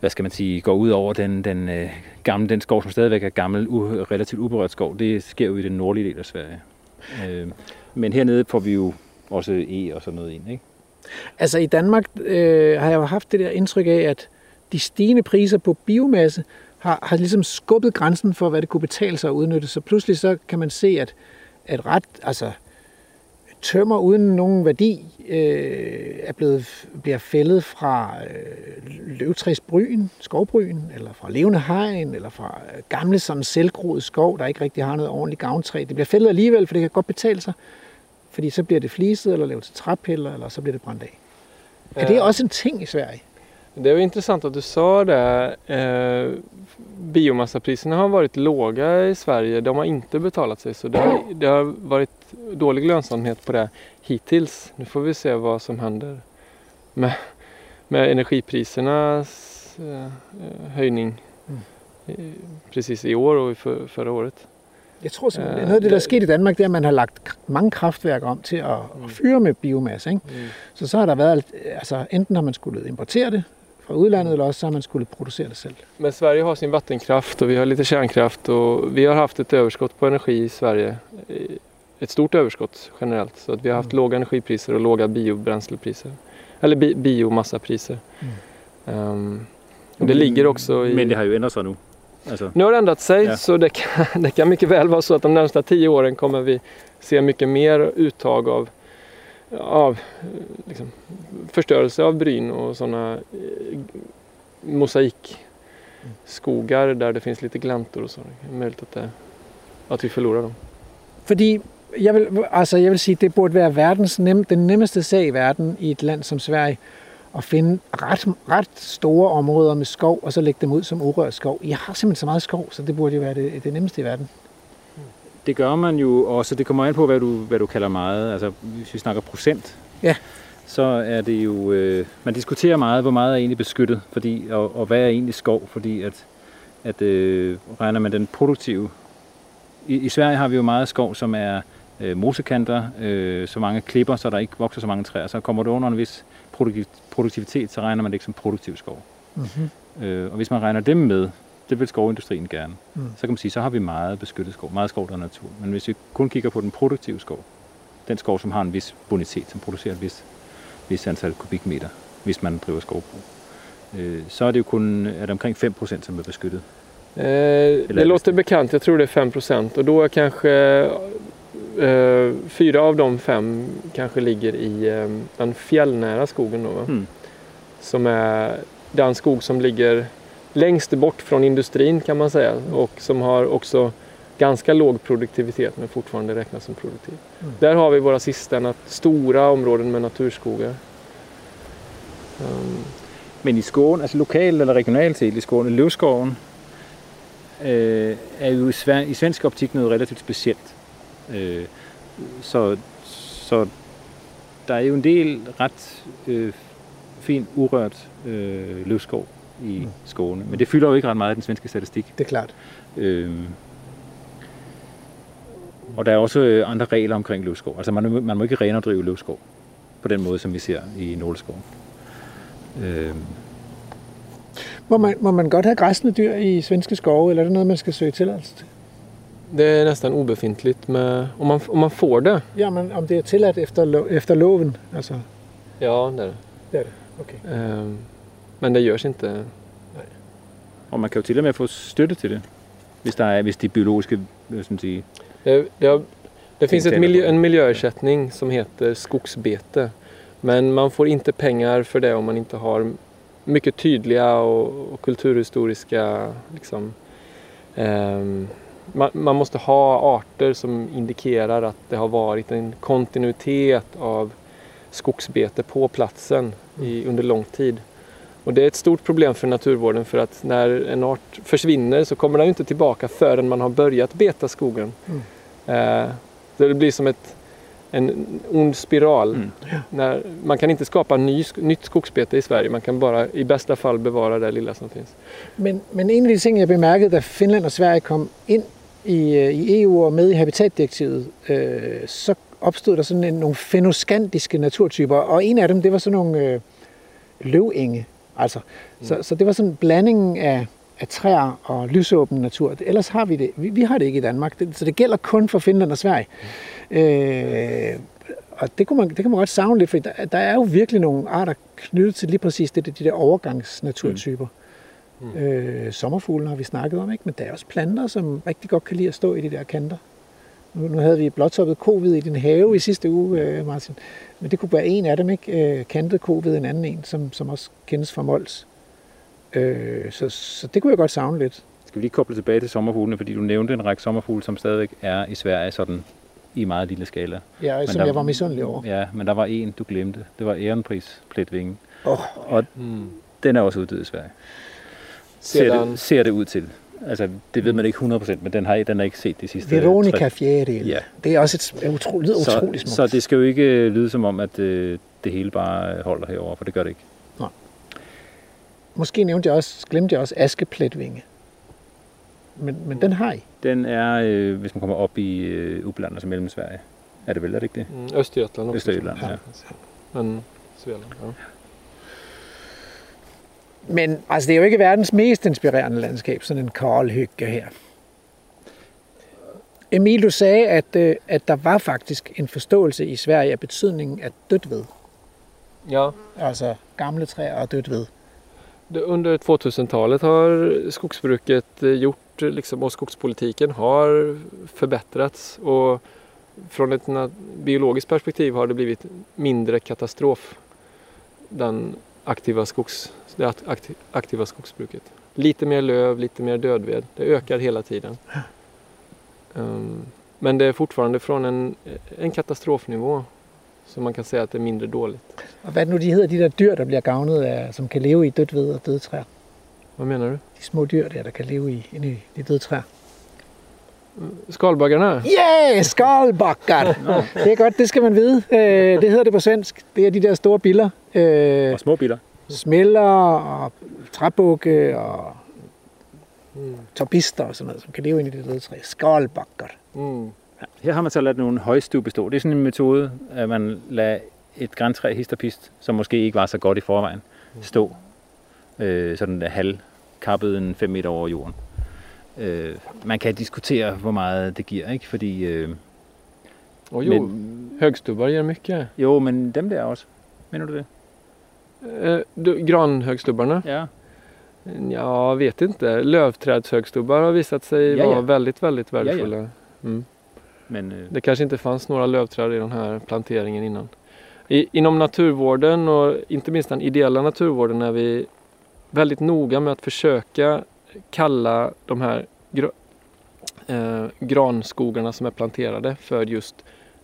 hvad skal man sige, går ud over den, den øh, gamle, den skov, som stadigvæk er gammel, u, relativt uberørt skov, det sker jo i den nordlige del af Sverige. Øh, men hernede får vi jo også e og sådan noget ind, ikke? Altså i Danmark øh, har jeg jo haft det der indtryk af, at de stigende priser på biomasse har, har ligesom skubbet grænsen for, hvad det kunne betale sig at udnytte. Så pludselig så kan man se, at, at ret, altså tømmer uden nogen værdi øh, er blevet, bliver fældet fra øh, løvtræsbryn, skovbryn, eller fra levende hegn, eller fra øh, gamle sådan selvgroede skov, der ikke rigtig har noget ordentligt gavntræ. Det bliver fældet alligevel, for det kan godt betale sig, fordi så bliver det fliset, eller lavet til træpiller, eller så bliver det brændt af. Er det Eh, også en ting i Sverige? Det var intressant att du sa det. Eh, biomassapriserna har varit låga i Sverige. De har inte betalat sig. Så det har, det har varit dålig lönsamhet på det hittills. Nu får vi se vad som händer med, med energiprisernas eh, eh, höjning Mm. eh, precis i år og i for, förra året. Jeg tror simpelthen, Øh, noget af det, der er det- sket i Danmark, det er, at man har lagt mange kraftværker om til at, at fyre med biomasse. Ikke? Så så har der været, altså enten har man skulle importere det fra udlandet, eller også så har man skulle producere det selv. Men Sverige har sin vattenkraft och vi har lite kärnkraft och vi har haft ett överskott på energi i Sverige. Ett stort överskott generellt. Så att vi har haft låga energipriser och låga biobränslepriser. Eller bi biomassapriser. Ehm, och det ligger också i... Men det har ju ändrat sig nu. Altså, Nu har det ändrat sig Ja. så det kan, det kan mycket väl vara så att de närmsta tio åren kommer vi se mycket mer uttag av, av liksom, förstörelse av bryn och sådana eh, mosaikskogar där det finns lite gläntor och så. Det är möjligt att, det, att vi förlorar dem. Fordi jeg vil, altså jeg vil sige, det burde være verdens nem, den nemmeste sag i verden i et land som Sverige at finde ret, ret store områder med skov, og så lægge dem ud som urørt skov. Jeg har simpelthen så meget skov, så det burde jo være det, det nemmeste i verden det gør man jo også. Det kommer an på, hvad du, hvad du kalder meget. Altså, hvis vi snakker procent, Ja. så er det jo... Øh, man diskuterer meget, hvor meget er egentlig beskyttet, fordi, og, og hvad er egentlig skov, fordi at, at øh, regner man den produktive... I, I Sverige har vi jo meget skov, som er øh, mosekanter, øh, så mange klipper, så der ikke vokser så mange træer. Så kommer det under en vis produktiv- produktivitet, så regner man det ikke som produktiv skov. Mm-hmm. Øh, og hvis man regner dem med, det vil skovindustrien gerne, Mm. så kan man sige, så har vi meget beskyttet skov, meget skov, der er natur. Men hvis vi kun kigger på den produktive skov, den skov, som har en vis bonitet, som producerer et vis, vis antal kubikmeter, hvis man driver skovbrug, øh, så er det jo kun er det omkring 5%, som er beskyttet. Eh, det låter bekant, jag tror det är 5 procent och då är kanske eh, fyra av de fem kanske ligger i eh, den fjällnära skogen då, va? Mm. som är den skog som ligger längst bort från industrin kan man säga och som har också ganska låg produktivitet men fortfarande räknas som produktiv. Mm. Där har vi våra sista nat- stora områden med naturskogar. Um, Men i Skåne, altså lokalt eller regionalt set i Skåne, løvskoven øh, er jo i, sven- i svensk optik noget relativt specielt. Øh, så, så der er jo en del ret øh, fin urørt øh, løvskov i. Skåne. Men det fylder jo ikke ret meget i den svenske statistik. Det er klart. Øh, og der er også øh, andre regler omkring løvskov. Altså man, man må ikke renerdrive løvskov på den måde, som vi ser i Nåleskoven. Øh, Må man, må man godt have græsne dyr i svenske skove, eller er det noget, man skal søge tilladelse til? det är nästan obefintligt med, om, man, om man får det. Ja, men om det er tilladt efter, lo- efter loven. Altså, Ja, det är det. det er det. Okay. Ehm, Men det görs inte. Og man kan jo til og med få støtte til det, hvis, der er, hvis de biologiske man sige, Det, det, har, det finns ett miljö, en miljöersättning som heter skogsbete. Men man får inte pengar för det om man inte har mycket tydliga och, och kulturhistoriska liksom, ehm, man, man måste ha arter som indikerar att det har varit en kontinuitet av skogsbete på platsen i, under lång tid. Och det är ett stort problem för naturvården för att när en art försvinner så kommer den ju inte tillbaka förrän man har börjat beta skogen. Mm. Eh, så det blir som ett, en ond spiral. Mm. När, man kan inte skapa ny, nytt skogsbete i Sverige, man kan bara i bästa fall bevara det lilla som finns. Men, men en af de ting, jeg bemærkede, da Finland og Sverige kom ind i, øh, i EU og med i Habitatdirektivet, øh, så opstod der sådan en, nogle naturtyper, og en af dem, det var sådan nogle øh, løvenge. Altså, mm. så, så det var sådan en blanding af, af træer og lysåben natur. Ellers har vi det. Vi, vi har det ikke i Danmark, det, så det gælder kun for Finland og Sverige. Øh, og det, kunne man, det kan man godt savne lidt, for der, der er jo virkelig nogle arter knyttet til lige præcis det, de der overgangsnaturtyper. Mm. Øh, sommerfuglen har vi snakket om, ikke? men der er også planter, som rigtig godt kan lide at stå i de der kanter. Nu, nu havde vi blåtoppet kovid i din have i sidste uge, øh, Martin. Men det kunne være en af dem, ikke? Øh, kantet kovid, en anden en, som, som også kendes fra Mols. Øh, så, så det kunne jeg godt savne lidt. Skal vi lige koble tilbage til sommerfuglene, fordi du nævnte en række sommerfugle, som stadigvæk er i Sverige sådan i meget lille skala. Ja, Men som der- jeg var misundelig over. Ja, men der var en, du glemte. Det var ærenpris pletvinge. Åh, Og Mm. den er også uddød i Sverige. Ser Sedan, det, ser det ud til. Altså, det ved man ikke 100%, men den har, den har ikke set de sidste... Veronica 60 Fjerdel. Ja. Det er også et utro, lyder så, utroligt smukt. så det skal jo ikke øh, lyde som om, at øh, det hele bare holder herover, for det gør det ikke. Måske nævnte jeg også, glemte jeg også askepletvinge. Men, men den har I. Den er, øh, hvis man kommer op i øh, Uppland, altså mellem Sverige. Er det vel, er det ikke det? mm, Östergötland också. Östergötland, ja. Men Svealand, ja. Men altså, det er jo ikke verdens mest inspirerende landskab, sådan en koldhygge her. Emil, du sagde, at, øh, at der var faktisk en forståelse i Sverige af betydningen af dødt ved. Ja, Altså gamle træer og dødt ved. under 2000-talet har skogsbruket eh, gjort, eh, liksom, och skogspolitiken har förbättrats. Och från ett biologiskt perspektiv har det blivit mindre katastrof. Den aktiva, skogs, det akt- akti- aktiva skogsbruket. Lite mer löv, lite mer dödved. Det ökar hela tiden. Ehm, men det är fortfarande från en, en katastrofnivå. Så man kan säga att det är mindre dåligt. Og hvad det nu, de hedder, de der dyr, der bliver gavnet af, som kan leve i dødt ved og døde træer? Vad menar du? De små dyr der, der kan leve i, inde i de døde træer. Skalbaggarna? Yeah, skalbakker! det er godt, det skal man vide. Øh, det hedder det på svensk. Det er de der store biller. Øh, Og små biler. smelter og træbukke og torbister og sådan noget, som kan leve inde i det døde træ. Skalbakker. Mm. Her har man så ladt nogle højstue bestå. Det er sådan en metode, at man lader et græntræ hist og pist, som måske ikke var så godt i forvejen, stå øh, sådan der halvkappet en 5 meter over jorden. Øh, man kan diskutere, hvor meget det giver, ikke? Fordi, øh, Och jo, men, högstubbar ger mycket. jo, men dem der også. Mener du det? Eh, du, granhögstubbarna? Ja. Jag vet inte. Lövträdshögstubbar har visat sig Ja, ja. vara väldigt, väldigt ja. värdefulla. Mm. Men øh, Det kanske inte fanns några lövträd i den här planteringen innan. I, inom naturvården och inte minst den ideella naturvården är vi väldigt noga med att försöka kalla de här gr- eh, granskogarna som är planterade för just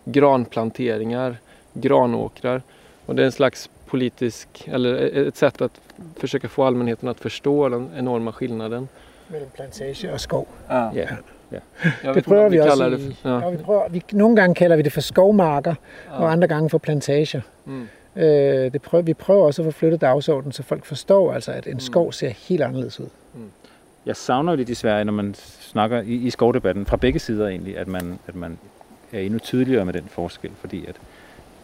granplanteringar, granåkrar. Och det är en slags politisk, eller ett sätt att försöka få allmänheten att förstå den enorma skillnaden. Mellem plantage og skov. ja. Jag Det vet prøver inte om vi også kallar det i, för- ja. ja. vi prøver, vi, nogle gange kalder vi det for skovmarker, ja. og andre gange for plantager. Mm. Øh, det prøver, vi prøver også at få flyttet dagsordenen, så folk forstår, altså, at en skov ser helt anderledes ud. Jeg savner jo lidt Sverige, når man snakker i, i skovdebatten, fra begge sider egentlig, at man, at man er endnu tydeligere med den forskel, fordi at,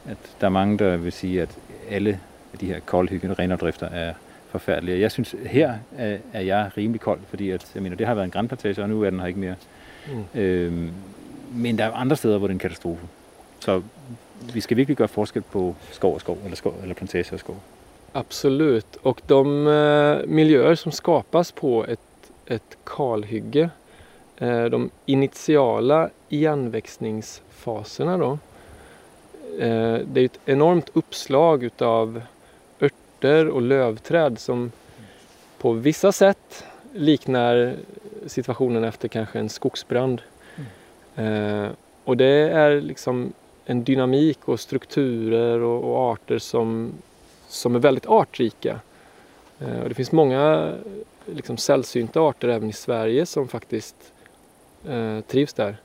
at der er mange, der vil sige, at alle de her koldhyggende renafdrifter er forfærdelige. Jeg synes, her er, er jeg rimelig kold, fordi at, jeg mener, det har været en grænplantage, og nu er den her ikke mere. Mm. Øhm, men der er andre steder, hvor det er en katastrofe. Så vi skal virkelig gøre forskel på skov og skov, eller, skov, eller plantage og skov. Absolut. Och de eh, miljöer som skapas på ett, ett kalhygge, eh, de initiala igenväxningsfaserna då. Eh, det är ett enormt uppslag utav örter och lövträd som på vissa sätt liknar situationen efter kanske en skogsbrand. Eh, och det är liksom en dynamik och strukturer och, och arter som som är väldigt artrika. Eh, Och det finns många liksom, sällsynta arter även i Sverige som faktiskt eh, trivs där.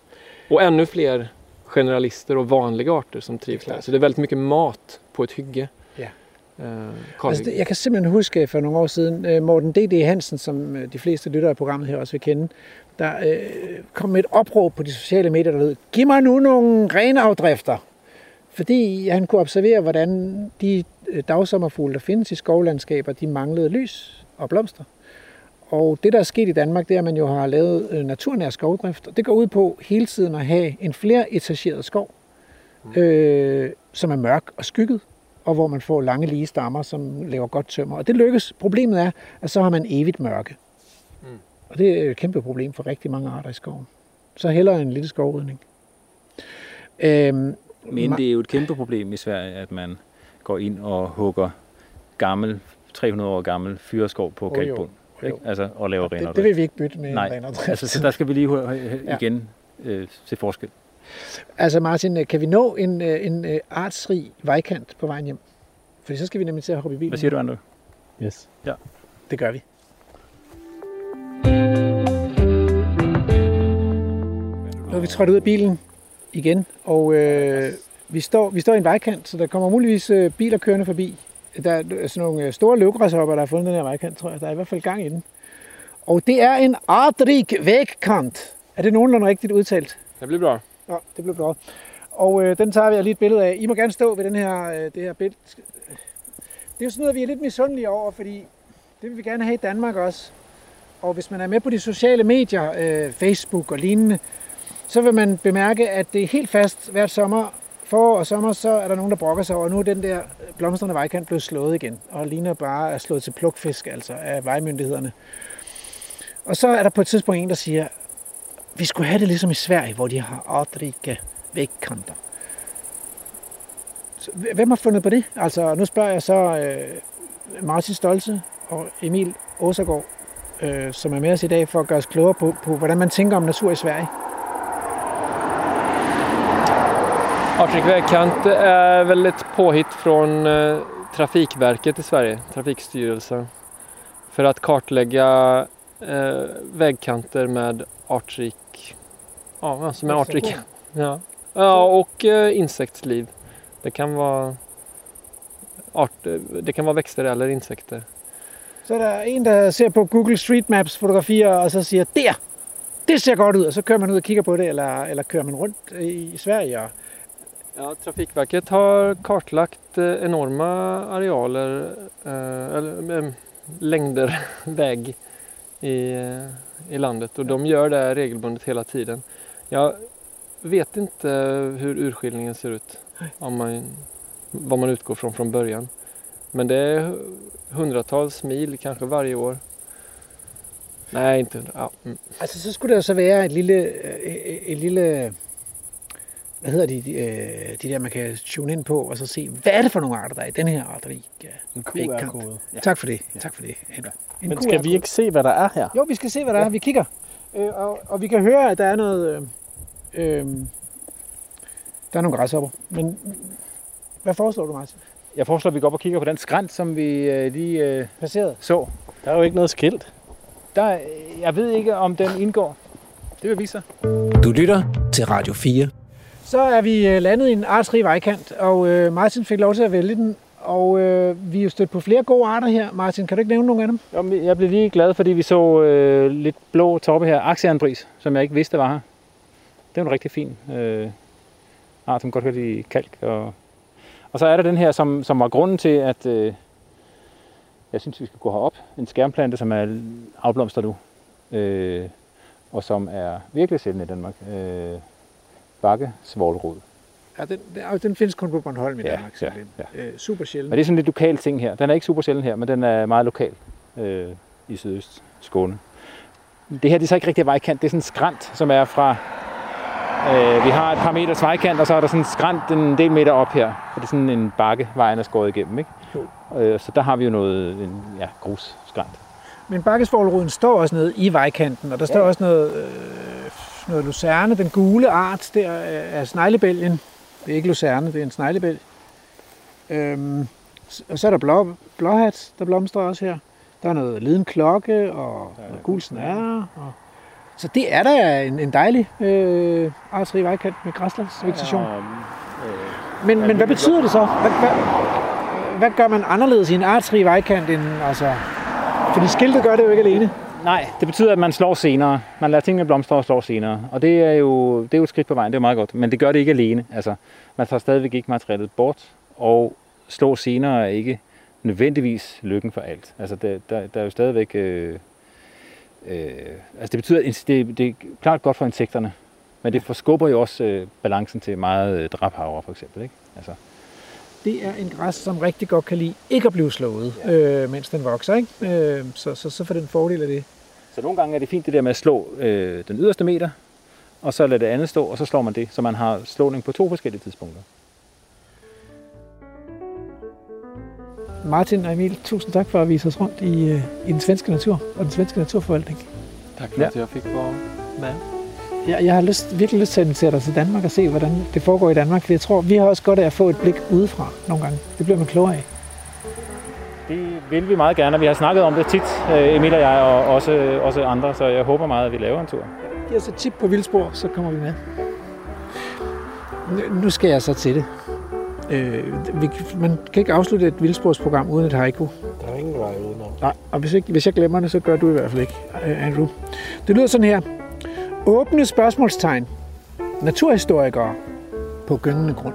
Och ännu fler generalister och vanliga arter som trivs där. Så det är väldigt mycket mat på ett hygge. Ja. Eh, Altså, kalhygge. det, jeg kan simpelthen huske for nogle år siden, øh, Morten D.D. Hansen, som øh, de fleste lyttere af programmet her også vil kende, der øh, kom med et opråb på de sociale medier, der lød, giv mig nu nogle renafdrifter. Fordi han kunne observere, hvordan de øh, dagsommerfugle, der findes i skovlandskaber, de manglede lys og blomster. Og det, der er sket i Danmark, det er, at man jo har lavet øh, naturnær skovdrift. Og det går ud på hele tiden at have en flere etageret skov, øh, som er mørk og skygget, og hvor man får lange lige stammer, som laver godt tømmer. Og det lykkes. Problemet er, at så har man evigt mørke. Mm. Og det er et kæmpe problem for rigtig mange arter i skoven. Så hellere en lille skovrydning. Øhm, Men det er jo et kæmpe problem i Sverige, at man går ind og hugger gammel, 300 år gammel fyreskov på kalkbund. Jo. Ikke? Altså, og laver det, det renafdrift. vil vi ikke bytte med Nej, en altså, så der skal vi lige Ja. igen øh, se forskel. Altså Martin, kan vi nå en, øh, en øh, artsrig vejkant på vejen hjem? Fordi så skal vi nemlig til at hoppe i bilen. Hvad siger du, Andre? Yes. Det gør vi. Nu er vi trådt ud af bilen igen, og øh, vi, står, vi står i en vejkant, så der kommer muligvis øh, biler kørende forbi. Der er sådan nogle øh, store løvgræshopper, der har fundet den her vejkant, tror jeg. Der er i hvert fald gang i den. Og det er en artrig vægkant. Er det nogenlunde rigtigt udtalt? Det blir bra. Ja, det blev bra. Og øh, den tager vi lige et billede af. I må gerne stå ved den her, øh, det her billede. Det er jo sådan noget, vi er lidt misundelige over, fordi Det vil vi gerne have i Danmark også. Og hvis man er med på de sociale medier, øh, Facebook og lignende, så vil man bemærke, at det er helt fast hvert sommer, forår og sommer, så er der nogen, der brokker sig over, og nu er den der øh, blomstrende vejkant blevet slået igen, og ligner bare er slået til plukfisk, altså af vejmyndighederne. Og så er der på et tidspunkt en, der siger, vi skulle have det ligesom i Sverige, hvor de har artrike vægkanter. Hvem har fundet på det? Altså, nu spørger jeg så øh, Martin Stolze og Emil Åsagård, øh, som er med os i dag for at gøre os klogere på, på, hvordan man tænker om natur i Sverige. Artrik vägkant är väl ett påhitt från eh, Trafikverket i Sverige, Trafikstyrelsen. För att kartlägga eh, vägkanter med artrik, ja, som är artrik. Ja. ja, och eh, insektsliv. Det kan vara art, det kan vara växter eller insekter. Så er der en, der ser på Google Street Maps fotografier, og så siger, der, det ser godt ud, og så kører man ud og kigger på det, eller, eller kører man rundt i Sverige. Og, Ja, Trafikverket har kartlagt eh, enorma arealer, eh, eller eh, längder väg i, i landet och de gör det regelbundet hela tiden. Jag vet inte hur urskiljningen ser ut, om man, vad man utgår från från början. Men det är hundratals mil kanske varje år. Nej, inte hundra. Ja. Mm. altså, så skulle der jo så være et lille, øh, et lille hvad hedder de, de, øh, de der, man kan tune ind på, og så se, hvad er det for nogle arter, der er i den her arterik? En Vægkant. QR-kode. Ja. Tak for det. Tak for det. En, en Men skal vi ikke se, hvad der er her? Jo, vi skal se, hvad der er. Vi kigger. Øh, og, og vi kan høre, at der er noget... Øh, øh, der er nogle græshopper. Men hvad foreslår du, Martin? Jeg foreslår, at vi går op og kigger på den skrant, som vi øh, lige øh, Passeret. så. Der er jo ikke noget skilt. Der, øh, jeg ved ikke, om den indgår. Det vil vise sig. Du lytter til Radio 4. Så er vi øh, landet i en artsrig vejkant, og øh, Martin fik lov til at vælge den. Og øh, vi er jo stødt på flere gode arter her. Martin, kan du ikke nævne nogle af dem? Jo, Jeg blev lige glad, fordi vi så øh, lidt blå toppe her. Aksjernbris, som jeg ikke vidste var her. Det er en rigtig fin øh, art, som godt kan lide kalk. Og, og så er der den her, som, som var grunden til, at øh, jeg synes, vi skal gå herop. En skærmplante, som er afblomstret nu. Øh, og som er virkelig sjældent i Danmark. Øh, bakke svolrod. Ja, den, den, den findes kun på Bornholm i Ja, Danmark. ja, simpelthen. Øh, super sjældent. Men det er sådan lidt lokal ting her. Den er ikke super sjælden her, men den er meget lokal øh, i sydøst Skåne. Det her det er så ikke rigtig vejkant. Det er sådan en skrant, som er fra... Øh, vi har et par meters vejkant, og så er der sådan en skrant en del meter op her. Og det er sådan en bakke, vejen er skåret igennem. Ikke? Øh, så der har vi jo noget en, ja, grusskrant. Men bakkesforlruden står også nede i vejkanten, og der står også noget, øh, noget lucerne, den gule art der øh, af sneglebælgen. Det er ikke lucerne, det er en sneglebælg. Øhm, og så er der blå, blåhat, der blomstrer også her. Der er noget liden klokke og noget gul snære. Og... Så det er da en, en dejlig øh, artsrig vejkant med græslandsvegetation. Men, men hvad betyder det så? Hvad, hvad, hvad gør man anderledes i en artsrig vejkant end altså... Fordi skiltet gør det jo ikke alene. Nej, det betyder, at man slår senere. Man lader tingene blomstre og slår senere. Og det er, jo, det er jo et skridt på vejen, det er meget godt. Men det gør det ikke alene. Altså, man tager stadigvæk ikke materialet bort, og slå senere er ikke nødvendigvis lykken for alt. Altså, der, der, der er jo stadigvæk... Øh, øh, altså, det betyder, at det, det er klart godt for insekterne, men det forskubber jo også øh, balancen til meget øh, drabhavre, for eksempel. Ikke? Altså, Det er en græs, som rigtig godt kan lide ikke at blive slået, øh, mens den vokser. Ikke? Øh, så, så, så får den fordel af det. Så nogle gange er det fint det der med at slå øh, den yderste meter, og så lade det andet stå, og så slår man det, så man har slåning på to forskellige tidspunkter. Martin og Emil, tusind tak for at vise os rundt i, øh, i den svenske natur og den svenske naturforvaltning. Tack för Ja. att jag fick vara med. Jeg, jeg har lyst, virkelig lyst til at invitere dig til Danmark og se, hvordan det foregår i Danmark, for jeg tror, vi har også godt af at få et blik udefra nogle gange. Det bliver man klogere af. Det vil vi meget gerne, og vi har snakket om det tit, øh, Emil og jeg, og også, også andre, så jeg håber meget, at vi laver en tur. Giv os et tip på vildspor, så kommer vi med. Nu- Nu skal jeg så til det. Øh, vi, man kan ikke afslutte et vildsporsprogram uden et haiku. Der er ingen vej udenom. Nej, og hvis, ikke, hvis jeg glemmer det, så gør du i hvert fald ikke, øh, Andrew. Det lyder sådan her. Åbne spørgsmålstegn. Naturhistorikere på gyngende grund.